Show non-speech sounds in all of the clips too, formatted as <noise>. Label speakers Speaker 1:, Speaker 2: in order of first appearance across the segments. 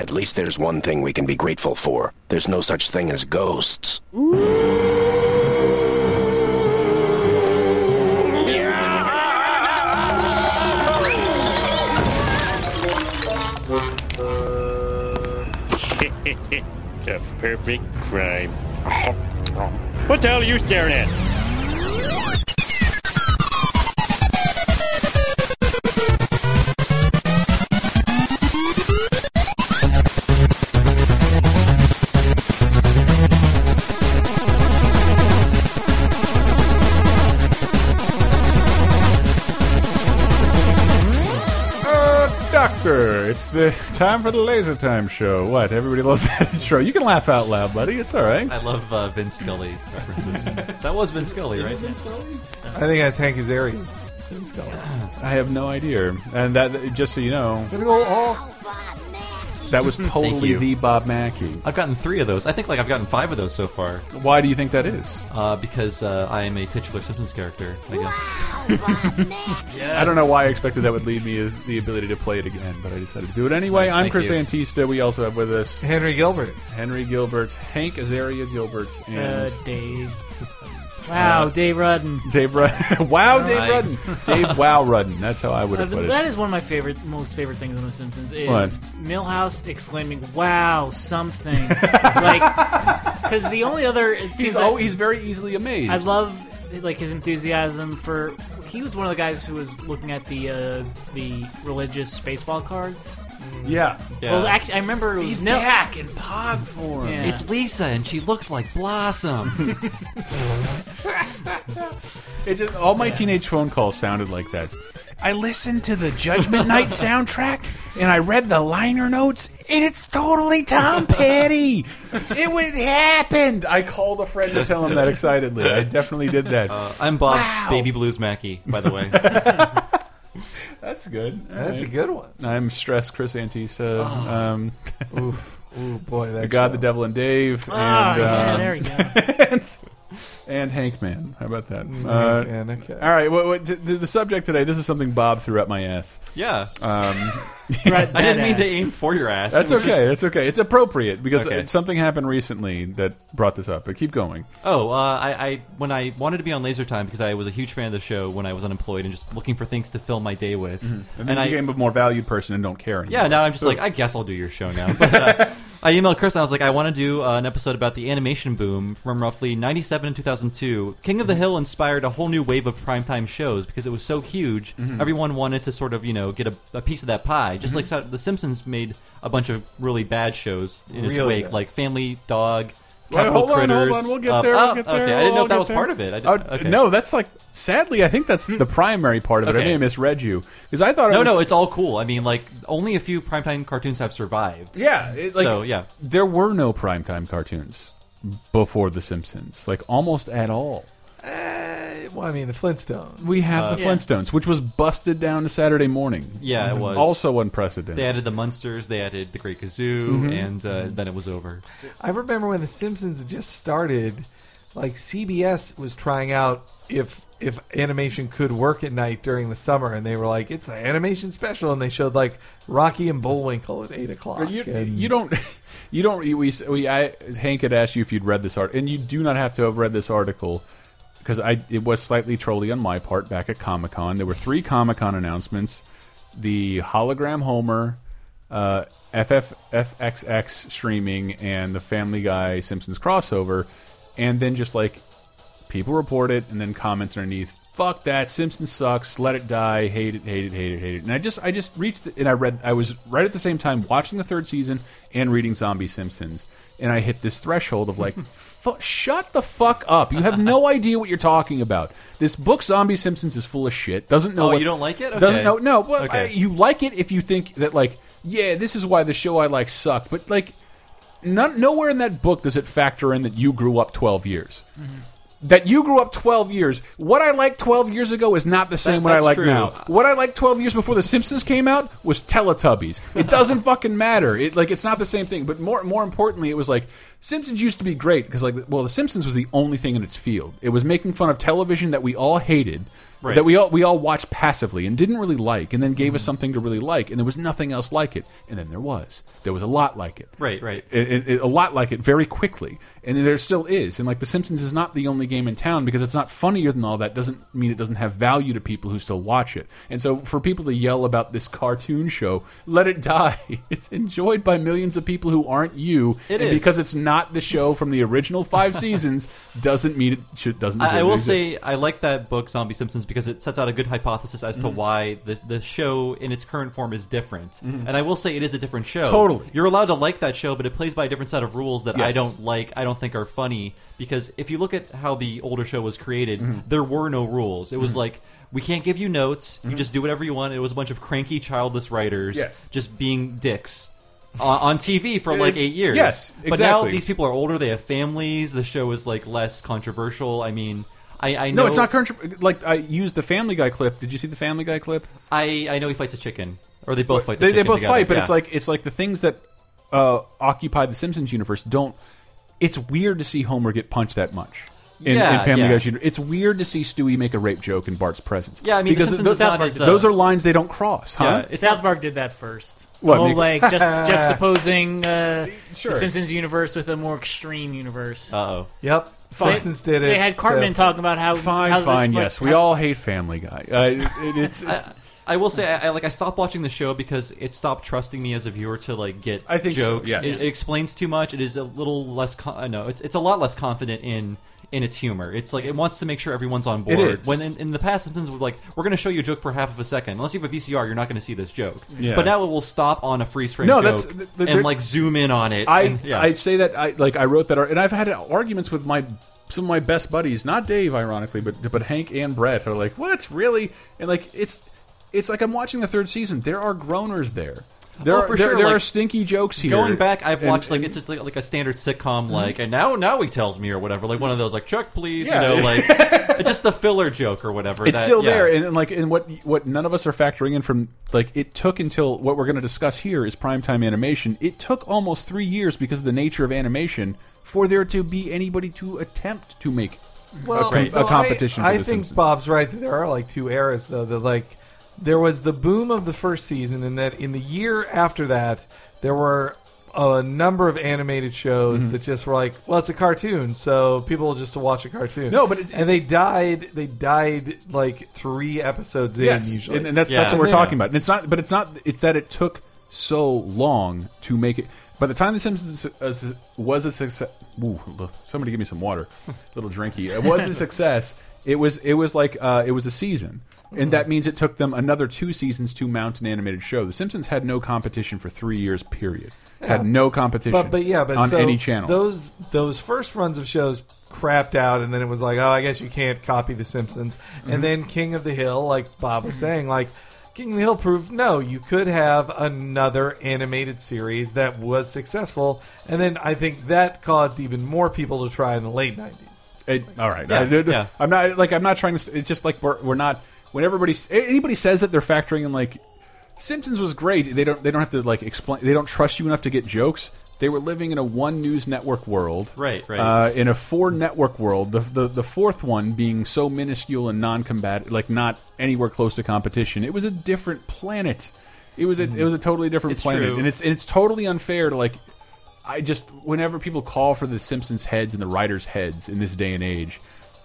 Speaker 1: At least there's one thing we can be grateful for. There's no such thing as ghosts. <laughs>
Speaker 2: the perfect crime. <laughs> What the hell are you staring at?
Speaker 3: The time for the Laser Time show. What? Everybody loves <laughs> that intro. You can laugh out loud, buddy. It's all right.
Speaker 4: I love uh, Vince Scully references. <laughs> that was Vince Scully, right?
Speaker 5: I think that's Hank Azaria's. Vince Scully.
Speaker 3: I have no idea. And that, just so you know,
Speaker 5: Gonna go all.
Speaker 3: That was <laughs> totally
Speaker 4: you.
Speaker 3: the Bob Mackey.
Speaker 4: I've gotten three of those. I think like I've gotten five of those so far.
Speaker 3: Why do you think that is?
Speaker 4: Uh, because uh, I am a titular Simpsons character, I guess. <laughs>
Speaker 3: I don't know why I expected that would lead me the ability to play it again, but I decided to do it anyway.
Speaker 4: Nice,
Speaker 3: I'm Chris
Speaker 4: you.
Speaker 3: Antista. We also have with us
Speaker 5: Henry Gilbert.
Speaker 3: Henry Gilbert, Hank Azaria Gilbert, and
Speaker 6: Uh, Dave. Wow, Dave Rudden.
Speaker 3: Dave Rudden. <laughs> wow, Dave
Speaker 4: Hi.
Speaker 3: Rudden. Dave <laughs> Wow Rudden. That's how I would
Speaker 6: Uh,
Speaker 3: have put
Speaker 6: that
Speaker 3: it.
Speaker 6: is one of my favorite, most favorite things on The Simpsons. Is
Speaker 3: What?
Speaker 6: Milhouse exclaiming, "Wow, something!" <laughs> like, because the only other it
Speaker 3: He's
Speaker 6: seems
Speaker 3: oh,
Speaker 6: like-
Speaker 3: he's very easily amazed.
Speaker 6: I love like his enthusiasm for. He was one of the guys who was looking at the uh, the religious baseball cards.
Speaker 3: Yeah.
Speaker 4: Yeah.
Speaker 6: Well, actually, I remember it was
Speaker 3: He's
Speaker 6: Mil-
Speaker 3: back in pod form.
Speaker 6: Yeah.
Speaker 4: it's Lisa, and she looks like Blossom. <laughs> <laughs>
Speaker 3: It just all my teenage phone calls sounded like that. I listened to the Judgment Night <laughs> soundtrack and I read the liner notes and it's totally Tom Petty. it would happened. I called a friend to tell him that excitedly. I definitely did that.
Speaker 4: Uh, I'm Bob
Speaker 3: Wow.
Speaker 4: Baby Blues Mackey, by the way. <laughs>
Speaker 3: That's good.
Speaker 5: That's a good one.
Speaker 3: I'm stressed, Chris Antista, um, <laughs>
Speaker 5: Oof. Ooh, boy, that <laughs>
Speaker 3: the God,
Speaker 5: show.
Speaker 3: the Devil, and Dave,
Speaker 6: Ah,
Speaker 3: and
Speaker 6: yeah,
Speaker 3: um,
Speaker 6: there we go.
Speaker 3: and, and Hank Man. How about that? Uh,
Speaker 5: Man, okay.
Speaker 3: all right. What, what, the, the subject today. This is something Bob threw up my ass.
Speaker 4: yeah.
Speaker 3: Um,
Speaker 6: Right,
Speaker 4: I didn't mean to aim for your ass.
Speaker 3: That's okay.
Speaker 4: just-
Speaker 3: That's okay. It's appropriate because
Speaker 4: Okay.
Speaker 3: something happened recently that brought this up. But keep going.
Speaker 4: Oh, uh, I, I when I wanted to be on Laser Time because I was a huge fan of the show when I was unemployed and just looking for things to fill my day with.
Speaker 3: And then
Speaker 4: I
Speaker 3: you became a more valued person and don't care anymore.
Speaker 4: Yeah, now I'm just like, I guess I'll do your show now. But uh, <laughs> I emailed Chris and I was like, I want to do uh, an episode about the animation boom from roughly 97 and 2002. King of the mm-hmm. Hill inspired a whole new wave of primetime shows because it was so huge. Mm-hmm. Everyone wanted to sort of, you know, get a, a piece of that pie. Just like mm-hmm. so- The Simpsons made a bunch of really bad shows in its
Speaker 5: Really
Speaker 4: wake,
Speaker 5: bad.
Speaker 4: like Family Dog.
Speaker 3: Wait,
Speaker 4: Capitol
Speaker 3: hold on, hold on. We'll get
Speaker 4: uh,
Speaker 3: there.
Speaker 4: oh,
Speaker 3: we'll get there.
Speaker 4: Okay, I didn't know if that was
Speaker 3: there.
Speaker 4: part of it. I did,
Speaker 3: Oh,
Speaker 4: okay.
Speaker 3: No, that's like. Sadly, I think that's the primary part of it. I may have misread you because I thought. It
Speaker 4: No,
Speaker 3: was,
Speaker 4: no, it's all cool. I mean, like only a few primetime cartoons have survived.
Speaker 3: yeah. It, like,
Speaker 4: So, yeah.
Speaker 3: there were no primetime cartoons before The Simpsons, like almost at all.
Speaker 5: Uh, well, I mean, the Flintstones.
Speaker 3: We have the
Speaker 6: Yeah.
Speaker 3: Flintstones, which was busted down to Saturday morning.
Speaker 4: Yeah, it was
Speaker 3: Also unprecedented.
Speaker 4: They added the Munsters, they added the Great Kazoo, and uh, then it was over.
Speaker 5: I remember when The Simpsons just started, like CBS was trying out if if animation could work at night during the summer, and they were like, "It's the animation special," and they showed like Rocky and Bullwinkle at eight o'clock.
Speaker 3: You, you don't, <laughs> you don't. We, we I, Hank had asked you if you'd read this article, and you do not have to have read this article because I it was slightly trolly on my part back at Comic Con. There were three Comic Con announcements: the hologram Homer, uh, streaming, and the Family Guy Simpsons crossover, and then just like people report it, and then comments underneath. Fuck that! Simpsons sucks. Let it die. Hate it. Hate it. Hate it. Hate it. And I just, I just reached and I read. I was right at the same time watching the third season and reading Zombie Simpsons, and I hit this threshold of like, <laughs> fu shut the fuck up! You have no <laughs> idea what you're talking about. This book, Zombie Simpsons, is full of shit. Doesn't know.
Speaker 4: Oh,
Speaker 3: what,
Speaker 4: you don't like it?
Speaker 3: Doesn't know. No. Well,
Speaker 4: Okay.
Speaker 3: I- you like it if you think that like, yeah, this is why the show I like sucked. But like, none, nowhere in that book does it factor in that you grew up 12 years. Mm-hmm. That you grew up 12 years. What I liked 12 years ago is not the same what I like
Speaker 4: true.
Speaker 3: now. What I liked 12 years before The Simpsons came out was Teletubbies. It doesn't fucking matter. It like it's not the same thing. But more more importantly, it was like Simpsons used to be great because like well, The Simpsons was the only thing in its field. It was making fun of television that we all hated.
Speaker 4: Right.
Speaker 3: that we all we all watched passively and didn't really like, and then gave
Speaker 4: Mm-hmm.
Speaker 3: us something to really like, and there was nothing else like it, and then there was there was a lot like it,
Speaker 4: Right, right.
Speaker 3: it, it- it- a lot like it very quickly, and there still is. And like The Simpsons is not the only game in town because it's not funnier than all that. Doesn't mean it doesn't have value to people who still watch it. And so for people to yell about this cartoon show, let it <laughs> die. It's enjoyed by millions of people who aren't you.
Speaker 4: It
Speaker 3: and
Speaker 4: is.
Speaker 3: because it's not the show from the original five <laughs> seasons doesn't mean it should doesn't.
Speaker 4: I, I will say I like that book, Zombie Simpsons, because it sets out a good hypothesis as to
Speaker 3: Mm-hmm.
Speaker 4: why the the show in its current form is different. And I will say it is a different show.
Speaker 3: Totally.
Speaker 4: you're allowed to like that show, but it plays by a different set of rules that I don't like. I don't think are funny because if you look at how the older show was created,
Speaker 3: Mm-hmm.
Speaker 4: there were no rules. It was like. We can't give you notes. You just do whatever you want. It was a bunch of cranky, childless writers
Speaker 3: Mm-hmm. Yes.
Speaker 4: just being dicks on, on TV for like eight years.
Speaker 3: yes, exactly.
Speaker 4: But now these people are older. They have families. The show is like less controversial. I mean, I, I
Speaker 3: No,
Speaker 4: know
Speaker 3: it's not current. Like I used the Family Guy clip. Did you see the Family Guy clip?
Speaker 4: I I know he fights a chicken, or they both fight. The
Speaker 3: they, they both
Speaker 4: together,
Speaker 3: fight, but
Speaker 4: yeah.
Speaker 3: it's like it's like the things that uh, occupy the Simpsons universe don't. It's weird to see Homer get punched that much. In,
Speaker 4: Yeah,
Speaker 3: in Family
Speaker 4: yeah.
Speaker 3: Guy's universe. It's weird to see Stewie make a rape joke in Bart's presence.
Speaker 4: Yeah, I mean,
Speaker 3: because
Speaker 4: Simpsons
Speaker 3: those,
Speaker 4: is not as, uh,
Speaker 3: those are lines they don't cross, huh?
Speaker 4: Yeah,
Speaker 6: South Park did that first.
Speaker 3: What,
Speaker 6: The whole, like just <laughs> juxtaposing uh,
Speaker 3: Sure.
Speaker 6: the Simpsons universe with a more extreme universe.
Speaker 4: Uh oh.
Speaker 5: Yep.
Speaker 6: They-
Speaker 5: Simpsons did it.
Speaker 6: They had Cartman
Speaker 5: so-
Speaker 6: talking about how
Speaker 3: Fine,
Speaker 6: how
Speaker 3: fine,
Speaker 6: like,
Speaker 3: yes. We all hate Family Guy. Uh, it, it- it's, it's <laughs>
Speaker 4: I will say, I, I like I stopped watching the show because it stopped trusting me as a viewer to like get
Speaker 3: I think so,
Speaker 4: jokes.
Speaker 3: yes.
Speaker 4: It, it explains too much. It is a little less. Con- I know it's it's a lot less confident in in its humor. It's like it wants to make sure everyone's on board. When in, in the past, Simpsons would like we're going to show you a joke for half of a second. Unless you have a VCR, you're not going to see this joke.
Speaker 3: Yeah.
Speaker 4: But now it will stop on a freeze frame
Speaker 3: No,
Speaker 4: joke
Speaker 3: that's- th- th-
Speaker 4: and like zoom in on it.
Speaker 3: I
Speaker 4: and, yeah.
Speaker 3: I say that I like I wrote that and I've had arguments with my some of my best buddies, not Dave, ironically, but but Hank and Brett are like, "What really?" And like it's it's like I'm watching the third season. There are groaners there. There,
Speaker 4: Oh,
Speaker 3: are,
Speaker 4: for
Speaker 3: there,
Speaker 4: sure,
Speaker 3: there
Speaker 4: like,
Speaker 3: are stinky jokes here.
Speaker 4: Going back, I've
Speaker 3: And-
Speaker 4: watched like
Speaker 3: and-
Speaker 4: it's just like, like a standard sitcom, mhm. like and now now he tells me or whatever, like one of those like Chuck, please,
Speaker 3: Yeah.
Speaker 4: you know, like <laughs> just the filler joke or whatever.
Speaker 3: it's
Speaker 4: that-
Speaker 3: still
Speaker 4: yeah.
Speaker 3: there, and, and like and what what none of us are factoring in from like it took until what we're going to discuss here is primetime animation. It took almost three years because of the nature of animation for there to be anybody to attempt to make
Speaker 5: well,
Speaker 3: com- a
Speaker 5: no, I-
Speaker 3: competition for
Speaker 5: I,
Speaker 3: The
Speaker 5: think
Speaker 3: Simpsons.
Speaker 5: Bob's right that there are like two eras though. That like there was the boom of the first season, and that in the year after that there were a number of animated shows
Speaker 3: Mm-hmm.
Speaker 5: that just were like, well, it's a cartoon, so people will just watch a cartoon.
Speaker 3: No, but it-
Speaker 5: and they died. They died like three episodes in usually,
Speaker 3: and, and that's
Speaker 4: Yeah.
Speaker 3: that's what we're
Speaker 5: And
Speaker 3: talking about. And it's not, but it's not. It's that it took so long to make it. By the time The Simpsons was a success, ooh, somebody give me some water, <laughs> little drinky. It was a success. It was it was like uh, it was a season, and that means it took them another two seasons to mount an animated show. The Simpsons had no competition for three years. Period. Had no competition.
Speaker 5: But but yeah, but
Speaker 3: on
Speaker 5: so
Speaker 3: any channel.
Speaker 5: those those first runs of shows crapped out, and then it was like, oh, I guess you can't copy The Simpsons.
Speaker 3: Mm-hmm.
Speaker 5: And then King of the Hill, like Bob was saying, like King of the Hill proved no, you could have another animated series that was successful, and then I think that caused even more people to try in the late nineties.
Speaker 3: All right.
Speaker 4: Yeah,
Speaker 3: I,
Speaker 4: yeah.
Speaker 3: am not like I'm not trying to. It's just like we're, we're not. When everybody anybody says that they're factoring in like Simpsons was great. They don't they don't have to like explain. They don't trust you enough to get jokes. They were living in a one news network world,
Speaker 4: Right, right.
Speaker 3: Uh, in a four network world. The, the the fourth one being so minuscule and non-combat, like not anywhere close to competition. It was a different planet. It was a it was a totally different
Speaker 4: It's
Speaker 3: planet,
Speaker 4: true.
Speaker 3: and it's and it's totally unfair to like I just whenever people call for the Simpsons heads and the writers' heads in this day and age,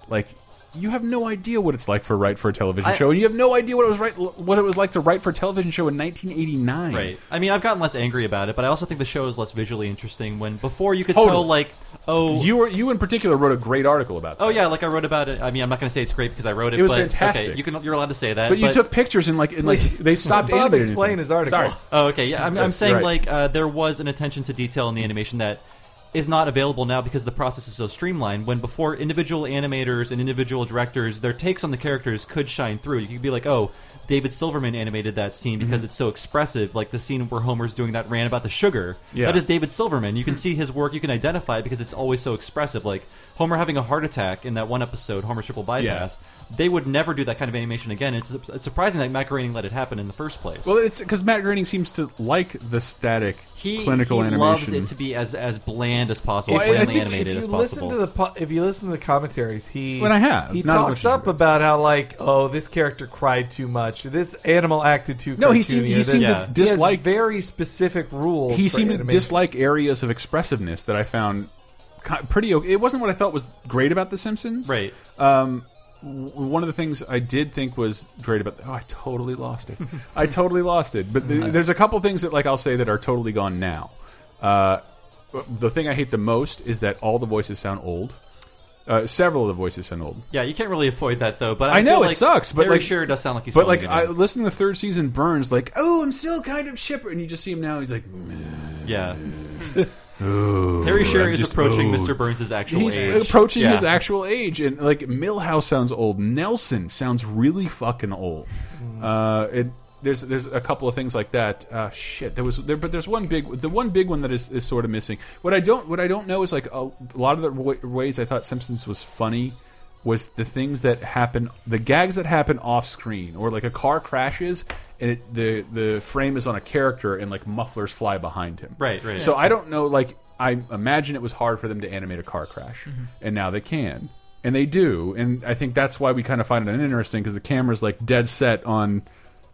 Speaker 3: like you have no idea what it's like for write for a television
Speaker 4: I-
Speaker 3: show, and you have no idea what it was write, what it was like to write for a television show in 1989.
Speaker 4: Right. I mean, I've gotten less angry about it, but I also think the show is less visually interesting. When before you could
Speaker 3: Totally.
Speaker 4: tell, like, oh,
Speaker 3: You were you in particular wrote a great article about.
Speaker 4: oh
Speaker 3: that.
Speaker 4: yeah, like I wrote about it. I mean, I'm not going to say it's great because I wrote it.
Speaker 3: It was
Speaker 4: but,
Speaker 3: fantastic.
Speaker 4: Okay, you can. You're allowed to say that.
Speaker 3: but you took pictures and like and like <laughs> they stopped.
Speaker 5: Bob explain
Speaker 3: anything.
Speaker 5: his article.
Speaker 3: Sorry.
Speaker 4: Oh, okay. Yeah, I'm, I'm saying
Speaker 3: right.
Speaker 4: like uh, there was an attention to detail in the animation that is not available now because the process is so streamlined. When before individual animators and individual directors, their takes on the characters could shine through. You could be like, oh. David Silverman animated that scene because
Speaker 3: Mm-hmm.
Speaker 4: it's so expressive, like the scene where Homer's doing that rant about the sugar.
Speaker 3: Yeah.
Speaker 4: That is David Silverman. You can see his work, you can identify it because it's always so expressive. Like Homer having a heart attack in that one episode, Homer's triple bypass. They would never do that kind of animation again. It's, it's surprising that Matt Groening let it happen in the first place.
Speaker 3: Well, it's because Matt Groening seems to like the static
Speaker 4: he,
Speaker 3: clinical
Speaker 4: he
Speaker 3: animation.
Speaker 4: loves it to be as as bland bland as possible,
Speaker 3: Well, I- I
Speaker 4: blandly
Speaker 3: think
Speaker 4: animated
Speaker 5: if
Speaker 4: as
Speaker 5: you listen to the if you listen to the commentaries, he
Speaker 3: When I have,
Speaker 5: he
Speaker 3: not as much
Speaker 5: talks up
Speaker 3: you
Speaker 5: about how like oh this character cried too much, this animal acted too.
Speaker 3: No, he seemed-
Speaker 5: cartoony,
Speaker 3: he
Speaker 5: or this-
Speaker 3: seemed
Speaker 4: to
Speaker 5: he has
Speaker 3: dislike-
Speaker 5: very specific rules.
Speaker 3: he
Speaker 5: for
Speaker 3: seemed to dislike areas of expressiveness that I found pretty. okay. It wasn't what I felt was great about The Simpsons.
Speaker 4: right.
Speaker 3: Um, w- one of the things I did think was great about. Oh, I totally lost it. <laughs> I totally lost it. But the, there's a couple things that, like, I'll say that are totally gone now. Uh, the thing I hate the most is that all the voices sound old. Uh, several of the voices sound old.
Speaker 4: Yeah, you can't really avoid that though. But
Speaker 3: I
Speaker 4: I,
Speaker 3: know,
Speaker 4: feel
Speaker 3: it sucks, but,
Speaker 4: Harry
Speaker 3: like-
Speaker 4: sure it does sound like he's.
Speaker 3: But like, I, listening to the third season, Burns like, oh, I'm still kind of chipper, and you just see him now. He's like,
Speaker 4: yeah. <laughs> Harry Shearer
Speaker 3: I'm
Speaker 4: is
Speaker 3: just
Speaker 4: approaching
Speaker 3: old.
Speaker 4: Mr. Burns' actual age.
Speaker 3: he's
Speaker 4: age.
Speaker 3: approaching
Speaker 4: Yeah.
Speaker 3: his actual age, and like Milhouse sounds old. Nelson sounds really fucking old. Uh, it there's there's a couple of things like that. Uh, shit, there was there, but there's one big the one big one that is, is sort of missing. What I don't what I don't know is like a, a lot of the wa- ways I thought Simpsons was funny was the things that happen, the gags that happen off screen, or like a car crashes and it, the the frame is on a character and like mufflers fly behind him.
Speaker 4: Right, right.
Speaker 3: So I don't know. Like I imagine it was hard for them to animate a car crash, mm-hmm. and now they can, and they do, and I think that's why we kind of find it interesting because the camera's like dead set on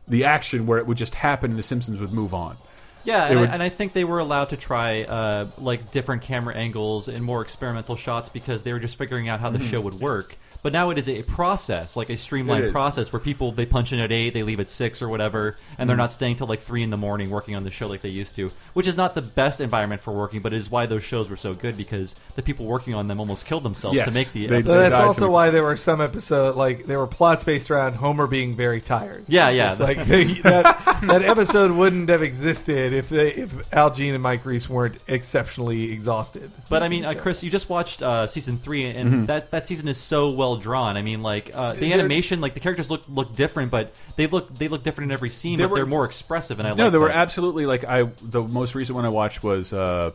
Speaker 3: the action where it would just happen and the Simpsons would move on.
Speaker 4: Yeah, and,
Speaker 3: would-
Speaker 4: I, and I think they were allowed to try uh, like different camera angles and more experimental shots because they were just figuring out how the show would work. But now it is a process, like a streamlined process, where people they punch in at eight, they leave at six or whatever, and they're not staying till like three in the morning working on the show like they used to. Which is not the best environment for working, but it is why those shows were so good because the people working on them almost killed themselves
Speaker 3: Yes,
Speaker 4: to make the.
Speaker 3: they-
Speaker 4: episode.
Speaker 5: So that's
Speaker 3: died
Speaker 5: also
Speaker 3: to-
Speaker 5: why there were some episodes like there were plots based around Homer being very tired.
Speaker 4: Yeah, yeah.
Speaker 5: Just like that that episode wouldn't have existed if they if Al Jean and Mike Reiss weren't exceptionally exhausted.
Speaker 4: But I mean, uh, Chris, you just watched uh, season three, and
Speaker 3: Mm-hmm.
Speaker 4: that, that season is so well drawn. I mean, like uh, the animation, like the characters look look different, but they look they look different in every scene,
Speaker 3: There
Speaker 4: but
Speaker 3: were-
Speaker 4: they're more expressive, and I
Speaker 3: No,
Speaker 4: like
Speaker 3: there were
Speaker 4: that.
Speaker 3: absolutely like I. The most recent one I watched was uh,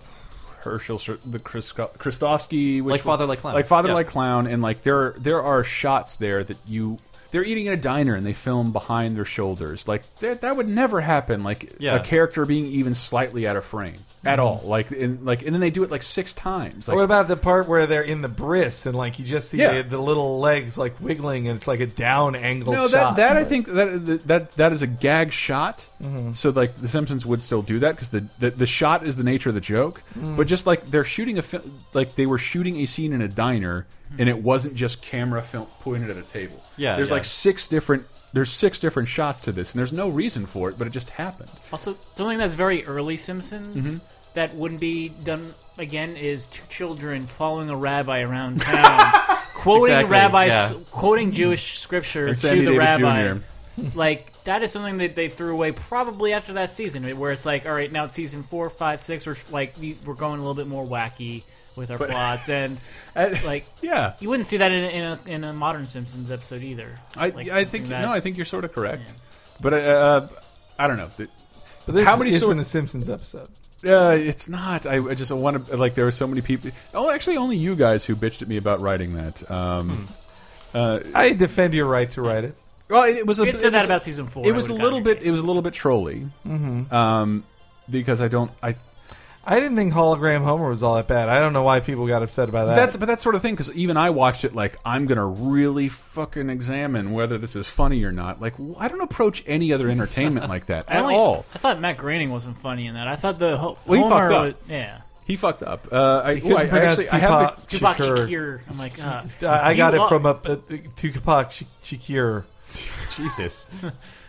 Speaker 3: Herschel, the Chris, Krustofsky, which
Speaker 4: Like Father Like Clown.
Speaker 3: like Father
Speaker 4: Yeah.
Speaker 3: Like Clown, and like there there are shots there that you. They're eating in a diner and they film behind their shoulders. Like that, that would never happen. Like
Speaker 4: Yeah.
Speaker 3: a character being even slightly out of frame at all. Mm-hmm. Like in, like and then they do it like six times. Like,
Speaker 5: what about the part where they're in the bris and like you just see
Speaker 3: Yeah.
Speaker 5: the, the little legs like wiggling and it's like a down angle.
Speaker 3: No,
Speaker 5: shot?
Speaker 3: that that I think that that that is a gag shot. Mm-hmm. So like the Simpsons would still do that because the, the the shot is the nature of the joke. Mm. But just like they're shooting a like they were shooting a scene in a diner, hmm. and it wasn't just camera film pointed at a table.
Speaker 4: Yeah,
Speaker 3: there's
Speaker 4: yeah.
Speaker 3: like six different there's six different shots to this, and there's no reason for it, but it just happened.
Speaker 6: Also, something that's very early Simpsons
Speaker 3: Mm-hmm.
Speaker 6: that wouldn't be done again is two children following a rabbi around town, <laughs> quoting
Speaker 4: Exactly,
Speaker 6: rabbis,
Speaker 4: yeah.
Speaker 6: quoting Jewish scripture to the
Speaker 3: Davis
Speaker 6: rabbi.
Speaker 3: Jr..
Speaker 6: like that is something that they threw away probably after that season, where it's like, all right, now it's season four, five, six, we're like we- we're going a little bit more wacky with our plots, and <laughs> like
Speaker 3: Yeah,
Speaker 6: you wouldn't see that in a, in a, in a modern Simpsons episode either.
Speaker 3: I
Speaker 6: Like,
Speaker 3: I think
Speaker 6: that-
Speaker 3: no, I think you're sort of correct. But uh, uh, I don't know.
Speaker 5: But this
Speaker 3: how many
Speaker 5: isn't
Speaker 3: sort-
Speaker 5: a Simpsons episode.
Speaker 3: Uh, it's not. I, I just want to like. There were so many people. Oh, actually, only you guys who bitched at me about writing that. Um, uh,
Speaker 5: I defend your right to write it.
Speaker 3: Well, it was a.
Speaker 6: You had said
Speaker 3: it
Speaker 6: that
Speaker 3: was-
Speaker 6: about season four.
Speaker 3: It was a little bit. It was a little bit trolly.
Speaker 5: Mm-hmm.
Speaker 3: Um, because I don't. I
Speaker 5: I didn't think hologram Homer was all that bad. I don't know why people got upset about that.
Speaker 3: that's but that sort of thing because even I watched it like I'm gonna really fucking examine whether this is funny or not. Like I don't approach any other entertainment <laughs> like that at
Speaker 6: only-
Speaker 3: all.
Speaker 6: I thought Matt Groening wasn't funny in that. I thought the ho-
Speaker 3: Well, he
Speaker 6: Homer
Speaker 3: fucked up.
Speaker 6: was- yeah.
Speaker 3: He fucked up. Uh, I, ooh, I, I
Speaker 5: pronounce
Speaker 3: actually I have the,
Speaker 5: Tupac
Speaker 6: Tupac
Speaker 5: Shakur.
Speaker 6: Shakur. I'm like, uh,
Speaker 5: I I got it from a, a, Tupac Shakur. <laughs>
Speaker 4: Jesus.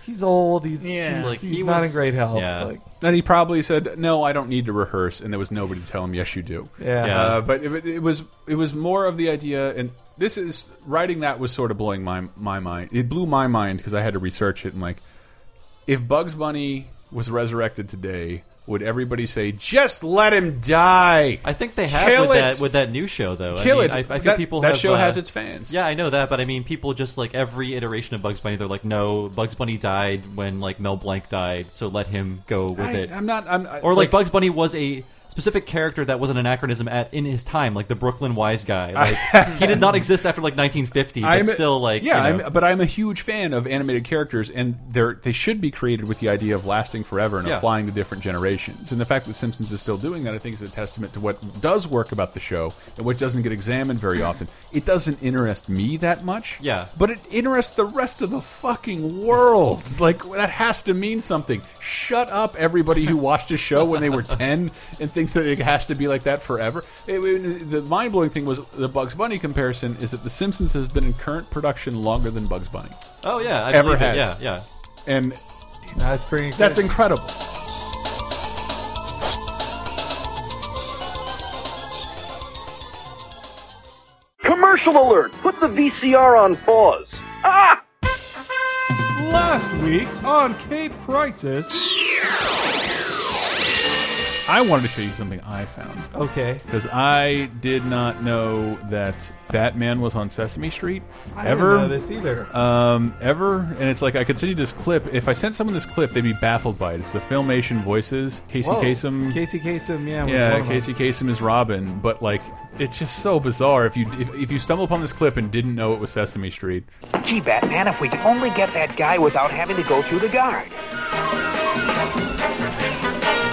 Speaker 5: He's old. He's,
Speaker 6: Yeah.
Speaker 5: he's,
Speaker 4: Like,
Speaker 5: he's
Speaker 4: he
Speaker 5: not
Speaker 4: was-
Speaker 5: in great health.
Speaker 4: yeah.
Speaker 5: Like,
Speaker 3: and he probably said no, I don't need to rehearse, and there was nobody to tell him yes, you do.
Speaker 5: yeah.
Speaker 4: Yeah.
Speaker 3: Uh, but it, it was it was more of the idea, and this is writing that was sort of blowing my my mind. It blew my mind because I had to research it and like, if Bugs Bunny was resurrected today, would everybody say just let him die?
Speaker 4: I think they have
Speaker 3: Kill
Speaker 4: with
Speaker 3: it!
Speaker 4: that with that new show though.
Speaker 3: Kill
Speaker 4: I mean,
Speaker 3: it.
Speaker 4: I, I feel
Speaker 3: that,
Speaker 4: people
Speaker 3: that
Speaker 4: have,
Speaker 3: show
Speaker 4: uh,
Speaker 3: has its fans.
Speaker 4: Yeah, I know that, but I mean, people just like every iteration of Bugs Bunny, they're like, no, Bugs Bunny died when like Mel Blanc died, so let him go with
Speaker 3: I,
Speaker 4: it.
Speaker 3: I'm not. I'm
Speaker 4: or like, Bugs Bunny was a specific character that was an anachronism at in his time, like the Brooklyn wise guy. <laughs> Like he did not exist after like 1950, but
Speaker 3: I'm
Speaker 4: still like
Speaker 3: yeah,
Speaker 4: you know.
Speaker 3: I'm, but I'm a huge fan of animated characters, and they're they should be created with the idea of lasting forever and
Speaker 4: Yeah.
Speaker 3: applying to different generations. And the fact that Simpsons is still doing that, I think, is a testament to what does work about the show and what doesn't get examined very <clears throat> often. It doesn't interest me that much,
Speaker 4: Yeah.
Speaker 3: but it interests the rest of the fucking world. Like that has to mean something. Shut up, everybody who watched a show when they were ten and thinks that it has to be like that forever. It- it- the mind blowing thing was the Bugs Bunny comparison is that The Simpsons has been in current production longer than Bugs Bunny,
Speaker 4: oh yeah, I
Speaker 3: Ever
Speaker 4: believe it.
Speaker 3: has.
Speaker 4: Yeah, yeah.
Speaker 3: and
Speaker 5: That's pretty.
Speaker 3: that's incredible.
Speaker 7: Commercial alert! Put the VCR on pause. Ah!
Speaker 5: Last week on Cape Crisis.
Speaker 3: I wanted to show you something I found
Speaker 5: Okay.
Speaker 3: because I did not know that Batman was on Sesame Street
Speaker 5: I
Speaker 3: ever.
Speaker 5: didn't know this either.
Speaker 3: um, ever, and it's like I could send you this clip. If I sent someone this clip, they'd be baffled by it. It's the Filmation voices. Casey
Speaker 5: Whoa.
Speaker 3: Kasem.
Speaker 5: Casey Kasem, yeah. Was one
Speaker 3: yeah,
Speaker 5: of them.
Speaker 3: Casey Kasem is Robin, but like it's just so bizarre. If you if, if you stumble upon this clip and didn't know it was Sesame Street,
Speaker 8: Gee, Batman, if we could only get that guy without having to go through the guard.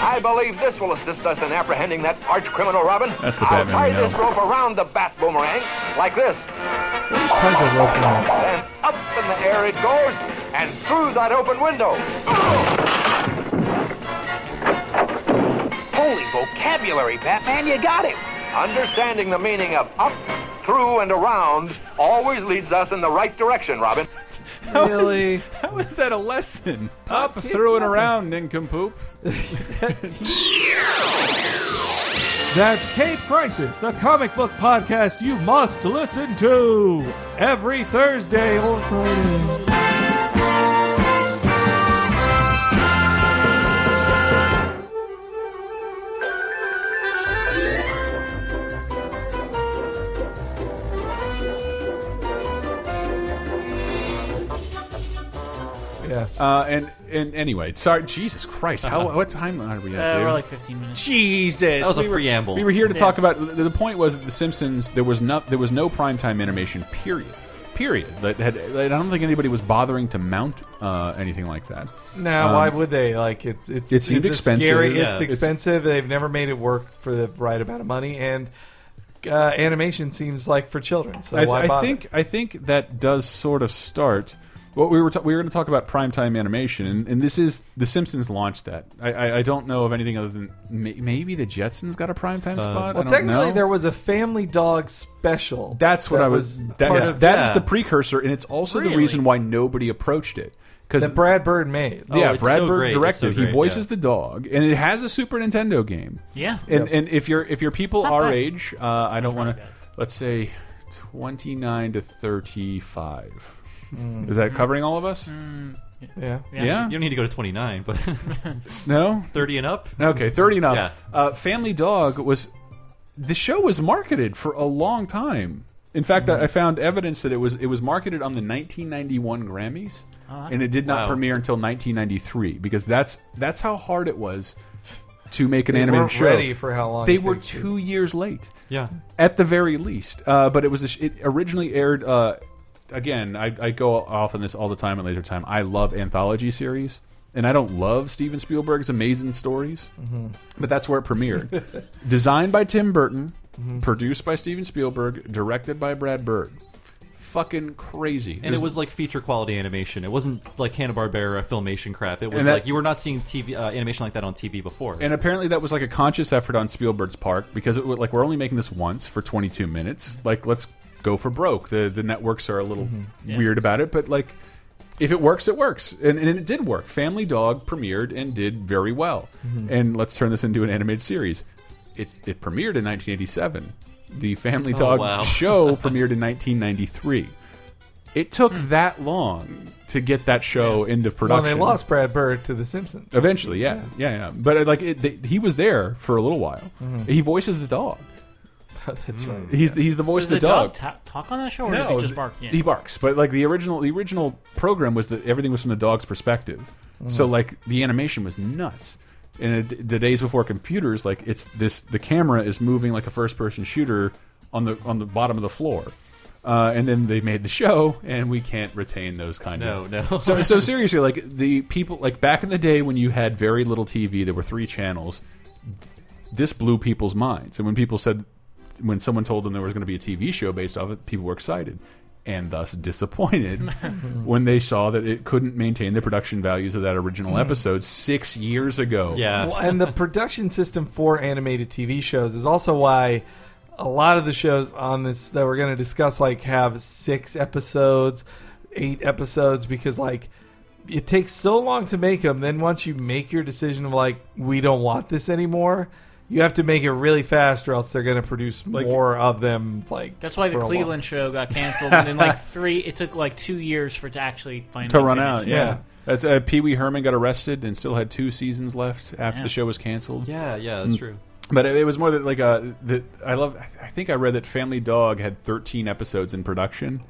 Speaker 9: I believe this will assist us in apprehending that arch criminal, Robin.
Speaker 3: That's the Batman. I'll tie
Speaker 9: this rope around the bat boomerang, like this.
Speaker 5: There's tons of rope lines.
Speaker 9: Then up in the air it goes, and through that open window.
Speaker 8: Holy vocabulary, Batman, you got him.
Speaker 9: Understanding the meaning of up, through, and around always leads us in the right direction, Robin.
Speaker 3: How is-
Speaker 5: Really?
Speaker 3: how is that a lesson? Up, through, and around, nincompoop. <laughs>
Speaker 5: That's Cape Crisis, the comic book podcast you must listen to every Thursday or Friday.
Speaker 3: Uh, and and anyway, sorry, Jesus Christ, how <laughs> what time are we at?
Speaker 6: Uh,
Speaker 3: dude?
Speaker 6: we're like 15 minutes.
Speaker 3: Jesus,
Speaker 4: That was a
Speaker 3: we were,
Speaker 4: preamble.
Speaker 3: We were here to
Speaker 6: Yeah.
Speaker 3: talk about. The, the point was that The Simpsons. There was not. There was no primetime animation. Period. Period. That had. I don't think anybody was bothering to mount uh, anything like that.
Speaker 5: Now,
Speaker 3: Um,
Speaker 5: why would they? Like, it, it's
Speaker 3: It seemed
Speaker 5: it's a
Speaker 3: expensive.
Speaker 5: Scary,
Speaker 3: Yeah.
Speaker 5: It's
Speaker 3: It's-
Speaker 5: expensive. They've never made it work for the right amount of money, and uh, animation seems like for children. So
Speaker 3: I,
Speaker 5: why
Speaker 3: I
Speaker 5: bother?
Speaker 3: think. I think that does sort of start. What we were ta- we were going to talk about primetime animation, and, and this is The Simpsons launched that. I, I, I don't know of anything other than may, maybe the Jetsons got a primetime spot. I
Speaker 5: Uh, Well,
Speaker 3: don't
Speaker 5: technically,
Speaker 3: know.
Speaker 5: there was a Family Dog special.
Speaker 3: That's what
Speaker 5: that
Speaker 3: I was. That,
Speaker 5: part
Speaker 3: yeah,
Speaker 5: of
Speaker 3: that is
Speaker 4: yeah.
Speaker 3: the precursor, and it's also the reason why nobody approached it. Because
Speaker 5: that Brad Bird made.
Speaker 4: Oh,
Speaker 3: yeah,
Speaker 4: it's
Speaker 3: Brad
Speaker 4: so
Speaker 3: Bird
Speaker 4: great.
Speaker 3: Directed.
Speaker 4: so
Speaker 3: he voices
Speaker 4: yeah.
Speaker 3: the dog, and it has a Super Nintendo game.
Speaker 6: Yeah.
Speaker 3: And and if you're if you're people
Speaker 6: Not
Speaker 3: our
Speaker 6: bad.
Speaker 3: age, uh, I don't want to. Let's say twenty nine to thirty five.
Speaker 5: Hmm.
Speaker 3: Is that covering all of us?
Speaker 5: Yeah.
Speaker 3: Yeah.
Speaker 4: You don't need to go to 29, but <laughs>
Speaker 3: No.
Speaker 4: 30 and up.
Speaker 3: Okay, thirty and up.
Speaker 4: Yeah.
Speaker 3: Uh, Family Dog was the show was marketed for a long time. In fact, I I found evidence that it was it was marketed on the 1991 Grammys, and it did not
Speaker 4: Wow.
Speaker 3: premiere until 1993 because that's that's how hard it was to make an
Speaker 5: They
Speaker 3: animated show.
Speaker 5: ready for how long
Speaker 3: they were
Speaker 5: takes to-
Speaker 3: two years late
Speaker 4: Yeah.
Speaker 3: at the very least. Uh, but it was a sh it originally aired. Uh, again, I, I go off on this all the time at Laser Time. I love anthology series, and I don't love Steven Spielberg's amazing stories,
Speaker 5: Mm-hmm.
Speaker 3: but that's where it premiered. <laughs> Designed by Tim Burton,
Speaker 5: Mm-hmm.
Speaker 3: produced by Steven Spielberg, directed by Brad Bird. Fucking crazy.
Speaker 4: And
Speaker 3: There's-
Speaker 4: it was like feature quality animation. It wasn't like Hanna Barbera filmation crap. It was
Speaker 3: that-
Speaker 4: like you were not seeing TV uh, animation like that on TV before.
Speaker 3: And apparently that was like a conscious effort on Spielberg's part because it was like we're only making this once for 22 minutes. Like let's go for broke. The the networks are a little mm-hmm. weird about it, but like if it works, it works, and, and it did work. Family Dog premiered and did very well. Mm-hmm. And let's turn this into an animated series. It's it premiered in 1987. The Family oh, Dog
Speaker 4: wow.
Speaker 3: show <laughs> premiered in 1993. It took mm. that long to get that show into production.
Speaker 5: Well, they lost Brad Bird to The Simpsons.
Speaker 3: Eventually, yeah, yeah, yeah. But like, it, they, he was there for a little while. Mm-hmm. He voices the dog. <laughs>
Speaker 5: That's right.
Speaker 3: He's he's the voice
Speaker 6: Does
Speaker 3: of
Speaker 6: the
Speaker 3: the dog.
Speaker 6: dog ta- talk on that show, or does he just bark? Yeah.
Speaker 3: he barks. But like the original, the original program was that everything was from the dog's perspective. So like the animation was nuts. in the the days before computers, like it's this the camera is moving like a first person shooter on the on the bottom of the floor. Uh, and then they made the show, and we can't retain those kind of.
Speaker 4: No, no. <laughs>
Speaker 3: so, so seriously, like the people, like back in the day when you had very little TV, there were three channels. This blew people's minds, and when people said, when someone told them there was going to be a TV show based off it, people were excited, and thus disappointed <laughs> when they saw that it couldn't maintain the production values of that original hmm. episode six years ago.
Speaker 4: Yeah.
Speaker 5: Well, and the production system for animated TV shows is also why a lot of the shows on this that we're going to discuss like have six episodes, eight episodes because like it takes so long to make them. Then once you make your decision of like we don't want this anymore, you have to make it really fast or else they're going to produce more of them. Like
Speaker 6: That's why
Speaker 5: for
Speaker 6: the
Speaker 5: a long-
Speaker 6: Cleveland show got canceled, and then like <laughs> three, it took like two years for it to actually finally
Speaker 3: to run
Speaker 6: finish.
Speaker 3: out. Yeah, that's uh, Pee Wee Herman got arrested and still had two seasons left after
Speaker 6: Yeah.
Speaker 3: the show was canceled.
Speaker 4: Yeah, yeah, that's
Speaker 3: Mm.
Speaker 4: true.
Speaker 3: But it, it was more that like uh, that I love. I think I read that Family Dog had 13 episodes in production,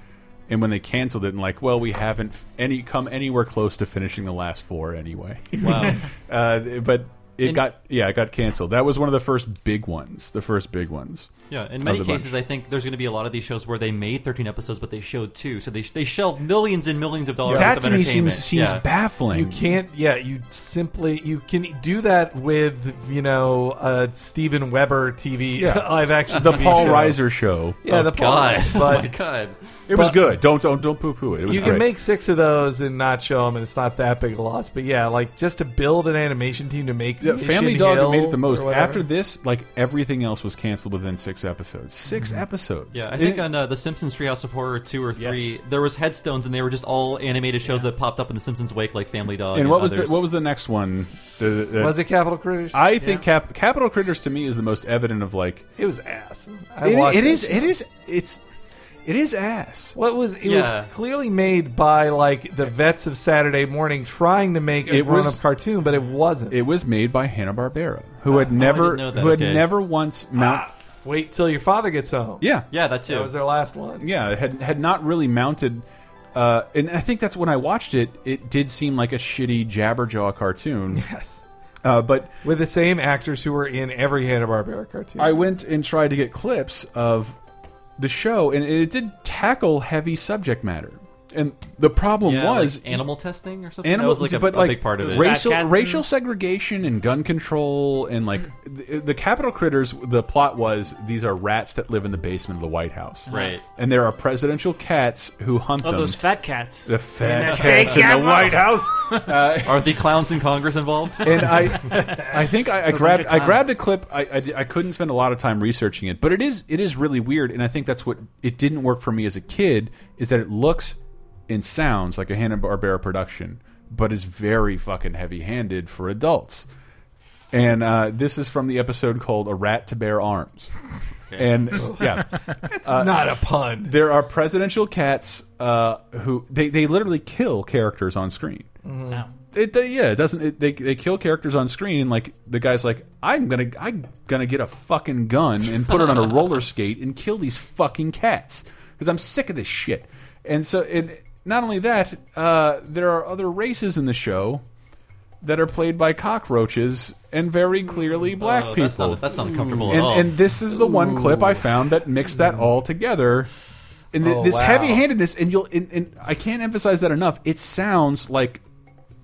Speaker 3: and when they canceled it, and like, well, we haven't f- any come anywhere close to finishing the last four anyway.
Speaker 4: Wow. <laughs>
Speaker 3: uh, but it
Speaker 4: And-
Speaker 3: got yeah, it got canceled. That was one of the first big ones. The first big ones.
Speaker 4: Yeah, in many
Speaker 3: the bunch.
Speaker 4: cases, I think there's going to be a lot of these shows where they made 13 episodes, but they showed two, so they they shelved millions and millions of dollars.
Speaker 3: that
Speaker 4: worth
Speaker 3: to me seems seems
Speaker 4: yeah.
Speaker 3: baffling.
Speaker 5: You can't. Yeah, you simply you can do that with you know uh, Steven Weber TV
Speaker 3: Yeah. <laughs>
Speaker 5: live action.
Speaker 3: the
Speaker 5: TV
Speaker 3: Paul
Speaker 5: show.
Speaker 3: Reiser show.
Speaker 5: Yeah, the Paul.
Speaker 4: God,
Speaker 5: But <laughs>
Speaker 4: oh my God.
Speaker 3: It was good. Don't don't don't poo poo it. It was
Speaker 5: you
Speaker 3: great.
Speaker 5: can make six of those and not show them, and it's not that big a loss. But yeah, like just to build an animation team to make
Speaker 3: Yeah, Family Dog
Speaker 5: Hill
Speaker 3: made it the most. After this, like everything else was canceled within six episodes. 6
Speaker 5: Mm-hmm.
Speaker 3: episodes.
Speaker 4: Yeah, I
Speaker 3: It-
Speaker 4: think on uh, the Simpsons Treehouse of Horror two or three,
Speaker 3: Yes.
Speaker 4: there was headstones, and they were just all animated shows that popped up in the Simpsons wake, like Family Dog.
Speaker 3: and what was
Speaker 4: others.
Speaker 3: the what was the next one? The- the-
Speaker 5: was it Capitol Critters?
Speaker 3: I think Cap, Capitol Critters to me is the most evident of like
Speaker 5: it was ass. I
Speaker 3: it,
Speaker 5: watched
Speaker 3: it
Speaker 5: that
Speaker 3: is
Speaker 5: show.
Speaker 3: it is it's it is ass.
Speaker 5: Well, it was it
Speaker 4: Yeah.
Speaker 5: was clearly made by like the vets of Saturday Morning trying to make a
Speaker 3: It
Speaker 5: grown-up cartoon, but it wasn't.
Speaker 3: It was made by Hanna Barbera, who had never
Speaker 4: know that,
Speaker 3: who had
Speaker 4: okay.
Speaker 3: never once mount.
Speaker 5: Ah, wait till your father gets home.
Speaker 3: yeah,
Speaker 4: Yeah, that too.
Speaker 5: that was their last one.
Speaker 3: yeah, had had not really mounted. Uh, and I think that's when I watched it. It did seem like a shitty Jabberjaw cartoon. <laughs>
Speaker 5: Yes,
Speaker 3: Uh, but
Speaker 5: with the same actors who were in every Hanna Barbera cartoon.
Speaker 3: I went and tried to get clips of the show, and it did tackle heavy subject matter. And the problem
Speaker 4: Yeah,
Speaker 3: was
Speaker 4: like animal testing or something.
Speaker 3: animal,
Speaker 4: that was like a,
Speaker 3: but
Speaker 4: a
Speaker 3: like
Speaker 4: big part of it.
Speaker 3: racial racial
Speaker 6: and-
Speaker 3: segregation and gun control and like <laughs> the, the Capitol critters. The plot was these are rats that live in the basement of the White House,
Speaker 4: Right.
Speaker 3: And there are presidential cats who hunt
Speaker 6: Oh,
Speaker 3: them.
Speaker 6: those fat cats.
Speaker 3: the fat
Speaker 6: that
Speaker 3: cats in the. White House. <laughs> Uh,
Speaker 4: Are the clowns in Congress involved?
Speaker 3: and I, <laughs> I think I, I grabbed I grabbed a clip. I, I I couldn't spend a lot of time researching it, but it is it is really weird, and I think that's what it didn't work for me as a kid. Is that it looks and sounds like a Hanna Barbera production, but is very fucking heavy handed for adults. And uh, this is from the episode called "A Rat to Bear Arms," and yeah, <laughs>
Speaker 5: it's not a pun.
Speaker 3: there are presidential cats uh, who they they literally kill characters on screen.
Speaker 6: Wow.
Speaker 3: It, they, yeah, it doesn't. It, they they kill characters on screen, and like the guy's like, I'm gonna I'm gonna get a fucking gun and put it on a <laughs> roller skate and kill these fucking cats because I'm sick of this shit. And so, and not only that, uh, there are other races in the show that are played by cockroaches and very clearly black
Speaker 4: Oh,
Speaker 3: people.
Speaker 4: that's not that's not comfortable at
Speaker 3: and,
Speaker 4: all.
Speaker 3: and this is the one clip I found that mixed that all together. And th
Speaker 5: Oh,
Speaker 3: this
Speaker 5: wow.
Speaker 3: heavy-handedness, and you'll, and, and I can't emphasize that enough. It sounds like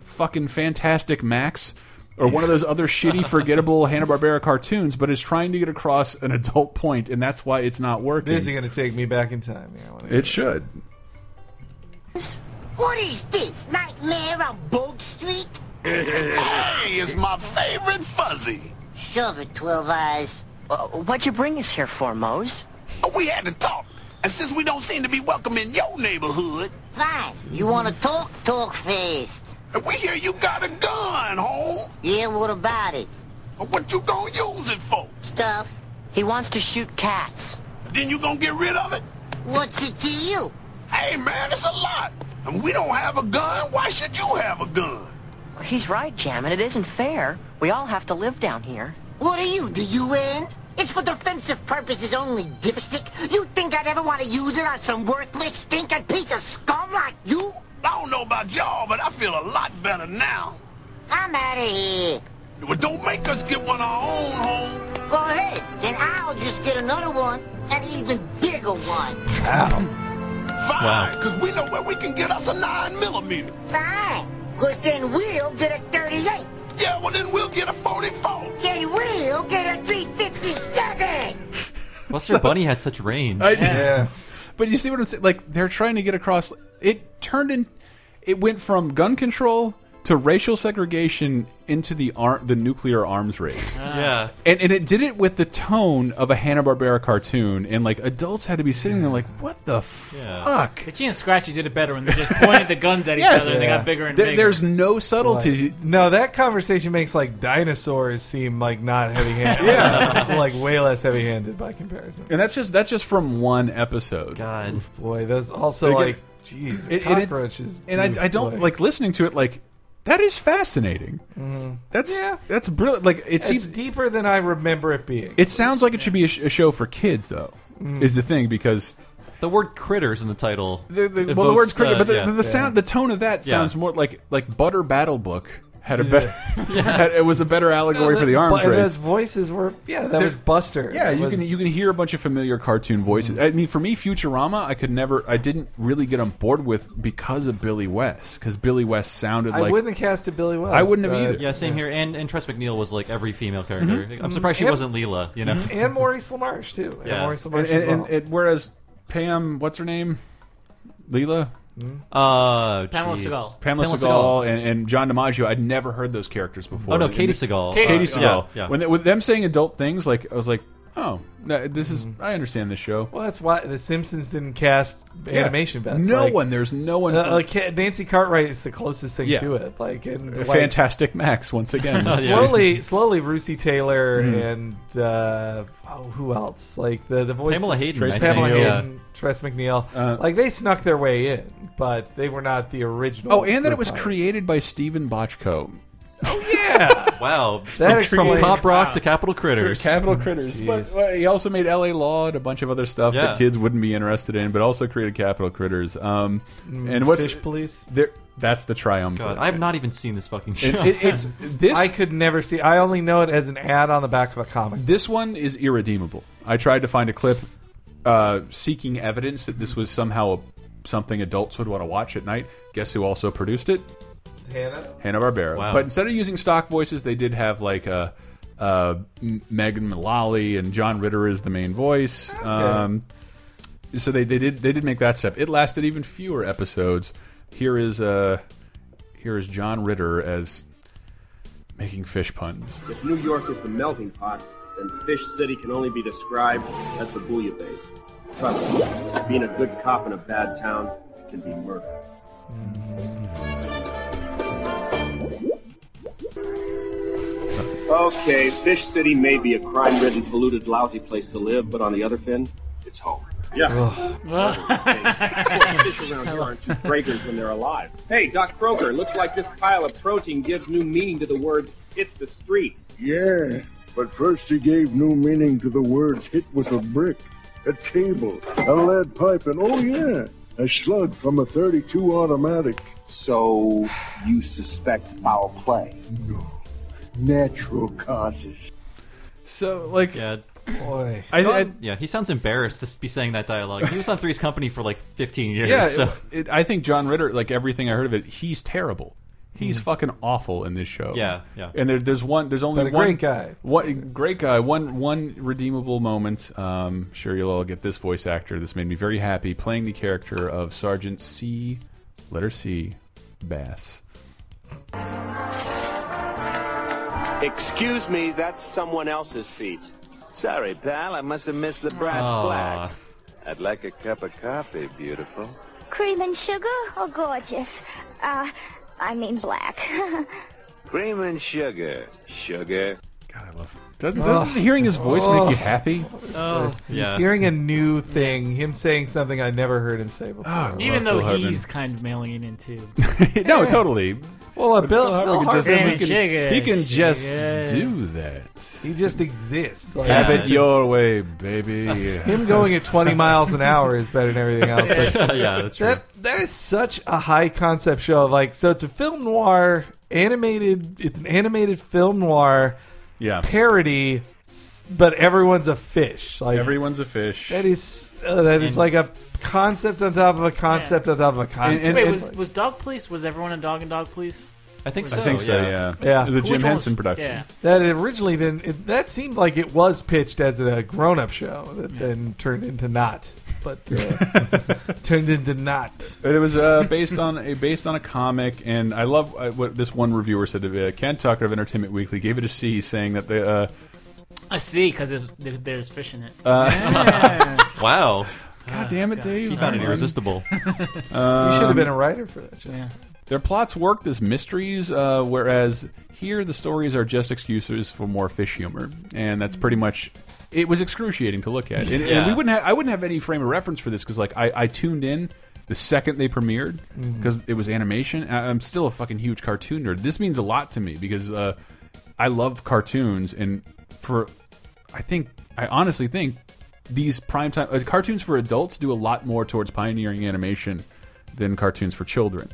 Speaker 3: fucking Fantastic Max or one of those other <laughs> shitty, forgettable Hanna Barbera cartoons, but is trying to get across an adult point, and that's why it's not working.
Speaker 5: This is going to take me back in time. Yeah,
Speaker 3: it should.
Speaker 10: What is this? Nightmare on Bogue Street?
Speaker 11: Hey, it's my favorite fuzzy.
Speaker 10: Shove it, Twelve Eyes.
Speaker 12: Uh, what'd you bring us here for, Mose?
Speaker 11: We had to talk. And since we don't seem to be welcome in your neighborhood,
Speaker 10: Fine. You want to talk? Talk fast.
Speaker 11: and we hear you got a gun, home.
Speaker 10: Yeah, what about it?
Speaker 11: What you gonna use it for?
Speaker 10: Stuff.
Speaker 12: He wants to shoot cats.
Speaker 11: Then you gonna get rid of it?
Speaker 10: What's it to you?
Speaker 11: Hey, man, it's a lot. And we don't have a gun. Why should you have a gun?
Speaker 12: He's right, Jammin. It isn't fair. We all have to live down here.
Speaker 10: What are you, the UN? It's for defensive purposes only, dipstick. You think I'd ever want to use it on some worthless, stinking piece of scum like you?
Speaker 11: I don't know about y'all, but I feel a lot better now.
Speaker 10: I'm out of here.
Speaker 11: Well, don't make us get one of our own home.
Speaker 10: Go ahead, then I'll just get another one, an even bigger one.
Speaker 11: Fine, because we know where we can get us a 9 millimeter.
Speaker 10: Fine, because then we'll get a 38.
Speaker 11: Yeah, well, then we'll get a 44.
Speaker 10: Then we'll get a 357.
Speaker 4: Buster <laughs> Bunny had such range.
Speaker 3: I- But you see what I'm saying? Like they're trying to get across. It turned in. It went from gun control to racial segregation into the ar the nuclear arms race. Ah.
Speaker 4: Yeah.
Speaker 3: and and it did it with the tone of a Hanna Barbera cartoon, and like adults had to be sitting there like, "What the fuck?"
Speaker 6: Itchy and Scratchy did it better when they just pointed the guns at each
Speaker 3: Yes.
Speaker 6: other and they got bigger and
Speaker 3: There-
Speaker 6: bigger.
Speaker 3: There's no subtlety.
Speaker 5: Like, no, that conversation makes like dinosaurs seem like not heavy handed. <laughs>
Speaker 3: Yeah. <laughs>
Speaker 5: like way less heavy handed by comparison.
Speaker 3: And that's just that's just from one episode.
Speaker 4: God,
Speaker 5: boy, those also
Speaker 3: Again,
Speaker 5: like, jeez,
Speaker 3: it- and it's-
Speaker 5: cockroaches.
Speaker 3: And I, I don't like listening to it. Like that is fascinating. That's that's brilliant. Like it
Speaker 5: It's
Speaker 3: seems
Speaker 5: deeper than I remember it being.
Speaker 3: It sounds like it should be a, sh a show for kids, though.
Speaker 5: Mm.
Speaker 3: Is the thing because
Speaker 4: The word critters in the title.
Speaker 3: the, the, well, the word "critter,"
Speaker 4: uh,
Speaker 3: but the,
Speaker 4: yeah.
Speaker 3: the, sound, the tone of that
Speaker 4: Yeah.
Speaker 3: sounds more like like Butter Battle Book had a better. <laughs> <laughs> had- it was a better allegory for the arms
Speaker 5: But- and
Speaker 3: race.
Speaker 5: those voices were yeah, that
Speaker 3: There-
Speaker 5: was Buster.
Speaker 3: Yeah,
Speaker 5: That
Speaker 3: you
Speaker 5: was-
Speaker 3: can you can hear a bunch of familiar cartoon voices. I mean, for me, Futurama, I could never, I didn't really get on board with because of Billy West, because Billy West sounded like
Speaker 5: I
Speaker 3: like
Speaker 5: wouldn't have casted Billy West.
Speaker 3: I wouldn't have
Speaker 5: uh,
Speaker 3: either.
Speaker 4: Yeah, same here. And and Tress MacNeille was like every female character.
Speaker 3: Mhm.
Speaker 4: I'm surprised she
Speaker 5: And-
Speaker 4: wasn't Leela. You know.
Speaker 5: and Maurice LaMarche too. And
Speaker 4: Yeah.
Speaker 5: Maurice LaMarche
Speaker 3: and,
Speaker 5: as
Speaker 3: and,
Speaker 5: well.
Speaker 3: and whereas Pam, what's her name, Leela.
Speaker 4: Uh,
Speaker 6: Pamela
Speaker 4: jeez.
Speaker 6: Segal.
Speaker 3: Pamela,
Speaker 4: Pamela
Speaker 3: Segal and, and John DiMaggio. I'd never heard those characters before.
Speaker 4: Oh, no,
Speaker 3: And Katey
Speaker 4: Sagal.
Speaker 3: Katey
Speaker 4: Uh,
Speaker 3: Sagal.
Speaker 4: yeah, yeah.
Speaker 3: When they, with them saying adult things, like I was like, oh, this is. I understand this show.
Speaker 5: well, that's why the Simpsons didn't cast
Speaker 3: Yeah.
Speaker 5: animation bets.
Speaker 3: No
Speaker 5: Like,
Speaker 3: one. There's no one.
Speaker 5: uh, like Nancy Cartwright is the closest thing
Speaker 3: Yeah.
Speaker 5: to it. Like and like,
Speaker 3: Fantastic Max once again. <laughs>
Speaker 5: slowly, <laughs> slowly, Russi Taylor
Speaker 3: Mhm.
Speaker 5: and uh, oh, who else? Like the the voice
Speaker 4: Pamela Hayden,
Speaker 5: Trace Pamela
Speaker 4: think.
Speaker 5: Hayden, Tress MacNeille.
Speaker 3: Uh,
Speaker 5: like they snuck their way in, but they were not the original.
Speaker 3: Oh, and that it was
Speaker 5: on
Speaker 3: created by Steven Bochco.
Speaker 5: Oh yeah, <laughs>
Speaker 4: Wow.
Speaker 5: That
Speaker 4: from, from Cop Rock to Capitol Critters.
Speaker 3: Capitol Critters. But
Speaker 5: Jeez.
Speaker 3: well, he also made L.A. Law and a bunch of other stuff
Speaker 4: Yeah.
Speaker 3: that kids wouldn't be interested in, but also created Capitol Critters. Um,
Speaker 5: Mm,
Speaker 3: and what's
Speaker 5: Fish Police?
Speaker 3: There, that's the triumvirate.
Speaker 4: God, I have not even seen this fucking show.
Speaker 3: It- it- it's <laughs> this.
Speaker 5: I could never see. I only know it as an ad on the back of a comic.
Speaker 3: This one is irredeemable. I tried to find a clip uh, seeking evidence that this was somehow a, something adults would want to watch at night. Guess who also produced it?
Speaker 5: Hannah.
Speaker 3: Hanna Barbera.
Speaker 4: Wow.
Speaker 3: But instead of using stock voices, they did have like uh, uh, M- Megan Mullally and John Ritter is the main voice. Um, so they, they did they did make that step. It lasted even fewer episodes. Here is uh, here is John Ritter as making fish puns.
Speaker 13: If New York is the melting pot, then Fish City can only be described as the bouillabaisse. Trust me, being a good cop in a bad town can be murder. Okay, Fish City may be a crime-ridden, polluted, lousy place to live, but on the other fin, it's home. Yeah. Hey, fish around here aren't too fragrant when they're alive. Hey, Doc Kroger, looks like this pile of protein gives new meaning to the words hit the streets.
Speaker 14: Yeah, but first he gave new meaning to the words hit with a brick, a table, a lead pipe, and oh yeah, a slug from a 32 automatic.
Speaker 13: So, you suspect foul play?
Speaker 14: No. Natural causes.
Speaker 3: So like
Speaker 4: yeah.
Speaker 5: Boy.
Speaker 3: I,
Speaker 4: John-
Speaker 3: I,
Speaker 4: yeah, he sounds embarrassed to be saying that dialogue. He was on Three's Company for like 15 years.
Speaker 3: yeah,
Speaker 4: so.
Speaker 3: it, it, I think John Ritter, like everything I heard of it, he's terrible. He's fucking awful in this show.
Speaker 4: Yeah, yeah.
Speaker 3: And there, there's one. There's only
Speaker 5: But a
Speaker 3: one
Speaker 5: great guy.
Speaker 3: One great guy. One one redeemable moment. Um, sure, you'll all get this voice actor. This made me very happy. Playing the character of Sergeant C, letter C, Bass.
Speaker 15: Excuse me, that's someone else's seat. Sorry, pal, I must have missed the brass
Speaker 4: Aw.
Speaker 15: black. I'd like a cup of coffee, beautiful.
Speaker 16: Cream and sugar or gorgeous? Uh, I mean black. <laughs>
Speaker 15: Cream and sugar. Sugar.
Speaker 3: God, I love. Doesn't, doesn't hearing his voice make you happy?
Speaker 4: Oh, yeah. <laughs>
Speaker 5: Hearing a new thing, him saying something I never heard him say before.
Speaker 3: Ah,
Speaker 6: Even
Speaker 3: Phil
Speaker 6: though
Speaker 3: Hartman.
Speaker 6: he's kind of mailing it in too. <laughs>
Speaker 3: no, totally.
Speaker 5: Well, uh,
Speaker 3: But
Speaker 5: Bill,
Speaker 3: Phil
Speaker 5: Phil
Speaker 3: Hartman can just- he can,
Speaker 6: Sugar,
Speaker 3: he can just
Speaker 6: sugar.
Speaker 3: do that.
Speaker 5: he just exists. Like,
Speaker 3: Have
Speaker 5: just
Speaker 3: it your way, baby. <laughs>
Speaker 5: him going at 20 miles an hour is better than everything else. <laughs> Like,
Speaker 4: yeah, that's true.
Speaker 5: that that is such a high concept show. Like, so it's a film noir animated. It's an animated film noir
Speaker 3: Yeah.
Speaker 5: parody, but everyone's a fish. Like
Speaker 3: Everyone's a fish.
Speaker 5: that is uh, that is
Speaker 6: And-
Speaker 5: like a concept on top of a concept on top of a concept.
Speaker 6: Wait, was was Dog Police? Was everyone in Dog and Dog Police?
Speaker 4: I think
Speaker 3: I
Speaker 4: so.
Speaker 3: think so. Yeah.
Speaker 5: Yeah.
Speaker 3: It was
Speaker 6: Which
Speaker 3: Jim
Speaker 6: one was-
Speaker 3: Henson production.
Speaker 6: Yeah.
Speaker 5: that it originally then it, that seemed like it was pitched as a grown-up show that then turned into not, but uh, <laughs> turned into not.
Speaker 3: But it was uh, based on a based on a comic, and I love uh, what this one reviewer said. To uh, Ken Tucker of Entertainment Weekly gave it a C, saying that the uh,
Speaker 6: I see, because there's, there- there's fish in it. <laughs>
Speaker 4: Wow.
Speaker 3: God damn it, Dave!
Speaker 4: He found it irresistible. <laughs>
Speaker 5: you should have been a writer for that show.
Speaker 6: Yeah.
Speaker 3: Their plots worked as mysteries, uh, whereas here the stories are just excuses for more fish humor, and that's pretty much. It was excruciating to look at, and, and we wouldn't. Have, I wouldn't have any frame of reference for this because, like, I, I tuned in the second they premiered because it was animation. I, I'm still a fucking huge cartoon nerd. This means a lot to me because uh, I love cartoons, and for I think I honestly think these primetime uh, cartoons for adults do a lot more towards pioneering animation than cartoons for children.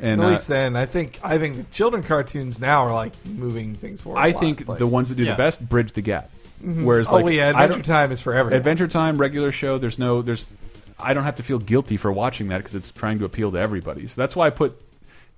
Speaker 3: And
Speaker 5: At
Speaker 3: uh,
Speaker 5: least then, I think I think the children cartoons now are like moving things forward.
Speaker 3: I
Speaker 5: a lot,
Speaker 3: think
Speaker 5: like-
Speaker 3: the ones that do
Speaker 4: Yeah.
Speaker 3: the best bridge the gap.
Speaker 5: Mhm.
Speaker 3: Whereas,
Speaker 5: oh
Speaker 3: like,
Speaker 5: yeah, Adventure Time is for everyone.
Speaker 3: Adventure Time, regular show. There's no, there's, I don't have to feel guilty for watching that because it's trying to appeal to everybody. So that's why I put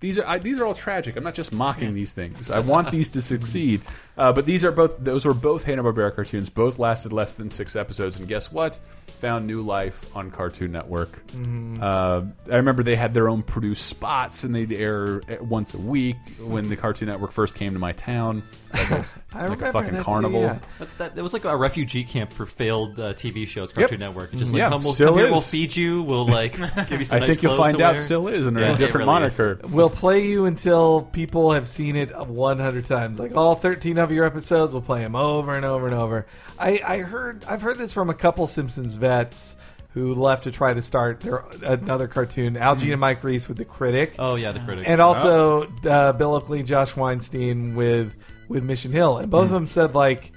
Speaker 3: these are I, these are all tragic. I'm not just mocking these things. I want these to <laughs> succeed. Uh, but these are both those were both Hanna Barbera cartoons. Both lasted less than six episodes, and guess what? Found new life on Cartoon Network.
Speaker 5: Mhm.
Speaker 3: Uh, I remember they had their own produced spots, and they'd air once a week when the Cartoon Network first came to my town. Like a, <laughs>
Speaker 5: I
Speaker 3: like a fucking
Speaker 5: that too,
Speaker 3: carnival.
Speaker 5: yeah.
Speaker 4: That's that. It was like a refugee camp for failed uh, TV shows. Cartoon Network. It's just like
Speaker 3: Yeah,
Speaker 4: come, we'll,
Speaker 3: still
Speaker 4: come here,
Speaker 3: is.
Speaker 4: we'll feed you. We'll like <laughs> give you some.
Speaker 3: I
Speaker 4: nice
Speaker 3: think you'll
Speaker 4: clothes
Speaker 3: find out
Speaker 4: wear.
Speaker 3: still is under
Speaker 4: Yeah,
Speaker 3: a different
Speaker 4: really is.
Speaker 3: moniker.
Speaker 5: We'll play you until people have seen it 100 times. Like all 13 of your episodes, we'll play them over and over and over. I, I heard I've heard this from a couple Simpsons vets who left to try to start their another cartoon. Al Jean and Mike Reiss with the Critic.
Speaker 4: Oh yeah, the critic.
Speaker 5: and also uh, Bill Oakley, Josh Weinstein with with Mission Hill, and both of them said like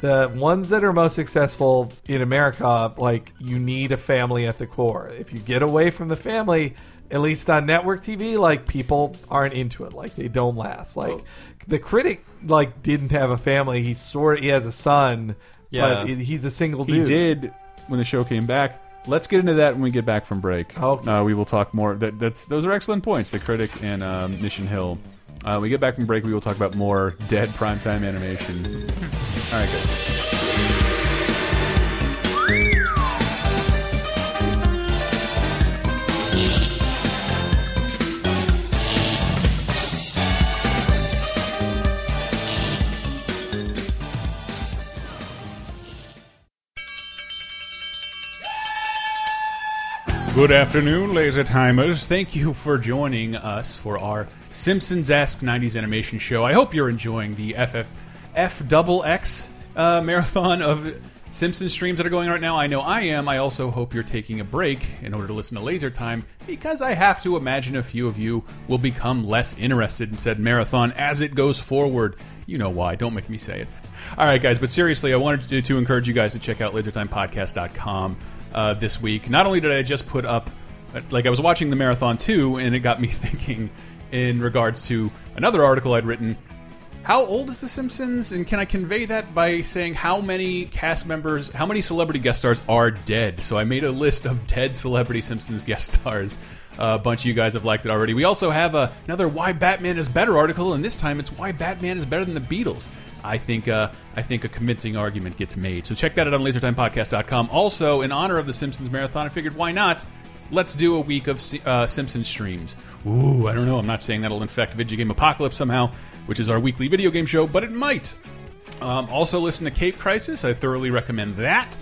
Speaker 5: the ones that are most successful in America, like you need a family at the core. If you get away from the family, at least on network TV, like people aren't into it. Like they don't last. Like the critic, like didn't have a family. He sort he has a son,
Speaker 3: Yeah.
Speaker 5: but he's a single dude.
Speaker 3: He did when the show came back. Let's get into that when we get back from break.
Speaker 5: Okay.
Speaker 3: Uh, we will talk more. That, that's those are excellent points. The critic and um, Mission Hill. Uh, we get back from break. We will talk about more dead primetime animation. All right, guys. Good afternoon, laser timers. Thank you for joining us for our Simpsons-esque '90s animation show. I hope you're enjoying the FF F double X uh, marathon of Simpsons streams that are going right now. I know I am. I also hope you're taking a break in order to listen to Laser Time because I have to imagine a few of you will become less interested in said marathon as it goes forward. You know why? Don't make me say it. All right, guys, but seriously, I wanted to, to encourage you guys to check out LaserTimePodcast.com uh, this week. Not only did I just put up, like, I was watching the marathon too, and it got me <laughs> thinking in regards to another article I'd written. How old is The Simpsons? And can I convey that by saying how many cast members, how many celebrity guest stars are dead? So I made a list of dead celebrity Simpsons guest <laughs> stars. Uh, a bunch of you guys have liked it already. We also have uh, another "Why Batman is Better" article, and this time it's "Why Batman is Better than the Beatles." I think uh, I think a convincing argument gets made. So check that out on LaserTimePodcast.com. Also, in honor of the Simpsons marathon, I figured why not? Let's do a week of uh, Simpsons streams. Ooh, I don't know. I'm not saying that'll infect Video Game Apocalypse somehow, which is our weekly video game show, but it might. Um, also, listen to Cape Crisis. I thoroughly recommend that.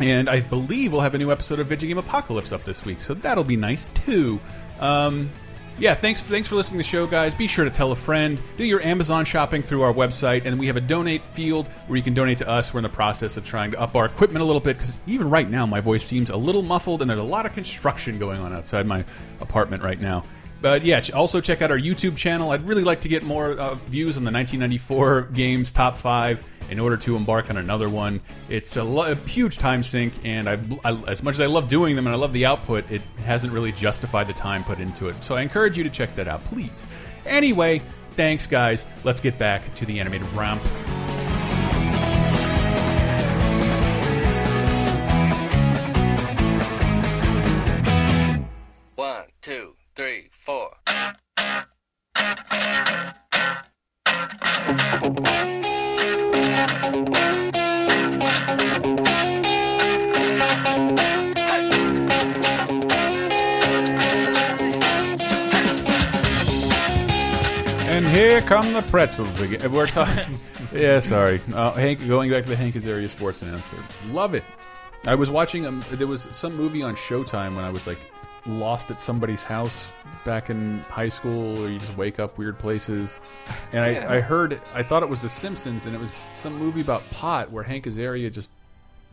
Speaker 3: And I believe we'll have a new episode of Video Game Apocalypse up this week, so that'll be nice too. Um, yeah, thanks thanks for listening to the show, guys. Be sure to tell a friend. Do your Amazon shopping through our website, and we have a donate field where you can donate to us. We're in the process of trying to up our equipment a little bit because even right now my voice seems a little muffled, and there's a lot of construction going on outside my apartment right now. But yeah, also check out our YouTube channel. I'd really like to get more uh, views on the 1994 games top five in order to embark on another one. It's a, a huge time sink, and I, I, as much as I love doing them and I love the output, it hasn't really justified the time put into it. So I encourage you to check that out, please. Anyway, thanks, guys. Let's get back to the animated romp.
Speaker 17: One, two, three, four.
Speaker 3: And here come the pretzels again. We're talking. <laughs> yeah, sorry. Uh, Hank, going back to the Hank Azaria sports announcer. Love it. I was watching. Um, there was some movie on Showtime when I was like lost at somebody's house back in high school, or you just wake up weird places. And I,
Speaker 5: Yeah.
Speaker 3: I heard. I thought it was The Simpsons, and it was some movie about pot where Hank Azaria just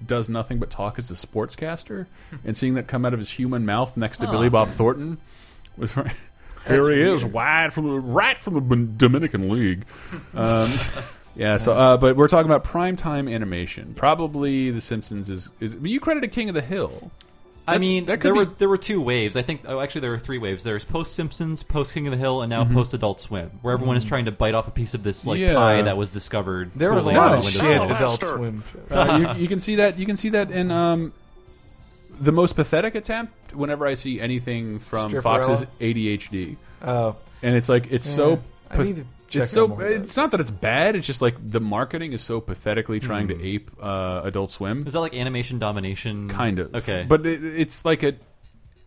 Speaker 3: does nothing but talk as a sportscaster. <laughs> and seeing that come out of his human mouth next to
Speaker 5: Huh.
Speaker 3: Billy Bob Thornton was. Here he is, wide from the right from the Dominican League. <laughs> Um, yeah, so uh, but we're talking about primetime animation. Probably The Simpsons is is. You credited King of the Hill.
Speaker 4: I mean,
Speaker 3: that could
Speaker 4: there
Speaker 3: be-
Speaker 4: were there were two waves. I think. Oh, actually, there were three waves. There's post Simpsons, post King of the Hill, and now
Speaker 3: Mhm.
Speaker 4: post Adult Swim, where everyone is
Speaker 5: Mhm.
Speaker 4: trying to bite off a piece of this like
Speaker 3: Yeah.
Speaker 4: pie that was discovered.
Speaker 5: There was a
Speaker 4: cooling
Speaker 5: lot of
Speaker 4: the
Speaker 5: shit
Speaker 4: windowsill.
Speaker 5: Adult Swim.
Speaker 3: Uh, you, you can see that. You can see that in um, the most pathetic attempt. Whenever I see anything from
Speaker 5: Stripperella?
Speaker 3: Fox's ADHD,
Speaker 5: Oh.
Speaker 3: and it's like it's
Speaker 5: Yeah.
Speaker 3: so.
Speaker 5: I need to check
Speaker 3: it's so.
Speaker 5: out more of that.
Speaker 3: It's not that it's bad. It's just like the marketing is so pathetically trying
Speaker 4: Hmm.
Speaker 3: to ape uh, Adult Swim.
Speaker 4: Is that like animation domination?
Speaker 3: Kind of.
Speaker 4: Okay.
Speaker 3: But it, it's like a.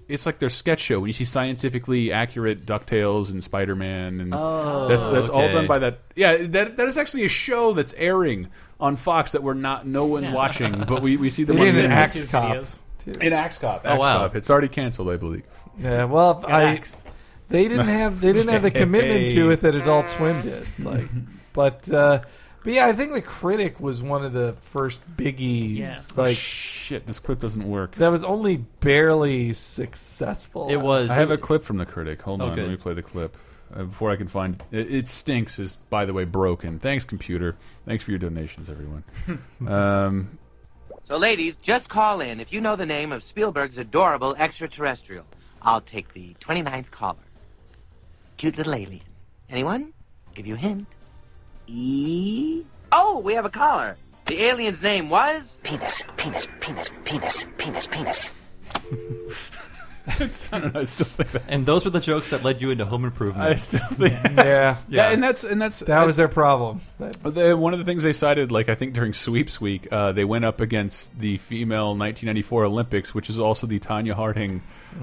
Speaker 3: It's like their sketch show when you see scientifically accurate Ducktales and Spider Man, and
Speaker 4: Oh,
Speaker 3: that's that's all done by that. Yeah, that that is actually a show that's airing on Fox that we're not, no one's
Speaker 5: Yeah.
Speaker 3: watching, but we we see
Speaker 5: the
Speaker 3: one
Speaker 5: in an Axe Cop. too.
Speaker 3: in Axe Cop.
Speaker 5: Oh,
Speaker 3: Axe
Speaker 5: wow.
Speaker 3: Cop. It's already canceled, I believe.
Speaker 5: Yeah, well,
Speaker 3: Got
Speaker 5: I
Speaker 3: axed.
Speaker 5: They didn't have they didn't have the <laughs> commitment to it that Adult Swim did. Like, <laughs> but uh, but yeah, I think the critic was one of the first biggies.
Speaker 3: Yeah.
Speaker 5: Like
Speaker 3: shit, this clip doesn't work.
Speaker 5: that was only barely successful.
Speaker 4: It was.
Speaker 3: I have a clip from the critic. Hold
Speaker 4: Oh,
Speaker 3: on,
Speaker 4: good.
Speaker 3: let me play the clip uh, before I can find it. It stinks. Is by the way broken. Thanks, computer. Thanks for your donations, everyone. <laughs> um,
Speaker 18: So, ladies, just call in if you know the name of Spielberg's adorable extraterrestrial. I'll take the 29th caller. Cute little alien. Anyone? Give you a hint. E. Oh, we have a caller. The alien's name was?
Speaker 10: Penis, penis, penis, penis, penis, penis. <laughs>
Speaker 3: I don't know. I still think that.
Speaker 4: And those were the jokes that led you into Home Improvement.
Speaker 3: I still think, <laughs>
Speaker 5: Yeah.
Speaker 3: yeah, and that's and that's
Speaker 5: that was their problem.
Speaker 3: The, one of the things they cited, like I think during Sweeps Week, uh, they went up against the female 1994 Olympics, which is also the Tanya Harding,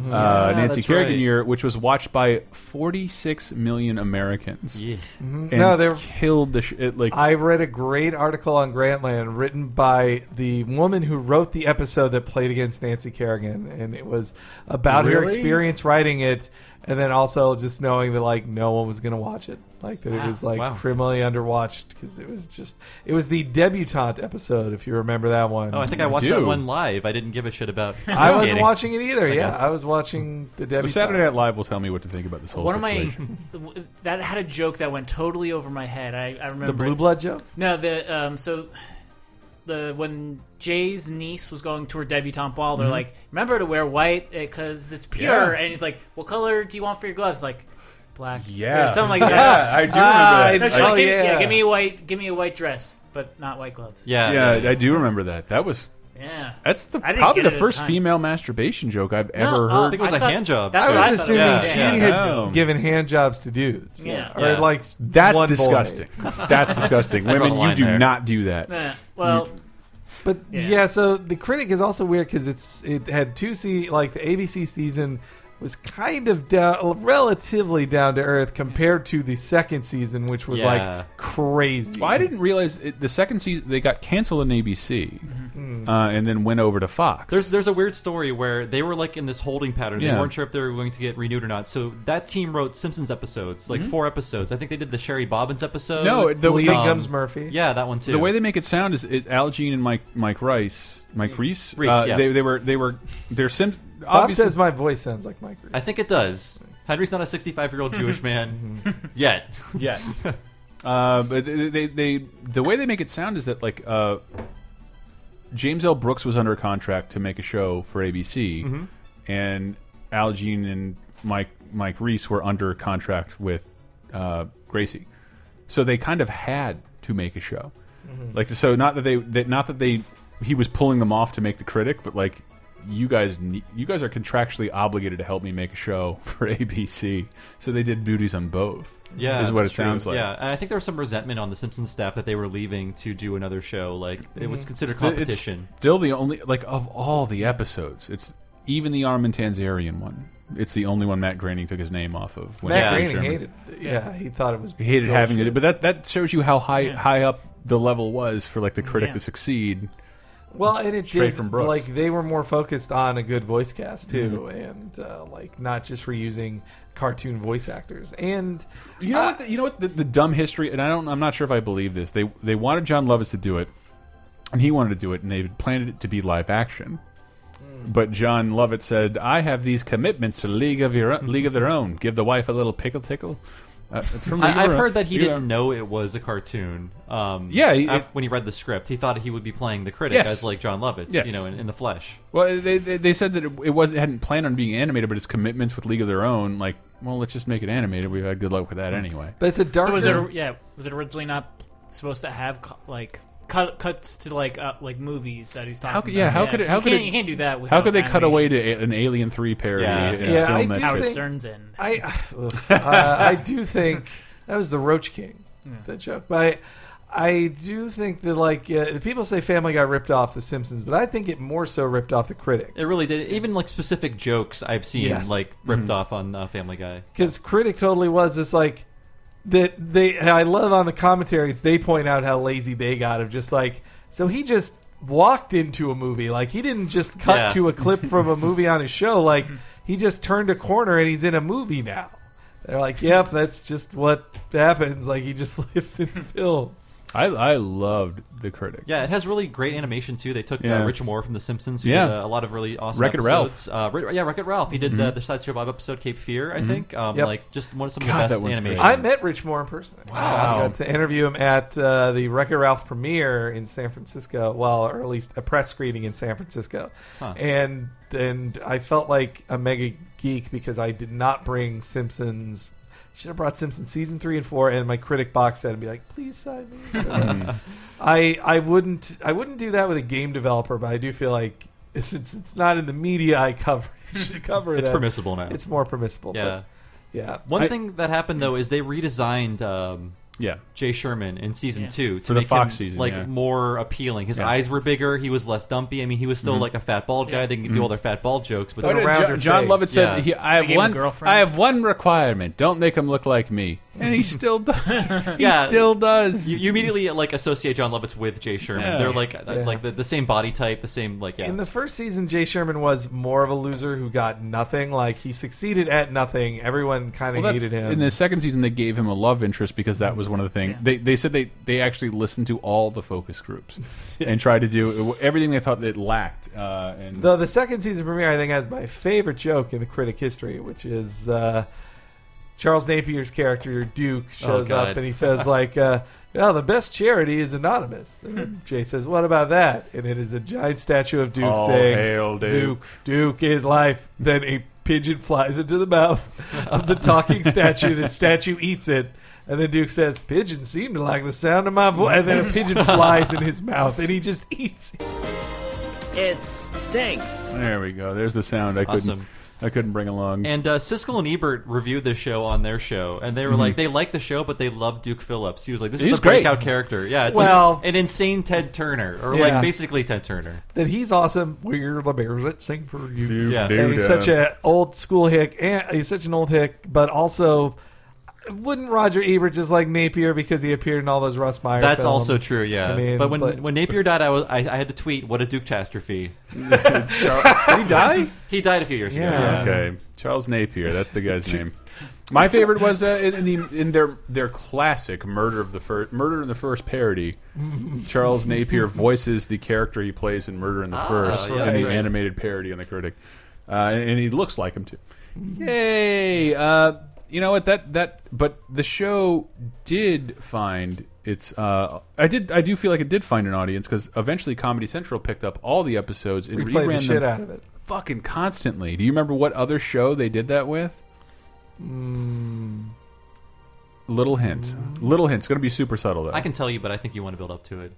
Speaker 3: uh, Nancy Kerrigan
Speaker 5: right.
Speaker 3: year, which was watched by 46 million Americans.
Speaker 4: Yeah,
Speaker 5: Mhm.
Speaker 3: and
Speaker 5: No, they
Speaker 3: killed the sh it, like.
Speaker 5: I read a great article on Grantland written by the woman who wrote the episode that played against Nancy Kerrigan, and it was about her experience writing it, and then also just knowing that like no one was going to watch it, like that it was like
Speaker 4: Wow.
Speaker 5: criminally underwatched because it was just it was the debutante episode if you remember that one.
Speaker 4: Oh, I think I watched that one live. I didn't give a shit about. <laughs>
Speaker 5: I wasn't
Speaker 4: skating.
Speaker 5: watching it either.
Speaker 4: I
Speaker 5: yeah,
Speaker 4: guess.
Speaker 5: I was watching the
Speaker 3: the
Speaker 5: debutante.
Speaker 3: Saturday Night Live will tell me what to think about this whole
Speaker 6: One of my <laughs> that had a joke that went totally over my head. I, I remember
Speaker 5: The Blue Blood joke?
Speaker 6: No, the um, so the when Jay's niece was going to her debutante ball, they're
Speaker 5: Mhm.
Speaker 6: like, "Remember to wear white because it's pure."
Speaker 3: Yeah.
Speaker 6: And he's like, "What color do you want for your gloves?" Like. Black,
Speaker 3: Yeah.
Speaker 6: something like
Speaker 3: Yeah,
Speaker 6: that.
Speaker 3: I do remember that.
Speaker 6: No, she's
Speaker 3: I-
Speaker 6: like, give,
Speaker 3: Oh, yeah.
Speaker 6: give me a white, give me a white dress, but not white gloves.
Speaker 3: Yeah, yeah, I do remember that. That was.
Speaker 6: Yeah.
Speaker 3: That's the
Speaker 6: I didn't
Speaker 3: probably
Speaker 6: get
Speaker 3: the
Speaker 6: it at
Speaker 3: first
Speaker 6: the time.
Speaker 3: female masturbation joke I've
Speaker 6: No,
Speaker 3: ever
Speaker 6: uh,
Speaker 3: heard.
Speaker 6: I think it was I a thought- hand job. that's
Speaker 5: I
Speaker 6: what I
Speaker 5: was
Speaker 6: thought
Speaker 5: assuming
Speaker 6: it was.
Speaker 5: she
Speaker 6: Yeah.
Speaker 5: had
Speaker 3: No.
Speaker 5: given hand jobs to dudes.
Speaker 6: Yeah.
Speaker 5: or
Speaker 3: Yeah.
Speaker 5: like
Speaker 3: That's
Speaker 5: one boy.
Speaker 3: disgusting. <laughs> That's disgusting.
Speaker 5: Draw
Speaker 3: Women,
Speaker 5: the
Speaker 3: you
Speaker 5: line
Speaker 3: do
Speaker 5: there.
Speaker 3: not do that.
Speaker 6: Yeah, well,
Speaker 5: But yeah. so the critic is also weird because it's it had two se like the ABC season was kind of down, relatively down to earth compared to the second season, which was
Speaker 3: Yeah.
Speaker 5: like crazy.
Speaker 3: Well, I didn't realize it, the second season they got canceled on ABC,
Speaker 5: Mhm.
Speaker 3: uh, and then went over to Fox.
Speaker 4: There's there's a weird story where they were like in this holding pattern. They
Speaker 3: Yeah.
Speaker 4: weren't sure if they were going to get renewed or not. So that team wrote Simpsons episodes, like
Speaker 3: Mhm.
Speaker 4: four episodes. I think they did the Sherry Bobbins episode.
Speaker 3: no, the
Speaker 5: Leading
Speaker 3: um,
Speaker 5: Comes Murphy.
Speaker 4: Yeah, that one too.
Speaker 3: The way they make it sound is it, Al Jean and Mike Mike Rice, Mike Reiss.
Speaker 4: Reiss,
Speaker 3: uh,
Speaker 4: yeah.
Speaker 3: They they were they were they're Sim.
Speaker 5: Bob
Speaker 3: obviously-
Speaker 5: says my voice sounds like Mike. Reiss.
Speaker 4: I think it does. Henry's not a 65 year old Jewish <laughs> man yet.
Speaker 3: Yet. <laughs> Uh, but they, they, they, the way they make it sound is that like uh, James L. Brooks was under contract to make a show for ABC,
Speaker 4: Mhm.
Speaker 3: and Al Jean and Mike Mike Reiss were under contract with uh, Gracie, so they kind of had to make a show.
Speaker 5: Mhm.
Speaker 3: Like so, not that they, that not that they he was pulling them off to make the critic, but like you guys you guys are contractually obligated to help me make a show <laughs> for ABC. So they did duties on both.
Speaker 4: Yeah,
Speaker 3: is what it
Speaker 4: that's true.
Speaker 3: sounds like.
Speaker 4: Yeah, and I think there was some resentment on the Simpsons staff that they were leaving to do another show. Like it was
Speaker 5: Mm-hmm.
Speaker 3: Mhm.
Speaker 4: considered
Speaker 3: It's the- it's
Speaker 4: competition.
Speaker 3: still the only like of all the episodes. It's even the Armin Tamzarian one. It's the only one Matt Groening took his name off of. when
Speaker 5: Matt
Speaker 3: he was
Speaker 5: Groening hated. Yeah, he thought it was.
Speaker 3: He hated having
Speaker 5: bullshit.
Speaker 3: it, but that that shows you how high high up the level was for like the critic
Speaker 5: Yeah.
Speaker 3: to succeed.
Speaker 5: Well, and it
Speaker 3: straight
Speaker 5: did
Speaker 3: from Brooks.
Speaker 5: like they were more focused on a good voice cast too,
Speaker 3: Mhm.
Speaker 5: and uh, like not just for using cartoon voice actors. And
Speaker 3: You know what? The, you know what? The, the dumb history, and I don't. I'm not sure if I believe this. They they wanted Jon Lovitz to do it, and he wanted to do it, and they planned it to be live action.
Speaker 5: Hmm.
Speaker 3: But Jon Lovitz said, "I have these commitments to League of Your League of Their Own. Give the wife a little pickle tickle." Uh, it's from League of
Speaker 4: I, I've heard that he
Speaker 3: League
Speaker 4: didn't know it was a cartoon. Um,
Speaker 3: Yeah, he-
Speaker 4: af- when he read the script, he thought he would be playing the critic
Speaker 3: Yes.
Speaker 4: as like Jon Lovitz,
Speaker 3: Yes.
Speaker 4: you know, in, in the flesh.
Speaker 3: Well, they, they they said that it, it was it hadn't planned on being animated, but its commitments with League of Their Own, like, well, let's just make it animated. We've had good luck with that anyway.
Speaker 5: But it's a dark.
Speaker 6: So was it? Yeah, was it originally not supposed to have co- like cut cuts to like uh, like movies that he's talking?
Speaker 3: How could,
Speaker 6: about?
Speaker 3: yeah, how could it? How
Speaker 6: you
Speaker 3: could
Speaker 6: can't,
Speaker 3: it?
Speaker 6: you can't do that. With
Speaker 3: How could they cut away to a, an Alien Three parody?
Speaker 4: Yeah.
Speaker 3: in a
Speaker 5: yeah, I
Speaker 3: film
Speaker 5: do
Speaker 3: that-
Speaker 6: Howard
Speaker 5: think,
Speaker 6: Stern's in.
Speaker 5: I <laughs> uh, I do think that was the Roach King, the joke. But I, I do think that like uh, people say Family Guy ripped off The Simpsons, but I think it more so ripped off The Critic.
Speaker 4: It really did. Even like specific jokes I've seen
Speaker 5: Yes.
Speaker 4: like ripped
Speaker 3: Mm-hmm.
Speaker 4: off on uh, Family Guy.
Speaker 5: because critic totally was this like that they i love on the commentaries they point out how lazy they got of just like so he just walked into a movie. Like he didn't just cut
Speaker 4: Yeah.
Speaker 5: to a clip from a movie on his show. Like he just turned a corner and he's in a movie now they're like yep that's just what happens like he just <laughs> lives in <laughs> films
Speaker 3: I I loved the critic.
Speaker 4: Yeah, it has really great animation too. They took
Speaker 3: Yeah.
Speaker 4: uh, Rich Moore from The Simpsons, who
Speaker 3: Yeah.
Speaker 4: did uh, a lot of really awesome
Speaker 3: Wreck-It Ralph.
Speaker 4: episodes. Uh, Ri- yeah, Wreck It Ralph. He did the,
Speaker 3: Mhm.
Speaker 4: the Sideshow Bob episode Cape Fear, I
Speaker 3: Mhm.
Speaker 4: think. Um,
Speaker 5: Yep.
Speaker 4: Like just one of some of
Speaker 3: God,
Speaker 4: the
Speaker 3: that
Speaker 4: best
Speaker 3: one's
Speaker 4: animation.
Speaker 3: great.
Speaker 5: i met rich moore in person actually.
Speaker 3: Wow.
Speaker 5: i got to interview him at uh, the Wreck-It Ralph premiere in San Francisco, well, or at least a press screening in San Francisco,
Speaker 4: Huh.
Speaker 5: and and I felt like a mega geek because I did not bring Simpsons. Should have brought Simpsons season three and four and my critic box set and be like, please sign me. <laughs> I I wouldn't I wouldn't do that with a game developer, but I do feel like since it's not in the media I cover, <laughs> should cover
Speaker 4: It's
Speaker 5: that.
Speaker 4: permissible now.
Speaker 5: It's more permissible.
Speaker 4: Yeah.
Speaker 5: but yeah.
Speaker 4: One
Speaker 5: I-
Speaker 4: thing that happened though is they redesigned um,
Speaker 3: Yeah.
Speaker 4: Jay Sherman in season
Speaker 6: Yeah.
Speaker 4: two to
Speaker 3: For the
Speaker 4: make
Speaker 3: Fox
Speaker 4: him
Speaker 3: season,
Speaker 4: like
Speaker 3: yeah.
Speaker 4: more appealing. His
Speaker 3: Yeah.
Speaker 4: eyes were bigger. He was less dumpy. I mean, he was still
Speaker 3: Mhm.
Speaker 4: like a fat bald guy. They can do
Speaker 3: Mhm.
Speaker 4: all their fat bald jokes, but
Speaker 3: Oh,
Speaker 5: But
Speaker 3: no,
Speaker 5: around
Speaker 3: John,
Speaker 5: her
Speaker 3: John
Speaker 5: face.
Speaker 3: Lovitz said,
Speaker 4: Yeah.
Speaker 3: he, "I have
Speaker 6: gave him a
Speaker 3: one.
Speaker 6: girlfriend?
Speaker 3: I have one requirement: don't make him look like me." And he still <laughs> does. he
Speaker 4: Yeah.
Speaker 3: still does.
Speaker 4: you, you immediately like associate Jon Lovitz with Jay Sherman.
Speaker 3: Yeah.
Speaker 4: They're like
Speaker 5: Yeah.
Speaker 4: like the, the same body type, the same like yeah.
Speaker 5: In the first season, Jay Sherman was more of a loser who got nothing. Like he succeeded at nothing. Everyone kind of
Speaker 3: Well, that's-
Speaker 5: hated him.
Speaker 3: In the second season, they gave him a love interest because that was one of the things they they said they they actually listened to all the focus groups <laughs> and tried to do everything they thought it lacked. Uh, and
Speaker 5: Though the second season premiere, I think, has my favorite joke in the critic history, which is uh, Charles Napier's character Duke shows
Speaker 4: God.
Speaker 5: up and he says like, uh, "Well, the best charity is anonymous." And <laughs> Jay says, "What about that?" And it is a giant statue of Duke
Speaker 3: All
Speaker 5: saying,
Speaker 3: hail Duke.
Speaker 5: Duke, Duke is life." Then a pigeon flies into the mouth of the talking statue. The <laughs> statue eats it. And then Duke says, "Pigeons seem to like the sound of my voice." And then a pigeon <laughs> flies in his mouth, and he just eats it.
Speaker 17: It stinks.
Speaker 3: there we go. There's the sound I couldn't
Speaker 4: Awesome.
Speaker 3: I couldn't bring along.
Speaker 4: And uh, Siskel and Ebert reviewed the show on their show, and they were
Speaker 3: Mhm.
Speaker 4: like, they liked the show, but they loved Duke Phillips. He was like, this
Speaker 3: He's
Speaker 4: is the
Speaker 3: great.
Speaker 4: breakout character. Yeah, it's
Speaker 5: Well-
Speaker 4: like an insane Ted Turner, or
Speaker 5: Yeah.
Speaker 4: like basically Ted Turner.
Speaker 5: that he's awesome. We're the bears that sing for you.
Speaker 3: Duke,
Speaker 4: Yeah.
Speaker 3: Duke,
Speaker 5: And he's
Speaker 3: uh,
Speaker 5: such a old school hick, and he's such an old hick, but also wouldn't Roger Ebert just like Napier because he appeared in all those Russ Meyer?
Speaker 4: That's
Speaker 5: films?
Speaker 4: also true. Yeah,
Speaker 5: I mean,
Speaker 4: but when when Napier died, I was I, I had to tweet, "What a Duke catastrophe."
Speaker 3: Did he die?
Speaker 4: He died a few years ago.
Speaker 5: Yeah.
Speaker 3: Okay, Charles Napier. That's the guy's name. My favorite was uh, in, in the in their their classic murder of the first murder in the first parody. Charles Napier voices the character he plays in Murder in the
Speaker 4: Ah,
Speaker 3: First
Speaker 4: yeah,
Speaker 3: in the
Speaker 4: right.
Speaker 3: animated parody on the Critic, uh, and he looks like him too. Yay! Uh, you know what? That that but the show did find its. Uh, I did. I do feel like it did find an audience because eventually Comedy Central picked up all the episodes and
Speaker 5: We played the shit
Speaker 3: them
Speaker 5: out of it.
Speaker 3: fucking constantly. Do you remember what other show they did that with?
Speaker 5: Mm,
Speaker 3: Little hint. Little hint. It's going to be super subtle though.
Speaker 4: I can tell you, but I think you want to build up to it.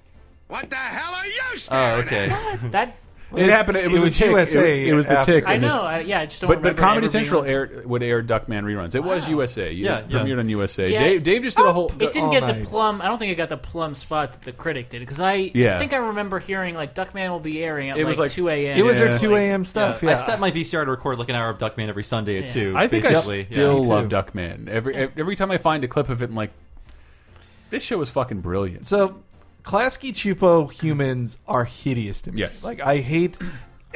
Speaker 11: What the hell are you
Speaker 4: Oh, okay.
Speaker 11: at?
Speaker 6: That
Speaker 3: It happened. It,
Speaker 5: It
Speaker 3: was,
Speaker 5: was
Speaker 3: a tick.
Speaker 5: USA
Speaker 3: It, it was the
Speaker 5: after-
Speaker 3: tick.
Speaker 6: I know.
Speaker 3: this-
Speaker 6: I, yeah, I just don't
Speaker 3: But but Comedy Central
Speaker 6: on-
Speaker 3: air, would air Duckman reruns. It was USA. You
Speaker 6: Yeah, yeah.
Speaker 3: premiered on USA.
Speaker 6: Yeah.
Speaker 3: Dave, Dave just did a oh, whole.
Speaker 6: It didn't
Speaker 3: oh,
Speaker 6: get
Speaker 3: night.
Speaker 6: the plum. I don't think it got the plum spot that the critic did because I
Speaker 3: Yeah.
Speaker 6: think I remember hearing like Duckman will be airing at
Speaker 4: It was
Speaker 6: like,
Speaker 4: like-
Speaker 6: two a.m.
Speaker 5: It was their
Speaker 6: Like,
Speaker 5: 2 a.m. stuff.
Speaker 4: I
Speaker 5: Yeah.
Speaker 4: set my VCR to record like an hour of Duckman every Sunday at two.
Speaker 3: I think
Speaker 4: basically.
Speaker 3: I still
Speaker 4: yeah.
Speaker 3: love Duckman. Every every time I find a clip of it, I'm like, this show is fucking brilliant.
Speaker 5: So, Klasky Csupo humans are hideous to me.
Speaker 3: Yes.
Speaker 5: Like I hate.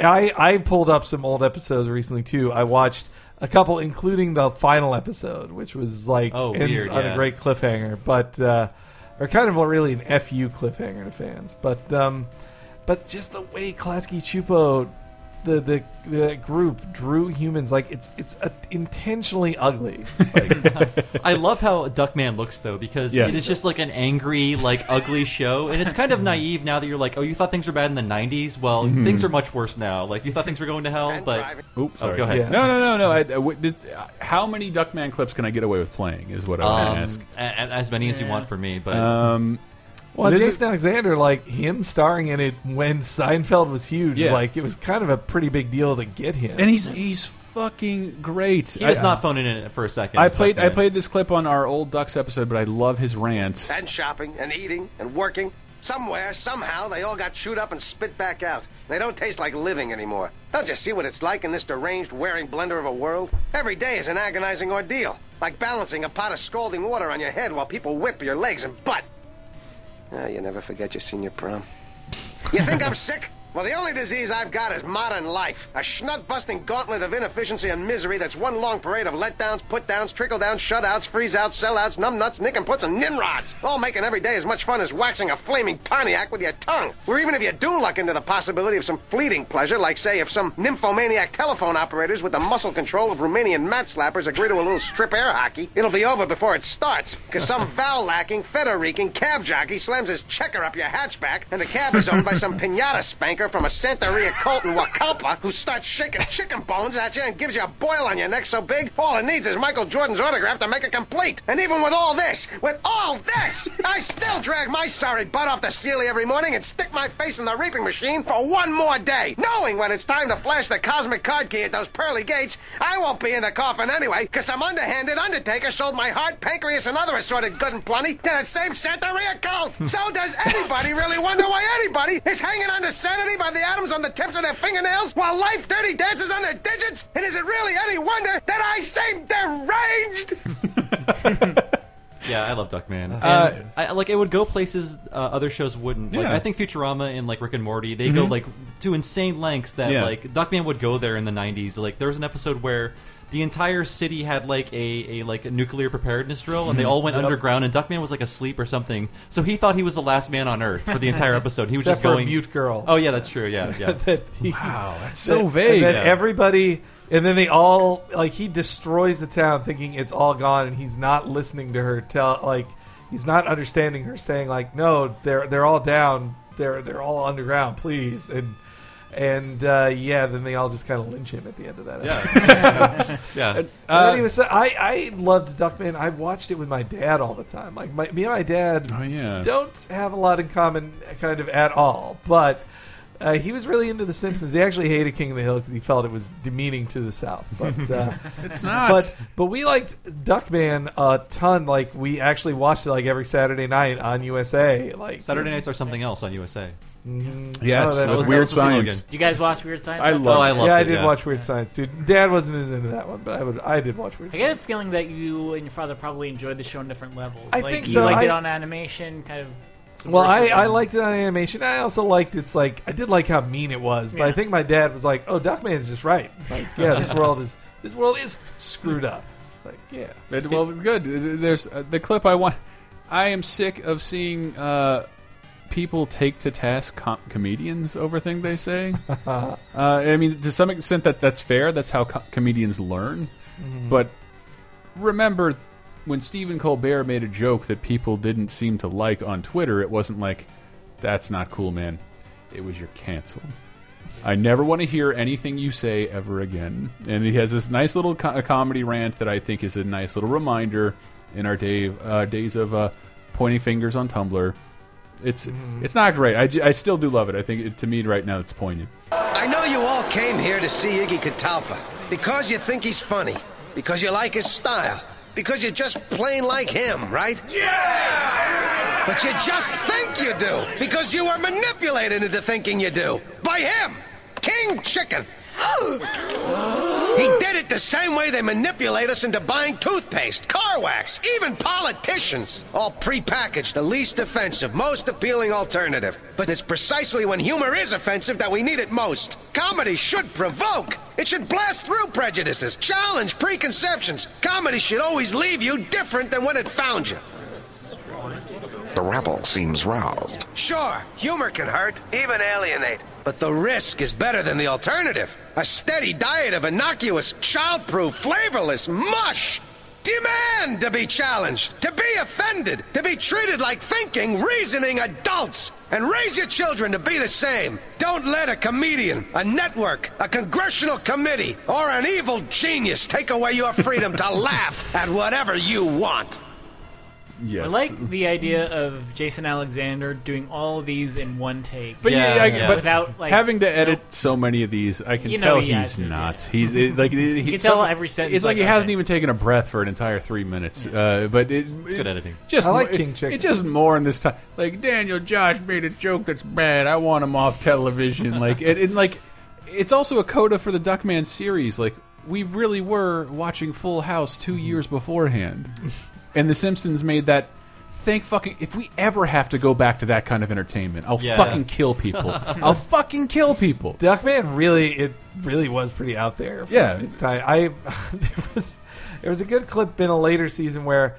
Speaker 5: I I pulled up some old episodes recently too. I watched a couple, including the final episode, which was like
Speaker 4: Oh,
Speaker 5: ends
Speaker 4: weird,
Speaker 5: on
Speaker 4: yeah.
Speaker 5: a great cliffhanger, but uh, or kind of a really an fu cliffhanger to fans. But um, but just the way Klasky Csupo. The, the the group drew humans like it's it's uh, intentionally ugly. <laughs>
Speaker 4: I love how Duckman looks though because
Speaker 5: Yes.
Speaker 4: it is just like an angry, like ugly show, and it's kind of naive now that you're like, oh, you thought things were bad in the '90s. Well,
Speaker 3: Mhm.
Speaker 4: things are much worse now. Like you thought things were going to hell, but
Speaker 3: Oops,
Speaker 4: Oh,
Speaker 3: sorry.
Speaker 4: go ahead.
Speaker 3: No, no, no, no. I, I w- did- uh, how many Duckman clips can I get away with playing? Is what I want
Speaker 4: Um,
Speaker 3: to ask.
Speaker 4: a- a- as many as you want for me, but
Speaker 3: Um,
Speaker 5: Well,
Speaker 3: this
Speaker 5: Jason Alexander, like him starring in it when Seinfeld was huge,
Speaker 3: Yeah.
Speaker 5: like it was kind of a pretty big deal to get him.
Speaker 3: and he's he's fucking great.
Speaker 4: he does
Speaker 3: I-
Speaker 4: not phone it in for a second.
Speaker 3: I
Speaker 4: as
Speaker 3: played I
Speaker 4: Duckman.
Speaker 3: played this clip on our old Ducks episode, but I love his rant.
Speaker 19: And shopping, and eating, and working. Somewhere, somehow, they all got chewed up and spit back out. They don't taste like living anymore. Don't you see what it's like in this deranged, wearing blender of a world? Every day is an agonizing ordeal. Like balancing a pot of scalding water on your head while people whip your legs and butt. Ah, you never forget your senior prom. You think I'm sick? Well, the only disease I've got is modern life. A schnut-busting gauntlet of inefficiency and misery that's one long parade of letdowns, put-downs, trickle-downs, shutouts, freeze-outs, sellouts, numbnuts, nick-and-puts, and nimrods. All making every day as much fun as waxing a flaming Pontiac with your tongue. Or even if you do luck into the possibility of some fleeting pleasure, like, say, if some nymphomaniac telephone operators with the muscle control of Romanian mat slappers agree to a little strip air hockey, it'll be over before it starts. Because some <laughs> vowel-lacking, feta-reeking cab jockey slams his checker up your hatchback, and the cab is owned by some <laughs> pinata from a Santeria cult in Wakalpa who starts shaking chicken bones at you and gives you a boil on your neck so big, all it needs is Michael Jordan's autograph to make it complete. And even with all this, with all this, I still drag my sorry butt off the Sealy every morning and stick my face in the reaping machine for one more day, knowing when it's time to flash the cosmic card key at those pearly gates, I won't be in the coffin anyway, because some underhanded undertaker sold my heart, pancreas, and other assorted good and plenty to that same Santeria cult. so does anybody really wonder why anybody is hanging on to sanity by the atoms on the tips of their fingernails while life dirty dances on their digits? And is it really any wonder that I seem deranged? <laughs>
Speaker 4: Yeah, I love Duckman.
Speaker 3: Uh,
Speaker 4: And I, like it would go places uh, other shows wouldn't. Like
Speaker 3: Yeah.
Speaker 4: I think Futurama and like Rick and Morty, they go
Speaker 3: Mhm.
Speaker 4: like to insane lengths that
Speaker 3: Yeah.
Speaker 4: like Duckman would go there in the '90s. Like there was an episode where the entire city had like a, a like a nuclear preparedness drill, and they hmm. all went
Speaker 5: Yep.
Speaker 4: underground, and Duckman was like asleep or something. So he thought he was the last man on Earth for the entire <laughs> episode. He was
Speaker 5: Except
Speaker 4: just
Speaker 5: for a
Speaker 4: going
Speaker 5: mute girl.
Speaker 4: Oh yeah, that's true. Yeah, <laughs> yeah.
Speaker 5: that he,
Speaker 3: wow, that's
Speaker 5: so
Speaker 3: so vague.
Speaker 5: And then
Speaker 3: Yeah.
Speaker 5: everybody, and then they all like he destroys the town, thinking it's all gone, and he's not listening to her tell like he's not understanding her saying like no, they're they're all down, they're they're all underground, please, and and uh, yeah, then they all just kind of lynch him at the end of that. episode.
Speaker 4: Yeah. <laughs>
Speaker 5: And
Speaker 3: Uh,
Speaker 5: then he was, I I loved Duckman. I watched it with my dad all the time. Like my, me and my dad
Speaker 3: Oh yeah.
Speaker 5: don't have a lot in common, kind of at all. But uh, he was really into The Simpsons. He actually hated King of the Hill because he felt it was demeaning to the South. But uh, <laughs>
Speaker 3: It's not.
Speaker 5: But but we liked Duckman a ton. Like we actually watched it like every Saturday night on USA. Like
Speaker 4: Saturday nights are something else on USA.
Speaker 5: Mhm.
Speaker 3: Yes,
Speaker 5: Oh, that was-
Speaker 3: Weird
Speaker 4: that was the slogan.
Speaker 3: Science.
Speaker 6: Do you guys watch Weird Science?
Speaker 3: I love?
Speaker 4: Oh, I loved
Speaker 5: yeah, I
Speaker 4: it,
Speaker 5: did
Speaker 4: yeah.
Speaker 5: watch Weird Science, dude. Dad wasn't as into that one, but I would. I did watch Weird Science.
Speaker 6: I
Speaker 5: Science.
Speaker 6: get a feeling that you and your father probably enjoyed the show on different levels.
Speaker 5: I
Speaker 6: like,
Speaker 5: think
Speaker 6: you
Speaker 5: so.
Speaker 6: liked it on animation, kind of.
Speaker 5: Well, I,
Speaker 6: subversive
Speaker 5: I liked it on animation. I also liked its like I did like how mean it was, but I
Speaker 6: Yeah.
Speaker 5: think my dad was like, "Oh, Duckman's just right. Like, yeah, this <laughs> world is this world is screwed up." Like, yeah,
Speaker 3: It- well, good. There's uh, the clip I want. I am sick of seeing uh, people take to task com comedians over things they say. <laughs> uh, I mean, to some extent, that that's fair. That's how co comedians learn.
Speaker 5: Mhm.
Speaker 3: But remember, when Stephen Colbert made a joke that people didn't seem to like on Twitter, it wasn't like, "That's not cool, man." It was you're canceled. I never want to hear anything you say ever again. And he has this nice little co comedy rant that I think is a nice little reminder in our day uh, days of uh, pointing fingers on Tumblr. It's
Speaker 5: Mm-hmm.
Speaker 3: it's not great. I, I still do love it. I think it, to me right now it's poignant.
Speaker 19: I know you all came here to see Iggy Catalpa because you think he's funny, because you like his style, because you're just plain like him, right? Yeah! But you just think you do because you were manipulated into thinking you do by him, King Chicken. <gasps> He did it the same way they manipulate us into buying toothpaste, car wax, even politicians. All prepackaged, the least offensive, most appealing alternative. But it's precisely when humor is offensive that we need it most. Comedy should provoke. It should blast through prejudices, challenge preconceptions. Comedy should always leave you different than when it found you.
Speaker 11: The rebel seems roused.
Speaker 19: Sure, humor can hurt, even alienate. But the risk is better than the alternative. A steady diet of innocuous, childproof, flavorless mush. Demand to be challenged, to be offended, to be treated like thinking, reasoning adults, and raise your children to be the same. Don't let a comedian, a network, a congressional committee, or an evil genius take away your freedom to <laughs> laugh at whatever you want.
Speaker 3: Yes.
Speaker 6: I like the idea of Jason Alexander doing all of these in one take.
Speaker 3: But yeah, I, but
Speaker 6: without like
Speaker 3: having to edit so many of these, I can
Speaker 6: You know
Speaker 3: tell
Speaker 6: he
Speaker 3: he's
Speaker 6: to,
Speaker 3: not. He's it, like he,
Speaker 6: can tell every sentence,
Speaker 3: It's like,
Speaker 6: like,
Speaker 3: he hasn't
Speaker 6: okay.
Speaker 3: even taken a breath for an entire three minutes. Uh, but it's,
Speaker 4: It's good editing.
Speaker 3: Just
Speaker 5: I like
Speaker 3: more-
Speaker 5: King
Speaker 3: it-
Speaker 5: Chicken.
Speaker 3: It's just more in this time. Like Daniel Tosh made a joke that's bad. I want him off television. <laughs> like it, it like it's also a coda for the Duckman series. Like we really were watching Full House two years beforehand, <laughs> and The Simpsons made that. Thank fucking if we ever have to go back to that kind of entertainment, I'll
Speaker 5: Yeah.
Speaker 3: fucking kill people. <laughs> I'll fucking kill people.
Speaker 5: Duckman really, it really was pretty out there.
Speaker 3: Yeah.
Speaker 5: its time. I <laughs> there was there was a good clip in a later season where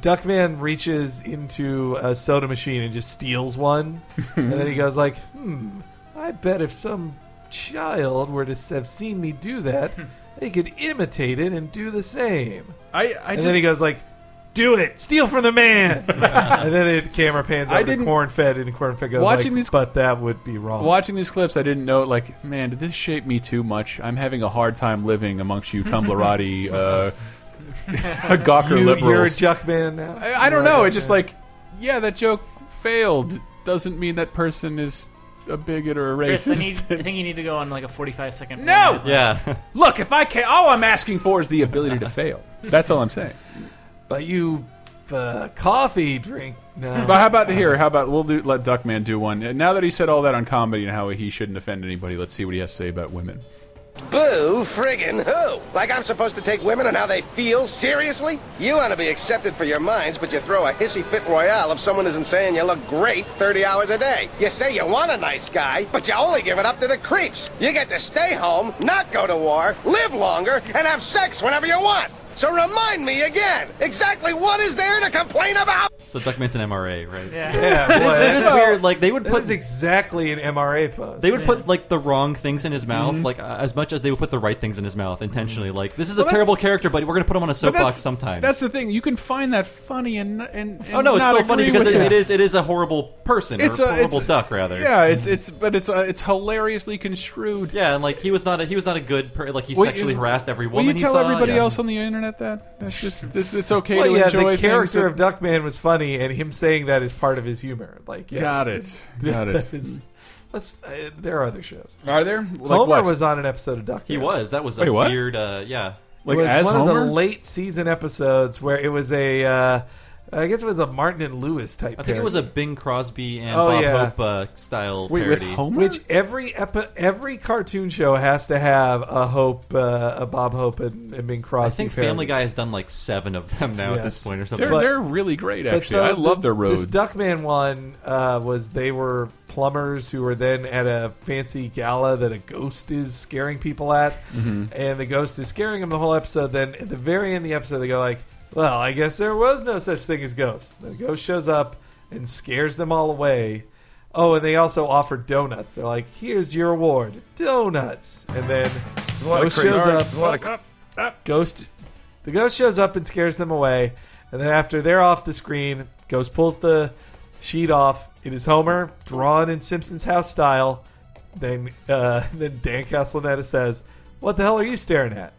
Speaker 5: Duckman reaches into a soda machine and just steals one, and then he goes like, "Hmm, I bet if some child were to have seen me do that, they could imitate it and do the same."
Speaker 3: I, I
Speaker 5: and
Speaker 3: just,
Speaker 5: then he goes like. Do it! Steal from the man! <laughs> and then the camera pans
Speaker 3: I
Speaker 5: over to
Speaker 3: didn't-
Speaker 5: corn-fed, and Cornfed goes
Speaker 3: Watching
Speaker 5: like,
Speaker 3: these-
Speaker 5: "But that would be wrong."
Speaker 3: Watching these clips, I didn't know. Like, man, did this shape me too much? I'm having a hard time living amongst you, Tumblrati, <laughs> uh, <laughs> Gawker
Speaker 5: You-
Speaker 3: liberals.
Speaker 5: You're a Juck man now.
Speaker 3: I, I don't know. It's just
Speaker 5: man.
Speaker 3: like, yeah, that joke failed. Doesn't mean that person is a bigot or a
Speaker 6: Chris, I,
Speaker 3: racist.
Speaker 6: need, I think you need to go on like a forty-five second.
Speaker 3: No!
Speaker 4: Yeah.
Speaker 3: Look, if I can't, all I'm asking for is the ability to fail. That's all I'm saying.
Speaker 5: But you uh, coffee drink. No.
Speaker 3: But how about here? How about we'll do let Duckman do one. Now that he said all that on comedy and how he shouldn't offend anybody, let's see what he has to say about women.
Speaker 19: Boo friggin' who? Like I'm supposed to take women and how they feel seriously? You want to be accepted for your minds, but you throw a hissy fit royale if someone isn't saying you look great 30 hours a day. You say you want a nice guy, but you only give it up to the creeps. You get to stay home, not go to war, live longer, and have sex whenever you want. So remind me again, exactly what is there to complain about?
Speaker 4: So Duckman's an MRA, right?
Speaker 6: Yeah.
Speaker 5: Yeah, <laughs>
Speaker 4: It is,
Speaker 5: boy.
Speaker 4: it is weird. Like they would put
Speaker 5: is exactly an MRA pose.
Speaker 4: They would put like the wrong things in his mouth,
Speaker 3: Mm-hmm.
Speaker 4: like uh, as much as they would put the right things in his mouth intentionally. Like this is
Speaker 3: Well,
Speaker 4: a terrible character, but we're going to put him on a soapbox sometime.
Speaker 3: That's the thing. You can find that funny and and, and
Speaker 4: oh no, it's
Speaker 3: not
Speaker 4: still funny because it, it is it is a horrible person
Speaker 3: It's
Speaker 4: or a
Speaker 3: a-
Speaker 4: horrible
Speaker 3: it's-
Speaker 4: duck rather.
Speaker 3: Yeah, it's it's but it's uh, it's hilariously construed.
Speaker 4: Yeah, and like he was not a, he was not a good per, like he
Speaker 3: Will
Speaker 4: sexually
Speaker 3: you-
Speaker 4: harassed every
Speaker 3: Will
Speaker 4: woman
Speaker 3: you
Speaker 4: he
Speaker 3: tell
Speaker 4: saw.
Speaker 3: everybody
Speaker 4: yeah.
Speaker 3: else on the internet that that's just it's, it's okay
Speaker 5: well,
Speaker 3: to
Speaker 5: yeah,
Speaker 3: enjoy
Speaker 5: the character
Speaker 3: things
Speaker 5: of Duckman was funny, and him saying that is part of his humor. Like, yes,
Speaker 3: Got it. <laughs> Got it.
Speaker 5: let's- uh, there are other shows.
Speaker 3: Are there? Like
Speaker 5: Homer
Speaker 3: what?
Speaker 5: was on an episode of Duckman.
Speaker 4: He was. That was a
Speaker 3: Wait,
Speaker 4: weird. Uh, yeah.
Speaker 5: it was one of the late season episodes where it was a, uh, I guess it was a Martin and Lewis type.
Speaker 4: I think it was a. Bing Crosby and
Speaker 5: Oh,
Speaker 4: Bob
Speaker 5: yeah.
Speaker 4: Hope uh, style
Speaker 5: Wait, with
Speaker 4: parody.
Speaker 3: Homer?
Speaker 5: Which every epi- every cartoon show has to have a Hope, uh, a Bob Hope, and, and Bing Crosby.
Speaker 4: I think
Speaker 5: parody.
Speaker 4: Family Guy has done like seven of them now at this
Speaker 5: Yes.
Speaker 4: point or something.
Speaker 3: They're they're really great
Speaker 5: But
Speaker 3: actually.
Speaker 5: so
Speaker 3: I love
Speaker 5: the-
Speaker 3: their road.
Speaker 5: This Duckman one uh, was they were plumbers who were then at a fancy gala that a ghost is scaring people at,
Speaker 3: Mhm.
Speaker 5: and the ghost is scaring them the whole episode. Then at the very end of the episode, they go like, "Well, I guess there was no such thing as ghosts." The ghost shows up and scares them all away. Oh, and they also offer donuts. They're like, "Here's your award, donuts." And then ghost shows up.
Speaker 14: lot of-
Speaker 5: Ghost. The ghost shows up and scares them away, and then after they're off the screen, Ghost pulls the sheet off. It is Homer, drawn in Simpsons house style. Then, uh, <laughs> then Dan Castellaneta says, "What the hell are you staring at?"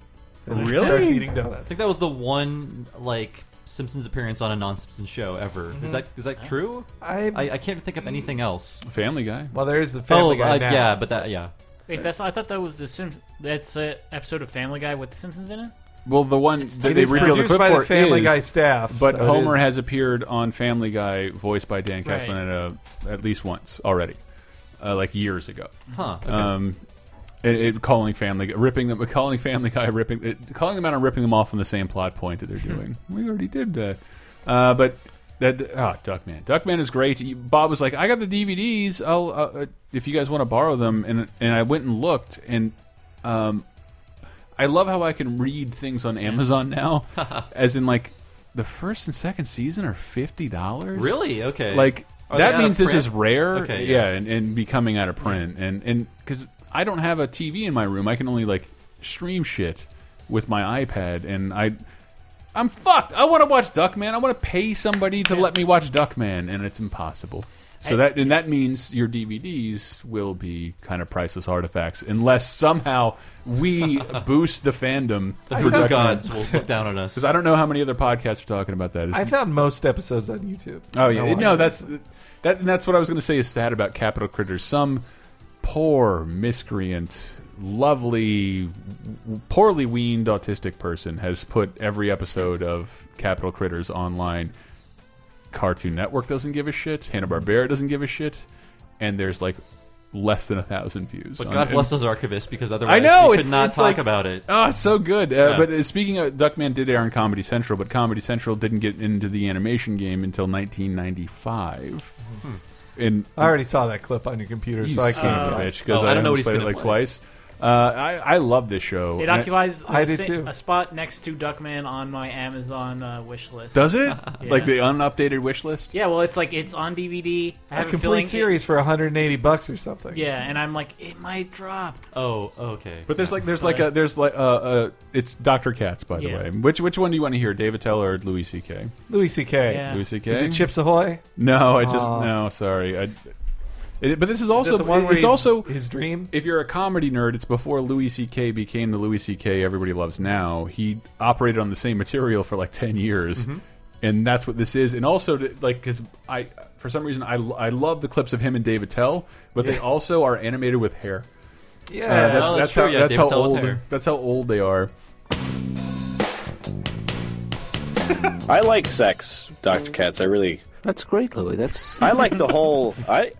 Speaker 5: And then he
Speaker 3: Really?
Speaker 5: starts eating
Speaker 4: I think that was the one like Simpsons appearance on a non-Simpsons show ever. Is that is that true?
Speaker 5: I-
Speaker 4: I I can't think of anything else.
Speaker 3: Family Guy.
Speaker 5: Well, there's the Family
Speaker 4: oh,
Speaker 5: Guy
Speaker 4: uh,
Speaker 5: now.
Speaker 4: Yeah, but that yeah.
Speaker 6: Wait, that's I thought that was the Simpsons. That's an episode of Family Guy with the Simpsons in it.
Speaker 3: Well, the one
Speaker 6: It's-
Speaker 3: that
Speaker 6: it
Speaker 3: they
Speaker 6: is
Speaker 3: revealed the
Speaker 5: produced
Speaker 3: clip
Speaker 5: by the
Speaker 3: for
Speaker 5: Family
Speaker 3: is-
Speaker 5: Guy staff,
Speaker 3: but
Speaker 5: so it
Speaker 3: Homer
Speaker 5: is-
Speaker 3: has appeared on Family Guy, voiced by Dan
Speaker 6: Right.
Speaker 3: Castellaneta, at least once already, uh, like years ago.
Speaker 4: Huh, okay.
Speaker 3: Um, it, it, calling Family, Guy- ripping them, calling Family Guy, ripping, it, calling them out and ripping them off on the same plot point that they're doing. we already did that, uh, but. That ah, Duckman. Duckman is great. Bob was like, "I got the DVDs. I'll uh, uh, if you guys want to borrow them." And and I went and looked, and um, I love how I can read things on Amazon now, <laughs> as in like the first and second season are fifty dollars.
Speaker 4: Really? Okay.
Speaker 3: Like
Speaker 4: Are
Speaker 3: that means this is rare.
Speaker 4: Okay,
Speaker 3: yeah,
Speaker 4: yeah.
Speaker 3: and, and becoming out of print, and and because I don't have a TV in my room, I can only like stream shit with my iPad, and I. I'm fucked. I want to watch Duckman. I want to pay somebody to let me watch Duckman, and it's impossible. So
Speaker 6: I-
Speaker 3: that and that means your DVDs will be kind of priceless artifacts, unless somehow we <laughs> boost the fandom.
Speaker 4: The
Speaker 3: for
Speaker 4: voodoo
Speaker 3: Duckman.
Speaker 4: gods will look down on us. <laughs>
Speaker 3: Because I don't know how many other podcasts are talking about that.
Speaker 5: I found most episodes on YouTube.
Speaker 3: Oh yeah,
Speaker 5: I
Speaker 3: no, that's that. And that's what I was going to say is sad about Capitol Critters. Some poor miscreant, lovely, poorly weaned autistic person has put every episode of Capitol Critters online. Cartoon Network doesn't give a shit. Hanna Barbera doesn't give a shit, and there's like less than a thousand views.
Speaker 4: But God bless those archivists because otherwise
Speaker 3: I know
Speaker 4: we could
Speaker 3: it's
Speaker 4: not
Speaker 3: it's
Speaker 4: talk
Speaker 3: like-
Speaker 4: about it.
Speaker 3: Oh, it's so good. Uh,
Speaker 4: Yeah.
Speaker 3: But uh, speaking of Duckman, did air on Comedy Central, but Comedy Central didn't get into the animation game until 1995. And
Speaker 5: I already saw that clip on your computer,
Speaker 3: you
Speaker 5: so I can't
Speaker 3: of a bitch because
Speaker 4: Oh,
Speaker 3: I,
Speaker 4: I don't know what he's
Speaker 3: played it
Speaker 4: gonna
Speaker 3: like
Speaker 4: play.
Speaker 3: twice. Uh, I I love this show.
Speaker 6: It
Speaker 3: And
Speaker 6: occupies
Speaker 5: I
Speaker 6: a,
Speaker 5: did
Speaker 6: sa-
Speaker 5: too.
Speaker 6: a spot next to Duckman on my Amazon uh, wish list.
Speaker 3: Does it <laughs>
Speaker 6: Yeah.
Speaker 3: like the unupdated wish list?
Speaker 6: Yeah, well, it's like it's on DVD. I have a,
Speaker 5: complete
Speaker 6: feeling. it-
Speaker 5: series for 180 bucks or something.
Speaker 6: yeah, and I'm like, it might drop.
Speaker 4: Oh, okay.
Speaker 3: But there's like there's like a there's like uh, uh it's Dr. Katz by the way. Which which one do you want to hear? Dave Attell or Louis C.K.
Speaker 5: Louis C.K.
Speaker 6: Yeah.
Speaker 3: Louis C.K.
Speaker 5: Is it Chips Ahoy?
Speaker 3: No, I just
Speaker 5: Aw.
Speaker 3: no. Sorry, I. It, but this is also
Speaker 5: the one where
Speaker 3: it's also
Speaker 5: his dream.
Speaker 3: If you're a comedy nerd, it's before Louis C.K. became the Louis C.K. everybody loves now. He operated on the same material for like ten years,
Speaker 5: Mm-hmm.
Speaker 3: and that's what this is. And also, to- like, because I for some reason I I love the clips of him and Dave Attell, but they also are animated with hair.
Speaker 5: Yeah,
Speaker 3: Uh, that's,
Speaker 4: Oh, that's
Speaker 3: that's
Speaker 4: true,
Speaker 3: how
Speaker 4: yeah,
Speaker 3: that's
Speaker 4: David
Speaker 3: how
Speaker 4: Tell with
Speaker 3: old that's how old they are. <laughs>
Speaker 13: I like sex, Dr. Katz. I really.
Speaker 20: That's great, Louis. That's
Speaker 13: I like the whole. I.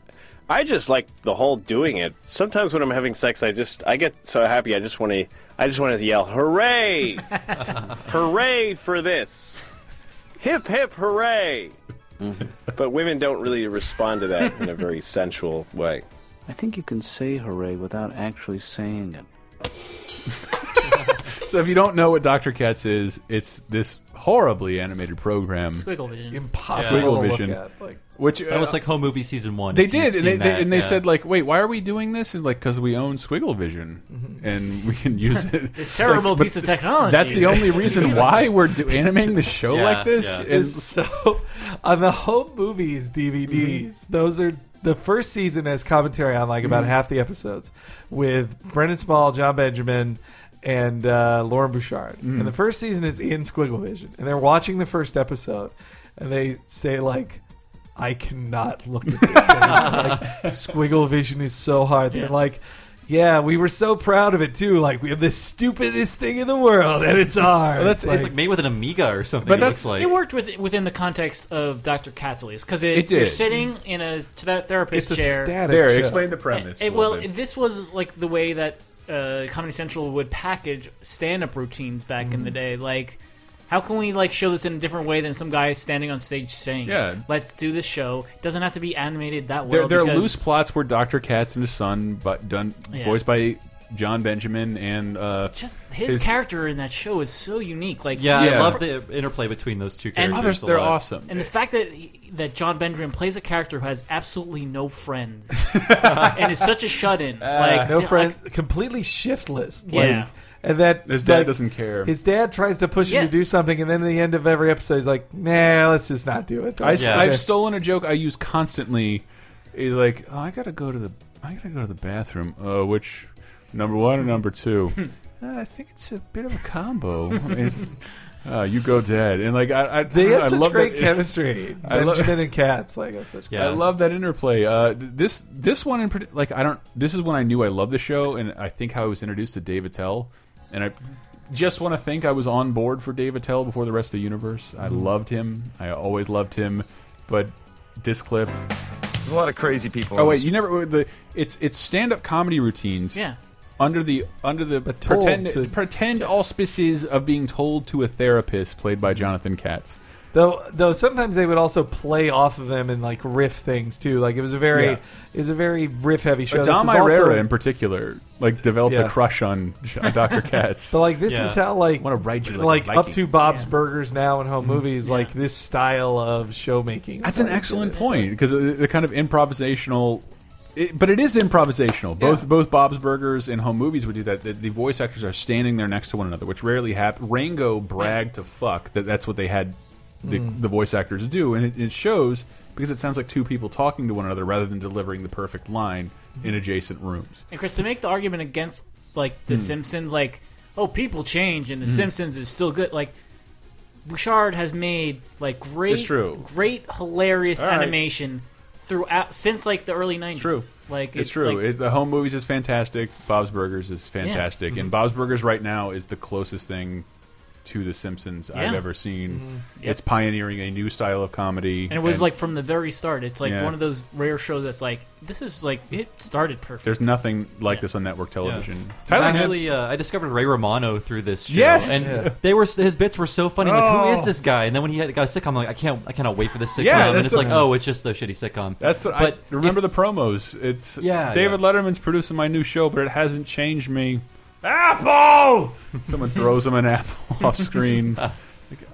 Speaker 13: I just like the whole doing it. Sometimes when I'm having sex, I just I get so happy. I just want to. I just want to yell, "Hooray! <laughs> hooray for this! Hip hip hooray!" <laughs> But women don't really respond to that in a very sensual way.
Speaker 20: I think you can say hooray without actually saying it. <laughs>
Speaker 3: So if you don't know what Dr. Katz is, it's this horribly animated program.
Speaker 6: Squiggle vision.
Speaker 5: Impossible
Speaker 3: Squiggle
Speaker 5: to look
Speaker 3: vision.
Speaker 5: at. Like,
Speaker 3: Which
Speaker 4: That was uh, like Home Movie Season 1.
Speaker 3: They did, and they, they- and they
Speaker 4: yeah.
Speaker 3: said like, "Wait, why are we doing this?" Is like because we own Squiggle Vision, mm-hmm. and we can use it.
Speaker 6: This <laughs>
Speaker 3: It's
Speaker 6: terrible
Speaker 3: like,
Speaker 6: piece of technology.
Speaker 3: That's the only reason why we're do animating the show <laughs>
Speaker 4: Yeah,
Speaker 3: like this.
Speaker 4: yeah.
Speaker 3: And
Speaker 5: so on the home movies DVDs. Mm-hmm. Those are the first season has commentary on like about mm-hmm. half the episodes with Brendan Small, Jon Benjamin, and uh, Loren Bouchard. And the first season is in Squiggle Vision, and they're watching the first episode, and they say like. I cannot look at this. anymore. <laughs> like, Squiggle Vision is so hard. They're like, yeah, we were so proud of it too. Like we have the stupidest thing in the world, and it's ours.
Speaker 3: Well, that's-
Speaker 4: It's like made with an Amiga or something.
Speaker 3: But
Speaker 4: it
Speaker 3: that's-
Speaker 4: looks like.
Speaker 6: It worked with, within the context of Dr. Katzel's because it,
Speaker 3: It did.
Speaker 6: you're sitting in a to therapist
Speaker 5: It's a
Speaker 6: chair.
Speaker 5: static
Speaker 3: there,
Speaker 5: show.
Speaker 3: explain the premise. A
Speaker 6: well,
Speaker 3: little bit.
Speaker 6: this was like the way that uh, Comedy Central would package stand-up routines back in
Speaker 3: Mm-hmm.
Speaker 6: the day. Like, how can we like show this in a different way than some guy standing on stage saying,
Speaker 3: Yeah.
Speaker 6: let's do this show." It doesn't have to be animated that
Speaker 3: there,
Speaker 6: well.
Speaker 3: there are
Speaker 6: because-
Speaker 3: loose plots where Dr. Katz and his son, but done
Speaker 6: Yeah.
Speaker 3: voiced by Jon Benjamin and uh,
Speaker 6: Just his, character in that show is so unique. Like,
Speaker 4: yeah,
Speaker 3: Yeah.
Speaker 4: I love the interplay between those two
Speaker 6: And-
Speaker 4: characters. A
Speaker 3: they're
Speaker 4: lot.
Speaker 3: awesome.
Speaker 6: And the fact that he, that Jon Benjamin plays a character who has absolutely no friends <laughs> and is such a shut-in, like
Speaker 5: no
Speaker 6: like,
Speaker 5: friends, completely shiftless. Like,
Speaker 6: Yeah.
Speaker 5: And that
Speaker 3: His dad
Speaker 5: like,
Speaker 3: doesn't care.
Speaker 5: His dad tries to push him to do something, and then at the end of every episode, he's like, "Nah, let's just not do it."
Speaker 3: I,
Speaker 5: Okay.
Speaker 3: have stolen a joke I use constantly. He's like, oh, I gotta go to the, I gotta go to the bathroom. Uh, which number one or number two? <laughs> uh, I think it's a bit of a combo. It's- Uh, you go dead, and like I, I
Speaker 5: They had
Speaker 3: I
Speaker 5: such
Speaker 3: love
Speaker 5: great
Speaker 3: that,
Speaker 5: chemistry. <laughs>
Speaker 3: I love-
Speaker 5: Benjamin and Katz, like have such.
Speaker 3: I love that interplay. Uh, this this one in parti- like I don't. This is when I knew I loved the show, and I think how I was introduced to Dave Attell, and I just want to think I was on board for Dave Attell before the rest of the universe. I
Speaker 21: Mhm.
Speaker 3: loved him. I always loved him, but this clip.
Speaker 21: There's a lot of crazy people.
Speaker 3: Oh wait, you never the it's it's stand up comedy routines.
Speaker 6: Yeah.
Speaker 3: Under the under the
Speaker 5: told
Speaker 3: pretend
Speaker 5: to-
Speaker 3: pretend auspices of being told to a therapist played by Jonathan Katz.
Speaker 5: Though, though sometimes they would also play off of them and like riff things too. Like it was a very,
Speaker 3: Yeah.
Speaker 5: it was a very riff heavy show.
Speaker 3: But
Speaker 5: This
Speaker 3: Dom
Speaker 5: is
Speaker 3: Irrera in particular, like developed
Speaker 5: Yeah.
Speaker 3: a crush on, <laughs> on Dr. Katz.
Speaker 5: So like this is how like
Speaker 3: want to ride you
Speaker 5: like,
Speaker 3: like,
Speaker 5: up to Bob's Burgers now and home mm-hmm. movies. Like this style of show making.
Speaker 3: That's an excellent uh, point because uh, the kind of improvisational. It, but it is improvisational. Both both Bob's Burgers and home movies would do that. The, the voice actors are standing there next to one another, which rarely happens. Rango bragged to fuck that that's what they had the,
Speaker 6: Mm.
Speaker 3: the voice actors do, and it, it shows because it sounds like two people talking to one another rather than delivering the perfect line in adjacent rooms.
Speaker 6: And Chris, to make the argument against like The
Speaker 3: Hmm.
Speaker 6: Simpsons, like oh people change and The
Speaker 3: Hmm.
Speaker 6: Simpsons is still good. Like Bouchard has made like great,
Speaker 3: true.
Speaker 6: great, hilarious
Speaker 3: right.
Speaker 6: animation throughout since like the early nineties.
Speaker 3: True.
Speaker 6: Like
Speaker 3: it's
Speaker 6: it-
Speaker 3: true.
Speaker 6: like-
Speaker 3: it, the home movies is fantastic. Bob's Burgers is fantastic,
Speaker 6: Mhm.
Speaker 3: and Bob's Burgers right now is the closest thing to The Simpsons I've ever seen.
Speaker 6: Mhm. Yep.
Speaker 3: It's pioneering a new style of comedy,
Speaker 6: and it was like from the very start. It's like
Speaker 3: Yeah.
Speaker 6: one of those rare shows that's like this is like it started perfect.
Speaker 3: there's nothing like this on network television. Tyler Nance-
Speaker 4: Actually, uh, I discovered Ray Romano through this show.
Speaker 3: Yes!
Speaker 4: and
Speaker 3: Yeah.
Speaker 4: they were his bits were so funny. Like, who
Speaker 3: Oh.
Speaker 4: is this guy? And then when he had, got a sitcom, I'm like, I can't, I cannot wait for this sitcom.
Speaker 3: Yeah,
Speaker 4: and
Speaker 3: that's
Speaker 4: it's like, oh, it's just a shitty sitcom.
Speaker 3: That's what
Speaker 4: but
Speaker 3: I remember the promos. It's
Speaker 4: Yeah,
Speaker 3: David Letterman's producing my new show, but it hasn't changed me. Apple. Someone throws him an apple <laughs> off screen.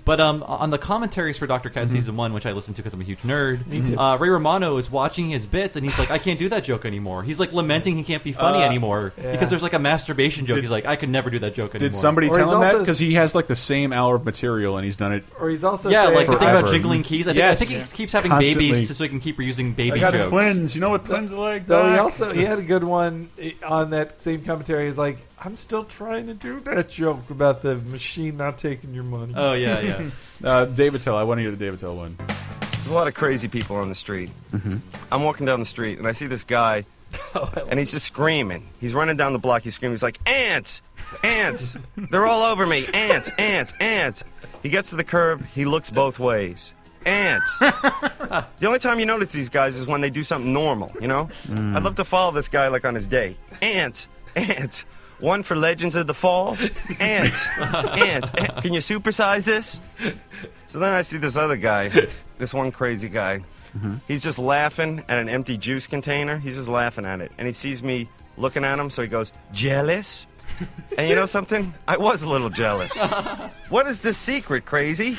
Speaker 4: But um, on the commentaries for Doctor Katz season one, which I listened to because I'm a huge nerd,
Speaker 3: Mm-hmm. Me too.
Speaker 4: Uh, Ray Romano is watching his bits and he's like, I can't do that joke anymore. He's like lamenting he can't be funny
Speaker 3: Uh,
Speaker 4: anymore
Speaker 3: yeah.
Speaker 4: because there's like a masturbation joke.
Speaker 3: Did-
Speaker 4: he's like, I could never do that joke anymore.
Speaker 3: Did somebody
Speaker 5: Or
Speaker 3: tell him that?
Speaker 5: also-
Speaker 3: Because he has like the same hour of material, and he's done it.
Speaker 5: Or he's also
Speaker 4: yeah,
Speaker 5: saying-
Speaker 4: like the thing about
Speaker 3: Forever.
Speaker 4: jiggling keys. I think,
Speaker 3: Yes.
Speaker 4: I think he keeps having
Speaker 3: Constantly.
Speaker 4: babies so he can keep reusing baby
Speaker 3: I got
Speaker 4: jokes.
Speaker 3: twins. You know what twins are like?
Speaker 5: Though he
Speaker 3: Doc?
Speaker 5: also he had a good one on that same commentary. He's like, I'm still trying to do that joke about the machine not taking your money.
Speaker 4: Oh yeah, yeah. <laughs>
Speaker 3: uh, Dave Attell. I want to hear the Dave Attell one.
Speaker 21: There's a lot of crazy people on the street.
Speaker 3: Mm-hmm.
Speaker 21: I'm walking down the street and I see this guy, <laughs> and he's just screaming. He's running down the block. He's screaming. He's like, "Ants, ants! They're all over me! Ants, ants, ants!" He gets to the curb. He looks both ways. Ants. <laughs> the only time you notice these guys is when they do something normal. You know.
Speaker 3: Mm.
Speaker 21: I'd love to follow this guy like on his day. Ants, ants. One for Legends of the Fall. Ants, <laughs> ants. ant- Can you supersize this? So then I see this other guy, this one crazy guy. Mm-hmm. He's just laughing at an empty juice container. He's just laughing at it. And he sees me looking at him, so he goes, Jealous? <laughs> And you know something? I was a little jealous. <laughs> what is the secret, crazy?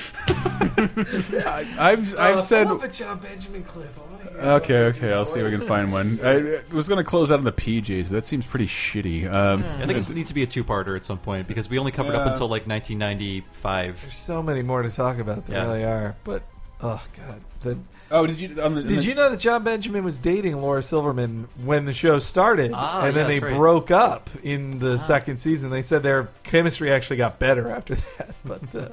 Speaker 3: I've I've
Speaker 5: Uh,
Speaker 3: said.
Speaker 5: I love a Jon Benjamin clip. I wanna hear
Speaker 3: Okay, okay, I'll see if I can find one. I was going to close out on the PJs, but that seems pretty shitty. Um,
Speaker 4: I think it needs to be a two-parter at some point because we only covered up
Speaker 3: Yeah.
Speaker 4: until like 1995.
Speaker 5: There's so many more to talk about. There
Speaker 4: Yeah.
Speaker 5: really are. But oh god, the,
Speaker 3: oh, did you? On the,
Speaker 5: did you know that Jon Benjamin was dating Laura Silverman when the show started,
Speaker 4: Ah,
Speaker 5: and then they
Speaker 4: right.
Speaker 5: broke up in the second season? They said their chemistry actually got better after <laughs> that, but. Uh,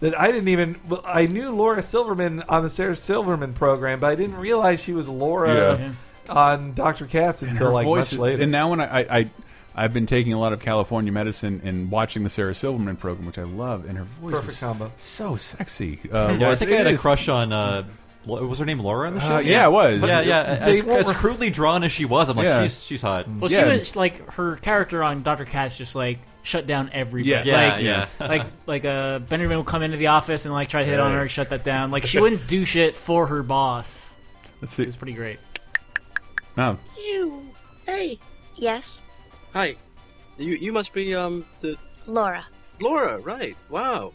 Speaker 5: that I didn't even. Well, I knew Laura Silverman on the Sarah Silverman program, but I didn't realize she was Laura
Speaker 3: Yeah.
Speaker 5: on Dr. Katz
Speaker 3: And
Speaker 5: until like
Speaker 3: voice-
Speaker 5: much later.
Speaker 3: And now when I, I, I I've been taking a lot of California medicine and watching the Sarah Silverman program, which I love, and her voice
Speaker 5: Perfect
Speaker 3: is
Speaker 5: combo.
Speaker 3: so sexy. Uh,
Speaker 4: yeah, I think I had
Speaker 3: it
Speaker 4: a crush on. Uh, what was her name Laura in the show?
Speaker 3: Uh, yeah, it was.
Speaker 4: Yeah,
Speaker 3: But
Speaker 4: yeah.
Speaker 3: they
Speaker 4: As, as crudely drawn as she was, I'm like,
Speaker 3: Yeah.
Speaker 4: she's she's hot.
Speaker 6: Well, she was like her character on Doctor Katz just like shut down everybody.
Speaker 4: Yeah. Yeah,
Speaker 6: like,
Speaker 4: yeah.
Speaker 6: like like <laughs> uh, Benjamin would come into the office and like try to hit on
Speaker 3: Yeah.
Speaker 6: her, shut that down. Like she <laughs> wouldn't do shit for her boss.
Speaker 3: Let's see.
Speaker 6: It's pretty great.
Speaker 3: No.
Speaker 22: You. Hey.
Speaker 16: Yes,
Speaker 22: Hi. You you must be um the
Speaker 16: Laura.
Speaker 22: Laura, right? Wow.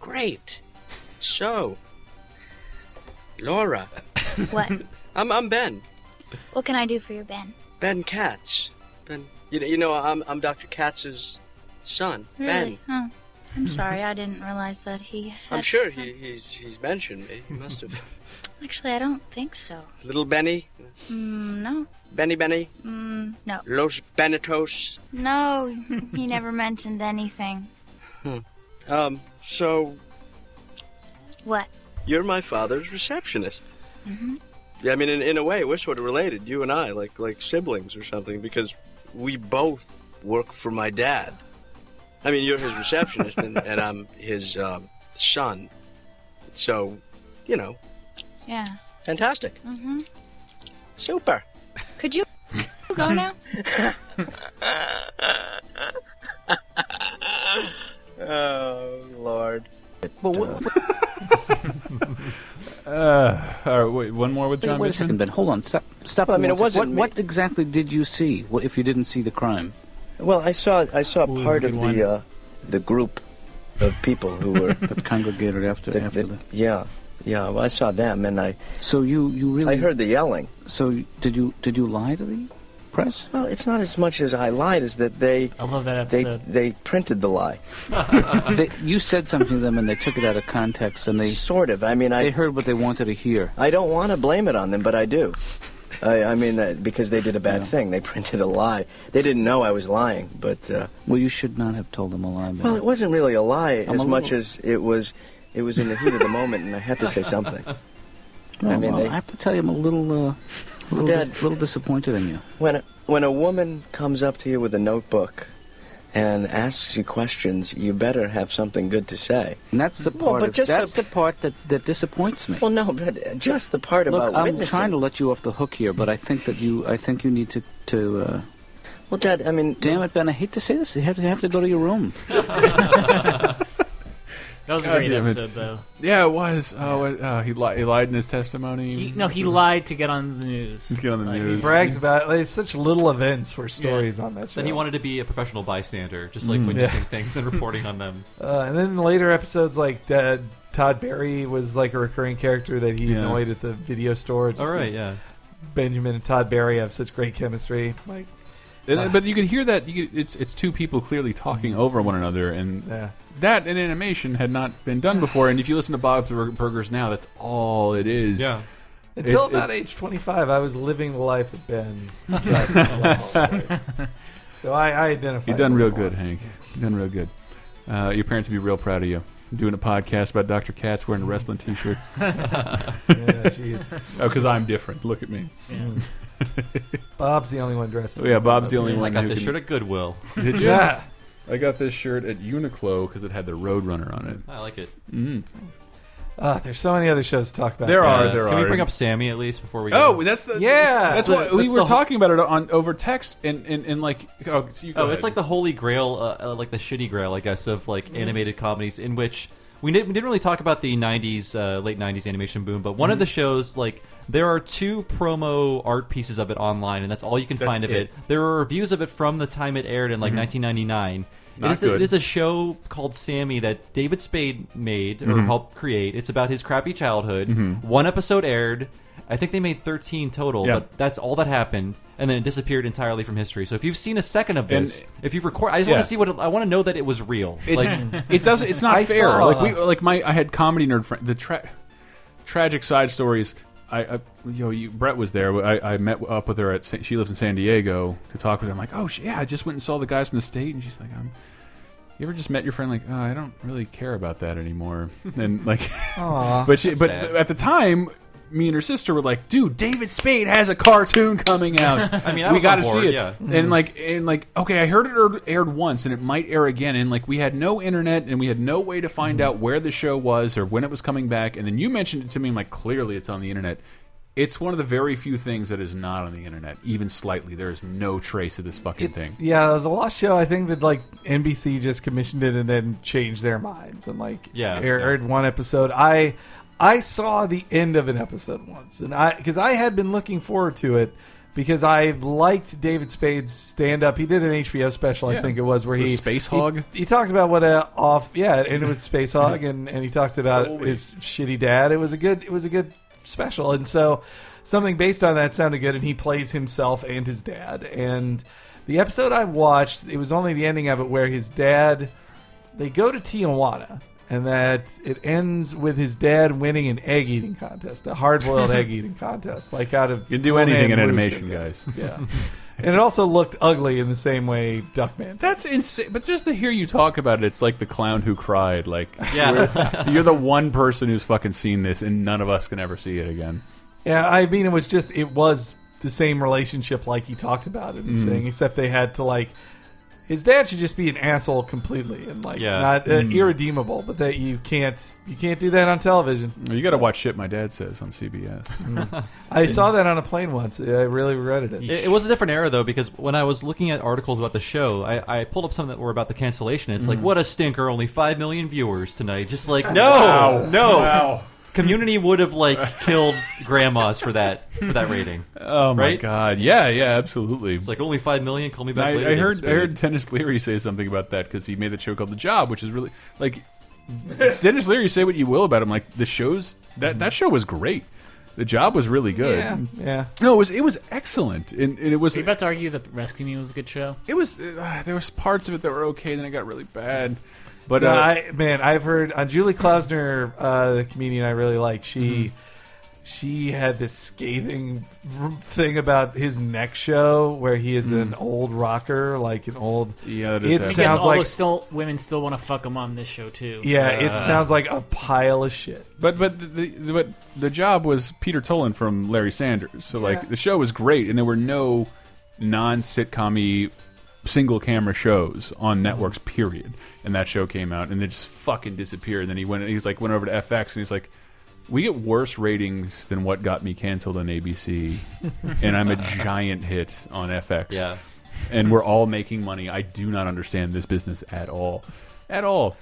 Speaker 22: Great. So. Laura.
Speaker 16: What? <laughs>
Speaker 22: I'm I'm Ben.
Speaker 16: what can I do for your Ben?
Speaker 22: Ben Katz. Ben. You know, you know I'm I'm Dr. Katz's son.
Speaker 16: Really?
Speaker 22: Ben.
Speaker 16: Huh. I'm sorry, I didn't realize that he. Had
Speaker 22: I'm sure he, he's he's mentioned me. He must have. <laughs>
Speaker 16: Actually, I don't think so.
Speaker 22: Little Benny.
Speaker 16: Mm, no.
Speaker 22: Benny Benny.
Speaker 16: Mm, no.
Speaker 22: Los Benitos?
Speaker 16: No, he never mentioned anything.
Speaker 22: Hmm. Um, so
Speaker 16: What?
Speaker 22: you're my father's receptionist.
Speaker 16: Mm-hmm.
Speaker 22: Yeah, I mean, in, in a way, we're sort of related, you and I, like like siblings or something, because we both work for my dad. I mean, you're his receptionist, and, and I'm his um, son. So, you know,
Speaker 16: Yeah.
Speaker 22: fantastic,
Speaker 16: hmm
Speaker 22: super.
Speaker 16: Could you go now? <laughs>
Speaker 22: Oh Lord.
Speaker 20: Well, what, <laughs>
Speaker 3: Uh, all right, wait, one more with Jon
Speaker 20: wait a second, Ben. Hold on. Stop. Stop.
Speaker 23: Well, I mean, it wasn't
Speaker 20: What, what exactly did you see? What, if you didn't see the crime?
Speaker 23: Well, I saw I saw
Speaker 20: Ooh,
Speaker 23: part of
Speaker 20: a
Speaker 23: the uh, the group of people who <laughs> were
Speaker 20: that congregated after
Speaker 23: that-
Speaker 20: after
Speaker 23: that-
Speaker 20: the.
Speaker 23: yeah yeah well, I saw them and I
Speaker 20: So you you really
Speaker 23: I heard the yelling.
Speaker 20: So did you did you lie to the press?
Speaker 23: Well, it's not as much as I lied as that they
Speaker 6: I love that
Speaker 23: they
Speaker 6: episode.
Speaker 23: they they printed the lie. <laughs>
Speaker 20: they, you said something to them and they took it out of context and they
Speaker 23: sort of. I mean, I
Speaker 20: they heard what they wanted to hear.
Speaker 23: I don't want to blame it on them, but I do. I, I mean, uh, because they did a bad thing. They printed a lie. They didn't know I was lying, but uh,
Speaker 20: Well, you should not have told them a lie.
Speaker 23: Well, it wasn't really a lie
Speaker 20: I'm
Speaker 23: as
Speaker 20: a
Speaker 23: much
Speaker 20: little-
Speaker 23: as it was. It was in the heat of the moment, and I had to say <laughs> something.
Speaker 20: Well,
Speaker 23: I mean,
Speaker 20: well,
Speaker 23: they-
Speaker 20: I have to tell you, I'm a little, uh, a little,
Speaker 23: Dad-
Speaker 20: dis- little disappointed in you.
Speaker 23: When a, when a woman comes up to you with a notebook and asks you questions, you better have something good to say.
Speaker 20: And that's the part.
Speaker 23: Well, but
Speaker 20: of,
Speaker 23: just
Speaker 20: that's
Speaker 23: the-
Speaker 20: the part that, that disappoints me.
Speaker 23: Well, no, but just the part
Speaker 20: Look,
Speaker 23: about
Speaker 20: I'm
Speaker 23: witnessing.
Speaker 20: trying to let you off the hook here, but I think that you, I think you need to, to. Uh,
Speaker 23: well, Dad, I mean,
Speaker 20: damn it, Ben, I hate to say this. You have to have to go to your room. <laughs> <laughs>
Speaker 6: That was a
Speaker 3: God
Speaker 6: great
Speaker 3: damn it.
Speaker 6: episode, though.
Speaker 3: Yeah, it was. Oh, it- uh, he, li- he lied in his testimony.
Speaker 6: He, no, he lied to get on the news.
Speaker 3: To get on the
Speaker 6: Like,
Speaker 3: news.
Speaker 5: He brags about it. There's such little events for stories on that show.
Speaker 4: Then he wanted to be a professional bystander, just like
Speaker 5: Mm.
Speaker 4: witnessing
Speaker 5: Yeah.
Speaker 4: things and reporting on them. <laughs>
Speaker 5: Uh, and then later episodes, like uh, Todd Barry was like a recurring character that he
Speaker 3: Yeah.
Speaker 5: annoyed at the video store. just
Speaker 4: All right,
Speaker 5: 'cause
Speaker 4: yeah.
Speaker 5: Benjamin and Todd Barry have such great chemistry. Like,
Speaker 3: And-
Speaker 5: uh,
Speaker 3: but you can hear that you could, it's it's two people clearly talking over one another, and
Speaker 5: Yeah.
Speaker 3: that in animation had not been done before. And if you listen to Bob's Burgers now, that's all it is.
Speaker 4: Yeah.
Speaker 5: until
Speaker 3: It's-
Speaker 5: about
Speaker 3: it-
Speaker 5: age 25, I was living the life of Ben. <laughs> So I, I identify.
Speaker 3: You've done real good. Hank. You've done real good. Uh, your parents would be real proud of you. Doing a podcast about Dr. Katz wearing a wrestling T-shirt. <laughs>
Speaker 5: Yeah, jeez.
Speaker 3: Oh, because I'm different. Look at me.
Speaker 5: Bob's the only one dressed.
Speaker 3: Oh, yeah, Bob's the
Speaker 5: Bob.
Speaker 3: only
Speaker 4: I
Speaker 3: one.
Speaker 4: got this
Speaker 3: can-
Speaker 4: shirt at Goodwill.
Speaker 3: Did you?
Speaker 5: Yeah.
Speaker 3: I got this shirt at Uniqlo because it had the Roadrunner on it.
Speaker 4: I like it.
Speaker 3: Mm.
Speaker 5: Ah, there's so many other shows to talk about.
Speaker 3: There are. There
Speaker 4: Can
Speaker 3: are.
Speaker 4: we bring up Sammy at least before we? Go?
Speaker 3: Oh, that's the
Speaker 5: Yeah.
Speaker 3: That's
Speaker 4: the-
Speaker 3: what we
Speaker 4: that's
Speaker 3: were
Speaker 4: the
Speaker 3: talking about it on over text and and, and like oh, so you go
Speaker 4: Oh,
Speaker 3: ahead.
Speaker 4: it's like the holy grail, uh, uh, like the shitty grail, I guess, of like animated comedies in which we didn't we didn't really talk about the '90s, uh, late '90s animation boom, but one of
Speaker 3: Mhm.
Speaker 4: the shows like there are two promo art pieces of it online, and that's all you can
Speaker 3: That's
Speaker 4: find of
Speaker 3: it.
Speaker 4: it. There are reviews of it from the time it aired in like
Speaker 3: Mhm.
Speaker 4: 1999.
Speaker 3: Not
Speaker 4: it, is a, it is a show called Sammy that David Spade made or
Speaker 3: Mhm.
Speaker 4: helped create. It's about his crappy childhood.
Speaker 3: Mhm.
Speaker 4: One episode aired. I think they made 13 total,
Speaker 3: Yeah.
Speaker 4: but that's all that happened, and then it disappeared entirely from history. So if you've seen a second of
Speaker 3: And-
Speaker 4: this, if you've recorded, I just
Speaker 3: Yeah.
Speaker 4: want to see what it, I want to know that it was real.
Speaker 3: It's,
Speaker 4: like, <laughs>
Speaker 3: it doesn't. It's not
Speaker 5: I
Speaker 3: fair.
Speaker 5: saw-
Speaker 3: like we, like my, I had comedy nerd friend. The tra tragic side stories. I, I you know, you, Brett was there. I, I met up with her at. She lives in San Diego to talk with her. I'm like, oh yeah, I just went and saw the guys from the state, and she's like, um, you ever just met your friend? Like, oh, I don't really care about that anymore. <laughs> and like,
Speaker 5: Aw, <laughs>
Speaker 3: but she, but
Speaker 4: sad.
Speaker 3: at the time. Me and her sister were like, "Dude, David Spade has a cartoon coming out. <laughs>
Speaker 4: I mean, I
Speaker 3: we got to see it."
Speaker 4: yeah.
Speaker 3: And mm-hmm. like, and like, okay, I heard it aired, aired once, and it might air again. And like, we had no internet, and we had no way to find mm-hmm. out where the show was or when it was coming back. And then you mentioned it to me, and like, clearly it's on the internet. It's one of the very few things that is not on the internet, even slightly. There is no trace of this fucking
Speaker 5: It's,
Speaker 3: thing.
Speaker 5: yeah, it was a lost show. I think that like NBC just commissioned it and then changed their minds and like
Speaker 4: Yeah,
Speaker 5: air-
Speaker 4: yeah.
Speaker 5: aired one episode. I I saw the end of an episode once, and I because I had been looking forward to it because I liked David Spade's stand up. He did an HBO special, I
Speaker 3: Yeah.
Speaker 5: think it was, where he
Speaker 3: Space Hog?
Speaker 5: He, talked about what a off yeah, and with Space <laughs> Hog, and and he talked about
Speaker 3: Holy.
Speaker 5: his shitty dad. It was a good it was a good special, and so something based on that sounded good. And he plays himself and his dad. And the episode I watched, it was only the ending of it where his dad they go to Tijuana. And that it ends with his dad winning an egg eating contest, a hard boiled egg eating <laughs> contest, like out of
Speaker 3: You can do anything in animation,
Speaker 5: Luke,
Speaker 3: guys.
Speaker 5: Yeah, <laughs> and it also looked ugly in the same way Duckman.
Speaker 3: That's insane. But just to hear you talk about it, it's like the clown who cried. Like,
Speaker 5: Yeah.
Speaker 3: you're the one person who's fucking seen this, and none of us can ever see it again.
Speaker 5: Yeah, I mean, it was just it was the same relationship like he talked about in the
Speaker 3: Mhm.
Speaker 5: thing, except they had to like his dad should just be an asshole completely and like
Speaker 3: Yeah.
Speaker 5: not uh,
Speaker 3: Mm.
Speaker 5: irredeemable, but that you can't you can't do that on television.
Speaker 3: You got to watch shit my dad says on CBS. <laughs>
Speaker 5: I saw that on a plane once. I really regretted it.
Speaker 4: It, it was a different era though because when I was looking at articles about the show, I, I pulled up some that were about the cancellation. It's like,
Speaker 5: Mhm.
Speaker 4: what a stinker! Only five million viewers tonight. Just like, <laughs>
Speaker 5: Wow.
Speaker 4: no, no.
Speaker 3: Wow.
Speaker 4: Community would have like <laughs> killed grandmas for that for that rating.
Speaker 3: Oh my
Speaker 4: right?
Speaker 3: god! Yeah, yeah, absolutely.
Speaker 4: It's like only five million. Call me back
Speaker 3: I,
Speaker 4: later.
Speaker 3: I
Speaker 4: David
Speaker 3: heard I
Speaker 4: Spade.
Speaker 3: heard Denis Leary say something about that because he made a show called The Job, which is really like <laughs> Denis Leary. Say what you will about him, like the shows that that show was great. The Job was really good.
Speaker 5: Yeah, yeah.
Speaker 3: No, it was it was excellent, and, and it was.
Speaker 6: Are you about to argue that Rescue Me was a good show?
Speaker 3: It was. Uh, there was parts of it that were okay, then it got really bad. But
Speaker 5: No,
Speaker 3: uh,
Speaker 5: I, man, I've heard on Julie Klausner, uh, the comedian I really like. She
Speaker 3: Mm-hmm.
Speaker 5: she had this scathing thing about his next show where he is an old rocker, like an old.
Speaker 3: Mm. Yeah, that
Speaker 5: it sounds
Speaker 6: all
Speaker 5: like
Speaker 6: those still women still want to fuck him on this show too.
Speaker 5: yeah, it
Speaker 3: Uh,
Speaker 5: sounds like a pile of shit.
Speaker 3: But but the, the but the job was Peter Tolan from Larry Sanders, so
Speaker 5: Yeah.
Speaker 3: like the show was great, and there were no non sitcom single camera shows on networks. Period. And that show came out, and it just fucking disappeared. And then he went. He's like went over to FX, and he's like. We get worse ratings than what got me canceled on ABC, <laughs> and I'm a giant hit on FX.
Speaker 4: Yeah.
Speaker 3: and we're all making money. I do not understand this business at all, at all.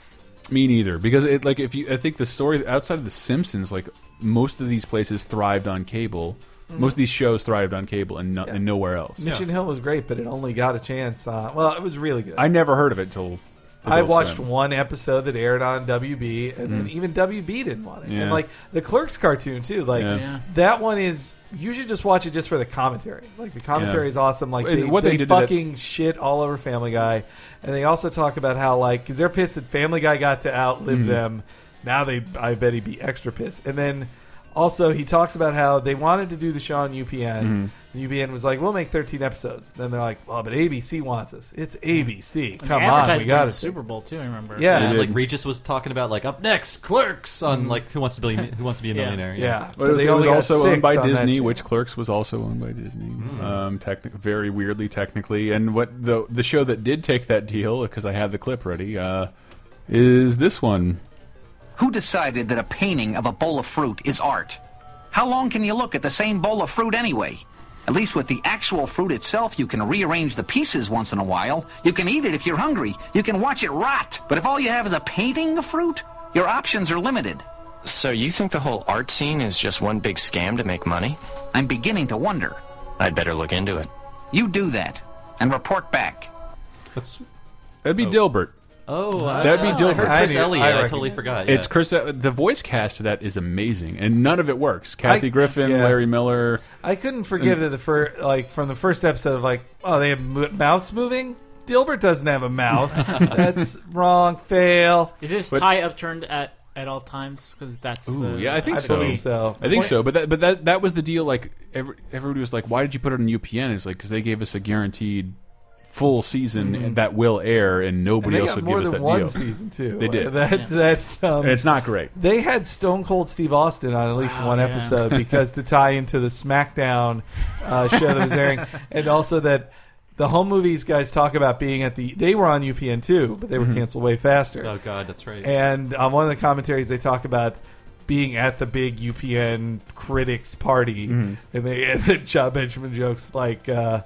Speaker 3: Me neither. Because it like if you, I think the story outside of the Simpsons, like most of these places thrived on cable.
Speaker 5: Mhm.
Speaker 3: Most of these shows thrived on cable and, no, and nowhere else.
Speaker 5: Mission Hill was great, but it only got a chance. Uh, well, it was really good.
Speaker 3: I never heard of it till
Speaker 5: I watched
Speaker 3: Slim.
Speaker 5: one episode that aired on WB, and then
Speaker 3: Mm.
Speaker 5: even WB didn't want it.
Speaker 3: Yeah.
Speaker 5: And like the Clerks cartoon too, like
Speaker 3: Yeah. Yeah.
Speaker 5: that one is you should just watch it just for the commentary. Like the commentary
Speaker 3: Yeah.
Speaker 5: is awesome. Like they,
Speaker 3: what they
Speaker 5: they
Speaker 3: did to that-
Speaker 5: fucking shit all over Family Guy, and they also talk about how like because they're pissed that Family Guy got to outlive
Speaker 3: Mhm.
Speaker 5: them. Now they, I bet he'd be extra pissed. And then also he talks about how they wanted to do the show on UPN.
Speaker 3: Mhm.
Speaker 5: UPN was like, "We'll make 13 episodes." Then they're like, "Well, but ABC wants us. It's ABC.
Speaker 6: And
Speaker 5: Come on, we got
Speaker 6: during
Speaker 5: it."
Speaker 6: Super Bowl too. I remember.
Speaker 5: Yeah,
Speaker 4: like Regis was talking about like up next, Clerks on like Who Wants to Be Who Wants to Be a
Speaker 6: Yeah.
Speaker 4: Millionaire.
Speaker 5: Yeah.
Speaker 3: But it was,
Speaker 5: they
Speaker 3: it was also owned by
Speaker 5: on that
Speaker 3: Disney, which Clerks was also owned by Disney.
Speaker 5: Mm.
Speaker 3: Um, techni- very weirdly, technically, and what the the show that did take that deal because I have the clip ready uh, is this one.
Speaker 24: Who decided that a painting of a bowl of fruit is art? How long can you look at the same bowl of fruit anyway? At least with the actual fruit itself, you can rearrange the pieces once in a while. You can eat it if you're hungry. You can watch it rot. But if all you have is a painting of fruit, your options are limited.
Speaker 25: So you think the whole art scene is just one big scam to make money?
Speaker 24: I'm beginning to wonder.
Speaker 25: I'd better look into it.
Speaker 24: You do that and report back.
Speaker 4: That's
Speaker 3: That'd be Dilbert.
Speaker 4: Oh, I-
Speaker 3: that'd be
Speaker 4: I
Speaker 3: Dilbert.
Speaker 4: heard Chris Elliott. I totally forgot,
Speaker 3: It's. Chris. The voice cast of that is amazing, and none of it works. Kathy
Speaker 5: I-
Speaker 3: Griffin,
Speaker 5: yeah.
Speaker 3: Larry Miller.
Speaker 5: I couldn't forgive that the first, like from the first episode of like, oh, they have mo- mouths moving. Dilbert doesn't have a mouth. <laughs> That's wrong. Fail.
Speaker 6: Is this
Speaker 3: But-
Speaker 6: tie upturned at at all times? Because that's
Speaker 3: Ooh,
Speaker 6: the,
Speaker 3: yeah, I think
Speaker 5: I
Speaker 3: so.
Speaker 5: so.
Speaker 3: I think so. But that, but that, that was the deal. Like every, everybody was like, "Why did you put it on UPN?" It's like because they gave us a guaranteed full season
Speaker 5: Mhm.
Speaker 3: that will air, and
Speaker 5: And
Speaker 3: nobody
Speaker 5: they
Speaker 3: else would
Speaker 5: more
Speaker 3: give us
Speaker 5: than
Speaker 3: that
Speaker 5: one
Speaker 3: deal.
Speaker 5: season too.
Speaker 3: They did.
Speaker 5: That that's um,
Speaker 3: And it's not great.
Speaker 5: They had Stone Cold Steve Austin on at least
Speaker 6: Wow,
Speaker 5: one
Speaker 6: yeah.
Speaker 5: episode <laughs> because to tie into the SmackDown uh, show that was airing, <laughs> and also that the home movies guys talk about being at the. They were on UPN too, but they were
Speaker 3: Mm-hmm.
Speaker 4: Mhm.
Speaker 5: canceled way faster.
Speaker 4: Oh God, that's right.
Speaker 5: And on one of the commentaries, they talk about being at the big UPN critics party,
Speaker 3: Mhm.
Speaker 5: and they <laughs> and then Jon Benjamin jokes like. Uh,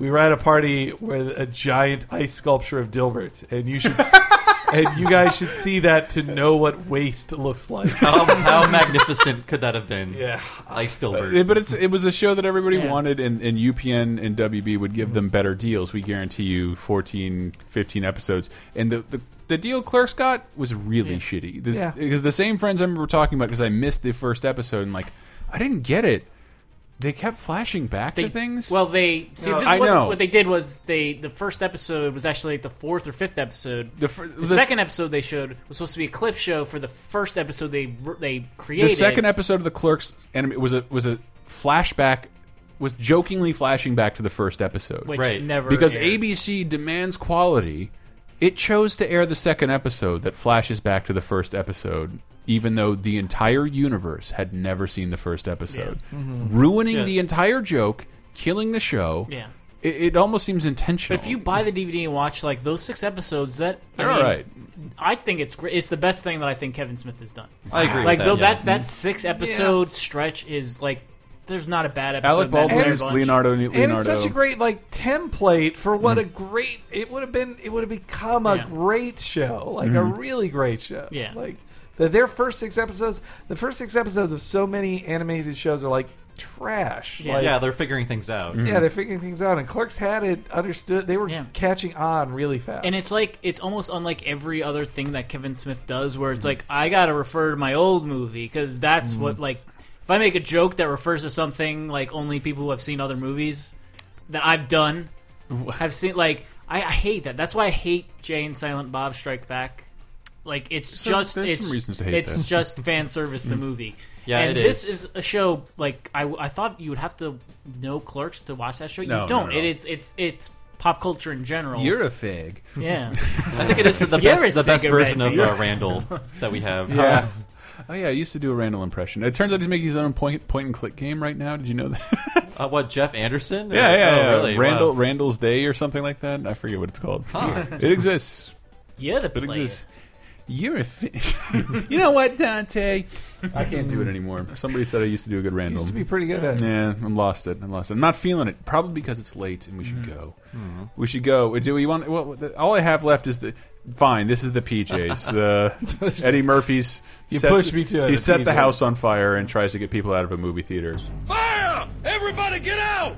Speaker 5: we were at a party with a giant ice sculpture of Dilbert, and you should, <laughs> and you guys should see that to know what waste looks like.
Speaker 4: how, how magnificent could that have been?
Speaker 5: Yeah.
Speaker 4: Ice
Speaker 3: But,
Speaker 4: Dilbert.
Speaker 3: but it's it was a show that everybody
Speaker 6: Yeah.
Speaker 3: wanted, and, and UPN and WB would give them better deals. We guarantee you 14, 15 episodes. And the, the, the deal Clerks got was really shitty. This,
Speaker 5: Yeah.
Speaker 3: Because the same friends I remember talking about, because I missed the first episode, and like, I didn't get it. They kept flashing back
Speaker 6: They,
Speaker 3: to things.
Speaker 6: Well, they see.
Speaker 3: No,
Speaker 6: this
Speaker 3: I
Speaker 6: what,
Speaker 3: know.
Speaker 6: what they did was they the first episode was actually like the fourth or fifth episode.
Speaker 3: The fir-
Speaker 6: The
Speaker 3: the-
Speaker 6: second episode they showed was supposed to be a clip show for the first episode they they created.
Speaker 3: the second episode of the Clerks anime was a was a flashback was jokingly flashing back to the first episode,
Speaker 6: Which Right. never
Speaker 3: because
Speaker 6: aired.
Speaker 3: ABC demands quality. It chose to air the second episode that flashes back to the first episode, even though the entire universe had never seen the first episode,
Speaker 6: Yeah. Mhm.
Speaker 3: ruining
Speaker 6: Yeah.
Speaker 3: the entire joke, killing the show.
Speaker 6: Yeah.
Speaker 3: It, it almost seems intentional.
Speaker 6: But if you buy the DVD and watch like those six episodes, that I mean,
Speaker 3: alright.
Speaker 6: I think it's great. It's the best thing that I think Kevin Smith has done.
Speaker 4: I agree with
Speaker 6: Like
Speaker 4: that,
Speaker 6: though
Speaker 4: yeah.
Speaker 6: that that six episode stretch is like there's not a bad episode.
Speaker 3: Alec
Speaker 6: in that
Speaker 3: Baldwin
Speaker 6: entire
Speaker 3: is. Leonardo.
Speaker 5: and it's such a great like template for what a great it would have been. It would have become a
Speaker 6: Yeah.
Speaker 5: great show, like a
Speaker 3: Mm-hmm.
Speaker 6: Mhm.
Speaker 5: really great show.
Speaker 6: Yeah.
Speaker 5: like the, their first six episodes. The first six episodes of so many animated shows are like trash.
Speaker 4: Yeah,
Speaker 5: Like,
Speaker 4: yeah, they're figuring things out.
Speaker 3: Mm-hmm.
Speaker 5: yeah, they're figuring things out, and Clerks had it understood. They were catching on really fast.
Speaker 6: And it's like it's almost unlike every other thing that Kevin Smith does, where it's like I gotta refer to my old movie because that's what like if I make a joke that refers to something like only people who have seen other movies that I've done have seen. Like I, I hate that. That's why I hate Jay and Silent Bob Strike Back. Like it's
Speaker 3: Some-
Speaker 6: just
Speaker 3: there's
Speaker 6: it's
Speaker 3: some reasons to hate
Speaker 6: it's
Speaker 3: that.
Speaker 6: just fan service the
Speaker 3: Mm.
Speaker 6: movie.
Speaker 4: Yeah,
Speaker 6: and
Speaker 4: it
Speaker 6: this
Speaker 4: is.
Speaker 6: is a show like I, I thought you would have to know Clerks to watch that show.
Speaker 3: No,
Speaker 6: you don't.
Speaker 3: not at all.
Speaker 6: It, it's it's it's pop culture in general.
Speaker 3: You're a fig.
Speaker 6: Yeah, <laughs>
Speaker 4: I think it is the, the
Speaker 6: You're
Speaker 4: best
Speaker 6: a
Speaker 4: the best
Speaker 6: cigarette,
Speaker 4: version of uh, Randall that we have.
Speaker 3: Yeah. Oh yeah, I used to do a Randall impression. It turns out he's making his own point point and click game right now. Did you know that? <laughs>
Speaker 4: Uh, what Jeff Anderson? Or-
Speaker 3: yeah, yeah,
Speaker 4: oh,
Speaker 3: yeah.
Speaker 4: Really?
Speaker 3: Randall
Speaker 4: Wow.
Speaker 3: Randall's Day or something like that. I forget what it's called.
Speaker 4: Huh.
Speaker 3: It exists.
Speaker 6: Yeah, the
Speaker 3: It
Speaker 6: player.
Speaker 3: exists. You're a. Fi- <laughs> you know what, Dante? I can't do it anymore. Somebody said I used to do a good Randall.
Speaker 5: used to be pretty good at it.
Speaker 3: Yeah, I'm lost it. I'm lost it. I'm not feeling it. Probably because it's late and we should
Speaker 5: Mm-hmm.
Speaker 3: go.
Speaker 4: Mhm.
Speaker 3: We should go. Do we want? Well, the- all I have left is the. Fine, this is the PJs. <laughs> The Eddie Murphy's.
Speaker 5: You
Speaker 3: set-
Speaker 5: pushed me to
Speaker 3: He
Speaker 5: the
Speaker 3: set the
Speaker 5: PJs.
Speaker 3: house on fire and tries to get people out of a movie theater.
Speaker 11: Fire! Everybody get out!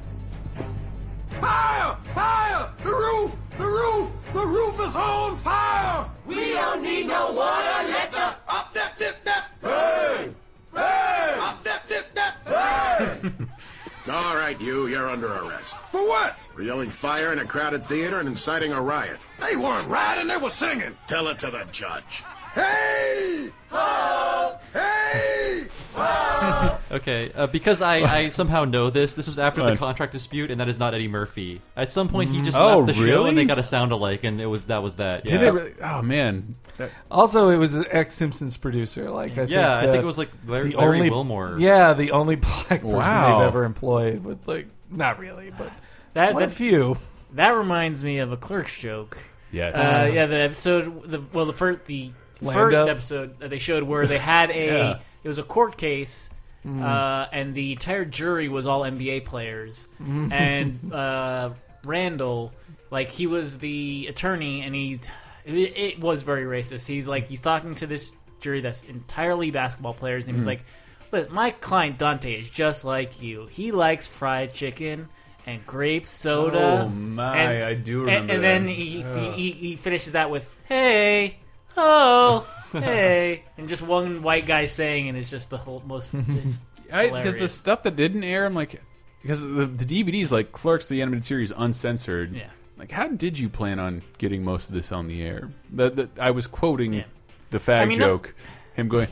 Speaker 11: Fire! Fire! The roof! The roof! The roof is on fire! We don't need no water. Let the up dip dip dip burn! Burn! Up dip dip dip burn! <laughs>
Speaker 26: All right, you, you're under arrest.
Speaker 11: For what?
Speaker 26: For yelling fire in a crowded theater and inciting a riot.
Speaker 11: They weren't rioting, they were singing.
Speaker 26: Tell it to the judge.
Speaker 11: Hey! Ho! Hey! Ho!
Speaker 4: Okay, uh, because I, I <laughs> somehow know this. This was after the
Speaker 3: What?
Speaker 4: contract dispute, and that is not Eddie Murphy. At some point, he just
Speaker 3: Oh,
Speaker 4: left the show,
Speaker 3: really?
Speaker 4: and they got a sound alike, and it was that was that.
Speaker 3: Did they really? Oh man. That-
Speaker 5: Also, it was an ex Simpsons producer. Like, I
Speaker 4: Yeah, I
Speaker 5: think,
Speaker 4: think
Speaker 5: uh,
Speaker 4: it was, like, Larry-
Speaker 5: the
Speaker 4: Larry
Speaker 5: only,
Speaker 4: Wilmore.
Speaker 5: Yeah, the only black person
Speaker 3: Wow.
Speaker 5: they've ever employed. With like, not really, but
Speaker 6: That,
Speaker 5: one
Speaker 6: that
Speaker 5: few.
Speaker 6: That reminds me of a Clerks joke.
Speaker 3: Yes.
Speaker 6: Uh, yeah, the episode. The well, the first the
Speaker 5: Lando?
Speaker 6: first episode that they showed where they had a <laughs>
Speaker 3: Yeah.
Speaker 6: it was a court case.
Speaker 5: Mm.
Speaker 6: Uh, and the entire jury was all NBA players,
Speaker 5: Mm.
Speaker 6: and <laughs> uh, Randall, like he was the attorney, and he's it, it was very racist. He's like he's talking to this jury that's entirely basketball players, and he's
Speaker 3: Mhm.
Speaker 6: like, "Listen, my client Dante is just like you. He likes fried chicken and grape soda."
Speaker 3: Oh, my,
Speaker 6: And-
Speaker 3: I do remember
Speaker 6: And,
Speaker 3: that.
Speaker 6: then he, he he finishes that with "Hey, oh, <laughs> hey," and just one white guy saying, and it's just the whole most. <laughs>
Speaker 3: I, because the stuff that didn't air, I'm like, because the, the DVDs like Clerks, the animated series, uncensored.
Speaker 6: Yeah.
Speaker 3: Like, how did you plan on getting most of this on the air? The, the, I was quoting the fag
Speaker 6: I mean,
Speaker 3: joke, him going,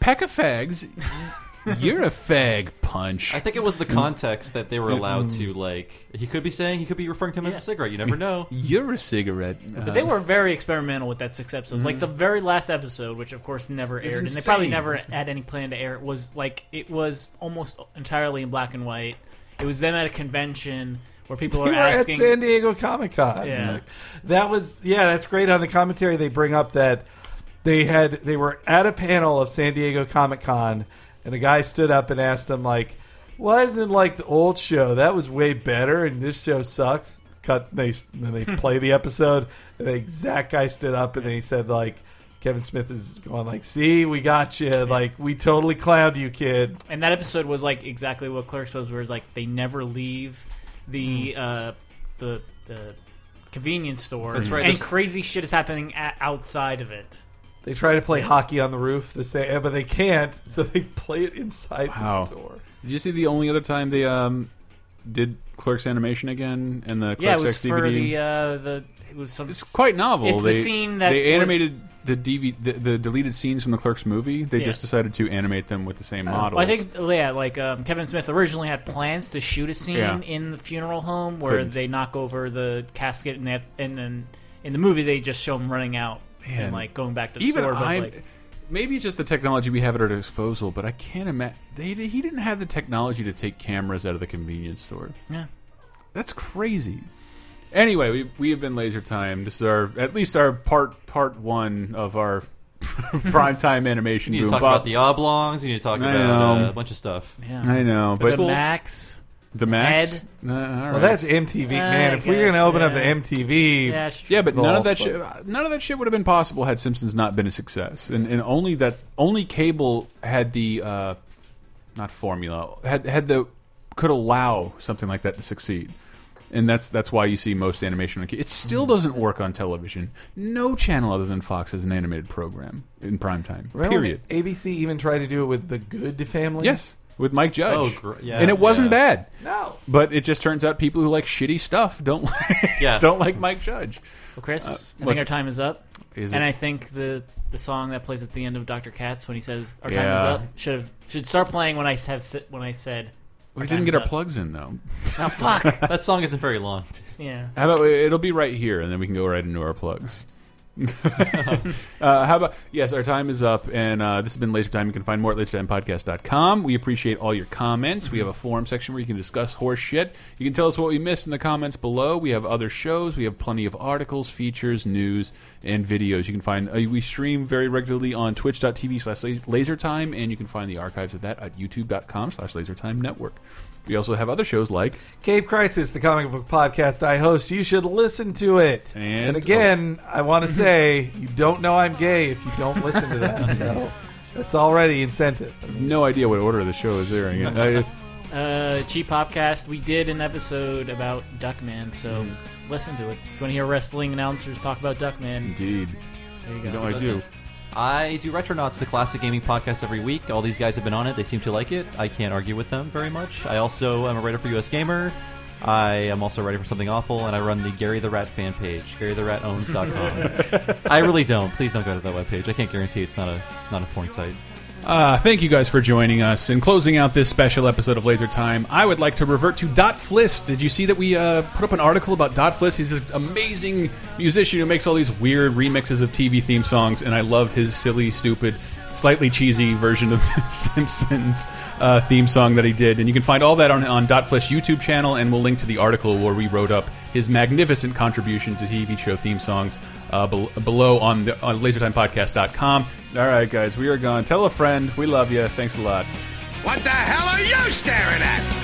Speaker 3: "Pack of fags, you're a fag." Punch.
Speaker 4: I think it was the context that they were mm-hmm. allowed to like. He could be saying he could be referring to him as a cigarette. You never know. <laughs>
Speaker 3: You're a cigarette.
Speaker 6: But uh, they were very experimental with that six episodes. Like the mm-hmm. very last episode, which of course never aired, and they probably
Speaker 3: insane.
Speaker 6: never had any plan to air it, was like it was almost entirely in black and white. It was them at a convention where people
Speaker 5: They
Speaker 6: were <laughs>
Speaker 5: were at. San Diego Comic Con.
Speaker 6: Yeah.
Speaker 5: That was yeah. That's great on the commentary. They bring up that they had they were at a panel of San Diego Comic Con, and a guy stood up and asked him like, "Why isn't it like the old show? That was way better, and this show sucks." Cut. They then they <laughs> play the episode, and the exact guy stood up and he said like. Kevin Smith is going like, "See, we got you. Like, we totally clowned you, kid."
Speaker 6: And that episode was like exactly what Clerks was, where it's like they never leave the
Speaker 5: Hmm.
Speaker 6: uh, the the convenience store.
Speaker 5: That's right,
Speaker 6: And
Speaker 5: there's-
Speaker 6: crazy shit is happening a outside of it.
Speaker 5: They try to play hockey on the roof, the same, but they can't, so they <laughs> play it inside
Speaker 3: Wow.
Speaker 5: the store.
Speaker 3: Did you see the only other time they um did Clerks animation again and the Clerks
Speaker 6: yeah, it was
Speaker 3: X
Speaker 6: for
Speaker 3: DVD?
Speaker 6: the uh, the it was some.
Speaker 3: It's quite novel.
Speaker 6: It's
Speaker 3: they,
Speaker 6: the scene that
Speaker 3: they
Speaker 6: was-
Speaker 3: animated the DV the, the deleted scenes from the Clerks movie. They
Speaker 6: Yeah.
Speaker 3: just decided to animate them with the same models.
Speaker 6: Well, I think yeah, like um, Kevin Smith originally had plans to shoot a scene
Speaker 3: Yeah.
Speaker 6: in the funeral home where
Speaker 3: Couldn't.
Speaker 6: they knock over the casket, and, that, and then in the movie they just show him running out
Speaker 3: Man.
Speaker 6: and like going back to the
Speaker 3: even
Speaker 6: store. But like,
Speaker 3: Maybe just the technology we have at our disposal, but I can't imagine they he didn't have the technology to take cameras out of the convenience store.
Speaker 6: Yeah.
Speaker 3: That's crazy. Anyway, we we have been Laser Time. This is our at least our part part one of our <laughs> primetime animation.
Speaker 4: You need to talk
Speaker 3: Bob-
Speaker 4: about the oblongs. You need to talk
Speaker 3: I
Speaker 4: about uh, a bunch of stuff.
Speaker 6: Yeah.
Speaker 3: I know, but
Speaker 6: the Max.
Speaker 3: The Max.
Speaker 6: Head.
Speaker 3: Uh, all
Speaker 5: Well,
Speaker 3: right.
Speaker 5: that's MTV, man.
Speaker 6: I
Speaker 5: If we're
Speaker 6: guess,
Speaker 5: gonna open up
Speaker 6: yeah.
Speaker 5: the MTV,
Speaker 6: Yeah, it's
Speaker 3: Yeah, but none of that shit. None of that shit would have been possible had Simpsons not been a success, and and only that only cable had the uh, not formula had had the could allow something like that to succeed, and that's that's why you see most animation. on ca- It still doesn't work on television. No channel other than Fox has an animated program in prime time.
Speaker 5: Remember when
Speaker 3: Period.
Speaker 5: ABC even tried to do it with the Goode Family.
Speaker 3: Yes, with Mike Judge.
Speaker 5: Oh, gr- yeah,
Speaker 3: and it wasn't
Speaker 5: yeah.
Speaker 3: bad.
Speaker 5: No.
Speaker 3: but it just turns out people who like shitty stuff don't like <laughs>
Speaker 4: Yeah.
Speaker 3: don't like Mike Judge.
Speaker 6: Well, Chris,
Speaker 3: Uh,
Speaker 6: I think our time is up.
Speaker 3: Is
Speaker 6: and
Speaker 3: it?
Speaker 6: I think the the song that plays at the end of Dr. Katz when he says our time is up should have should start playing when I have s- when I said
Speaker 3: We didn't get
Speaker 6: is
Speaker 3: our
Speaker 6: up.
Speaker 3: plugs in though.
Speaker 6: Oh fuck! <laughs>
Speaker 4: that song isn't very long.
Speaker 6: Yeah.
Speaker 3: How about it'll be right here, and then we can go right into our plugs. <laughs> uh, how about yes, our time is up, and uh, this has been Laser Time. You can find more at lasertimepodcast.com. We appreciate all your comments. We have a forum section where you can discuss horse shit. You can tell us what we missed in the comments below. We have other shows. We have plenty of articles, features, news, and videos. You can find uh, we stream very regularly on twitch.tv slash lasertime, and you can find the archives of that at youtube.com slash lasertime network. We also have other shows like
Speaker 5: Cape Crisis, the comic book podcast I host. You should listen to it.
Speaker 3: And-
Speaker 5: again, I want to say you don't know I'm gay if you don't listen to that. So that's already incentive.
Speaker 3: no idea what order the show is airing. in. I-
Speaker 6: Uh, Cheap Popcast. We did an episode about Duckman, so
Speaker 3: Mm-hmm.
Speaker 6: listen to it. If you want to hear wrestling announcers talk about Duckman,
Speaker 3: Indeed.
Speaker 6: there you go.
Speaker 3: No, I
Speaker 6: Listen.
Speaker 4: I do Retronauts, the classic gaming podcast, every week. All these guys have been on it. They seem to like it. I can't argue with them very much. I also am a writer for US Gamer. I am also writer for Something Awful, and I run the Gary the Rat fan page, GaryTheRatOwns.com. <laughs> I really don't. Please don't go to that webpage. I can't guarantee it's not a not a porn site.
Speaker 3: Uh, thank you guys for joining us. In closing out this special episode of Laser Time, I would like to revert to Dot Fliss. Did you see that we uh, put up an article about Dot Fliss? He's this amazing musician who makes all these weird remixes of TV theme songs, and I love his silly, stupid, slightly cheesy version of <laughs> the Simpsons uh, theme song that he did. And you can find all that on, on Dot Fliss YouTube channel, and we'll link to the article where we wrote up his magnificent contribution to TV show theme songs uh, be below on the on lasertimepodcast.com. All right, guys, we are gone. Tell a friend. We love you. Thanks a lot.
Speaker 26: What the hell are you staring at?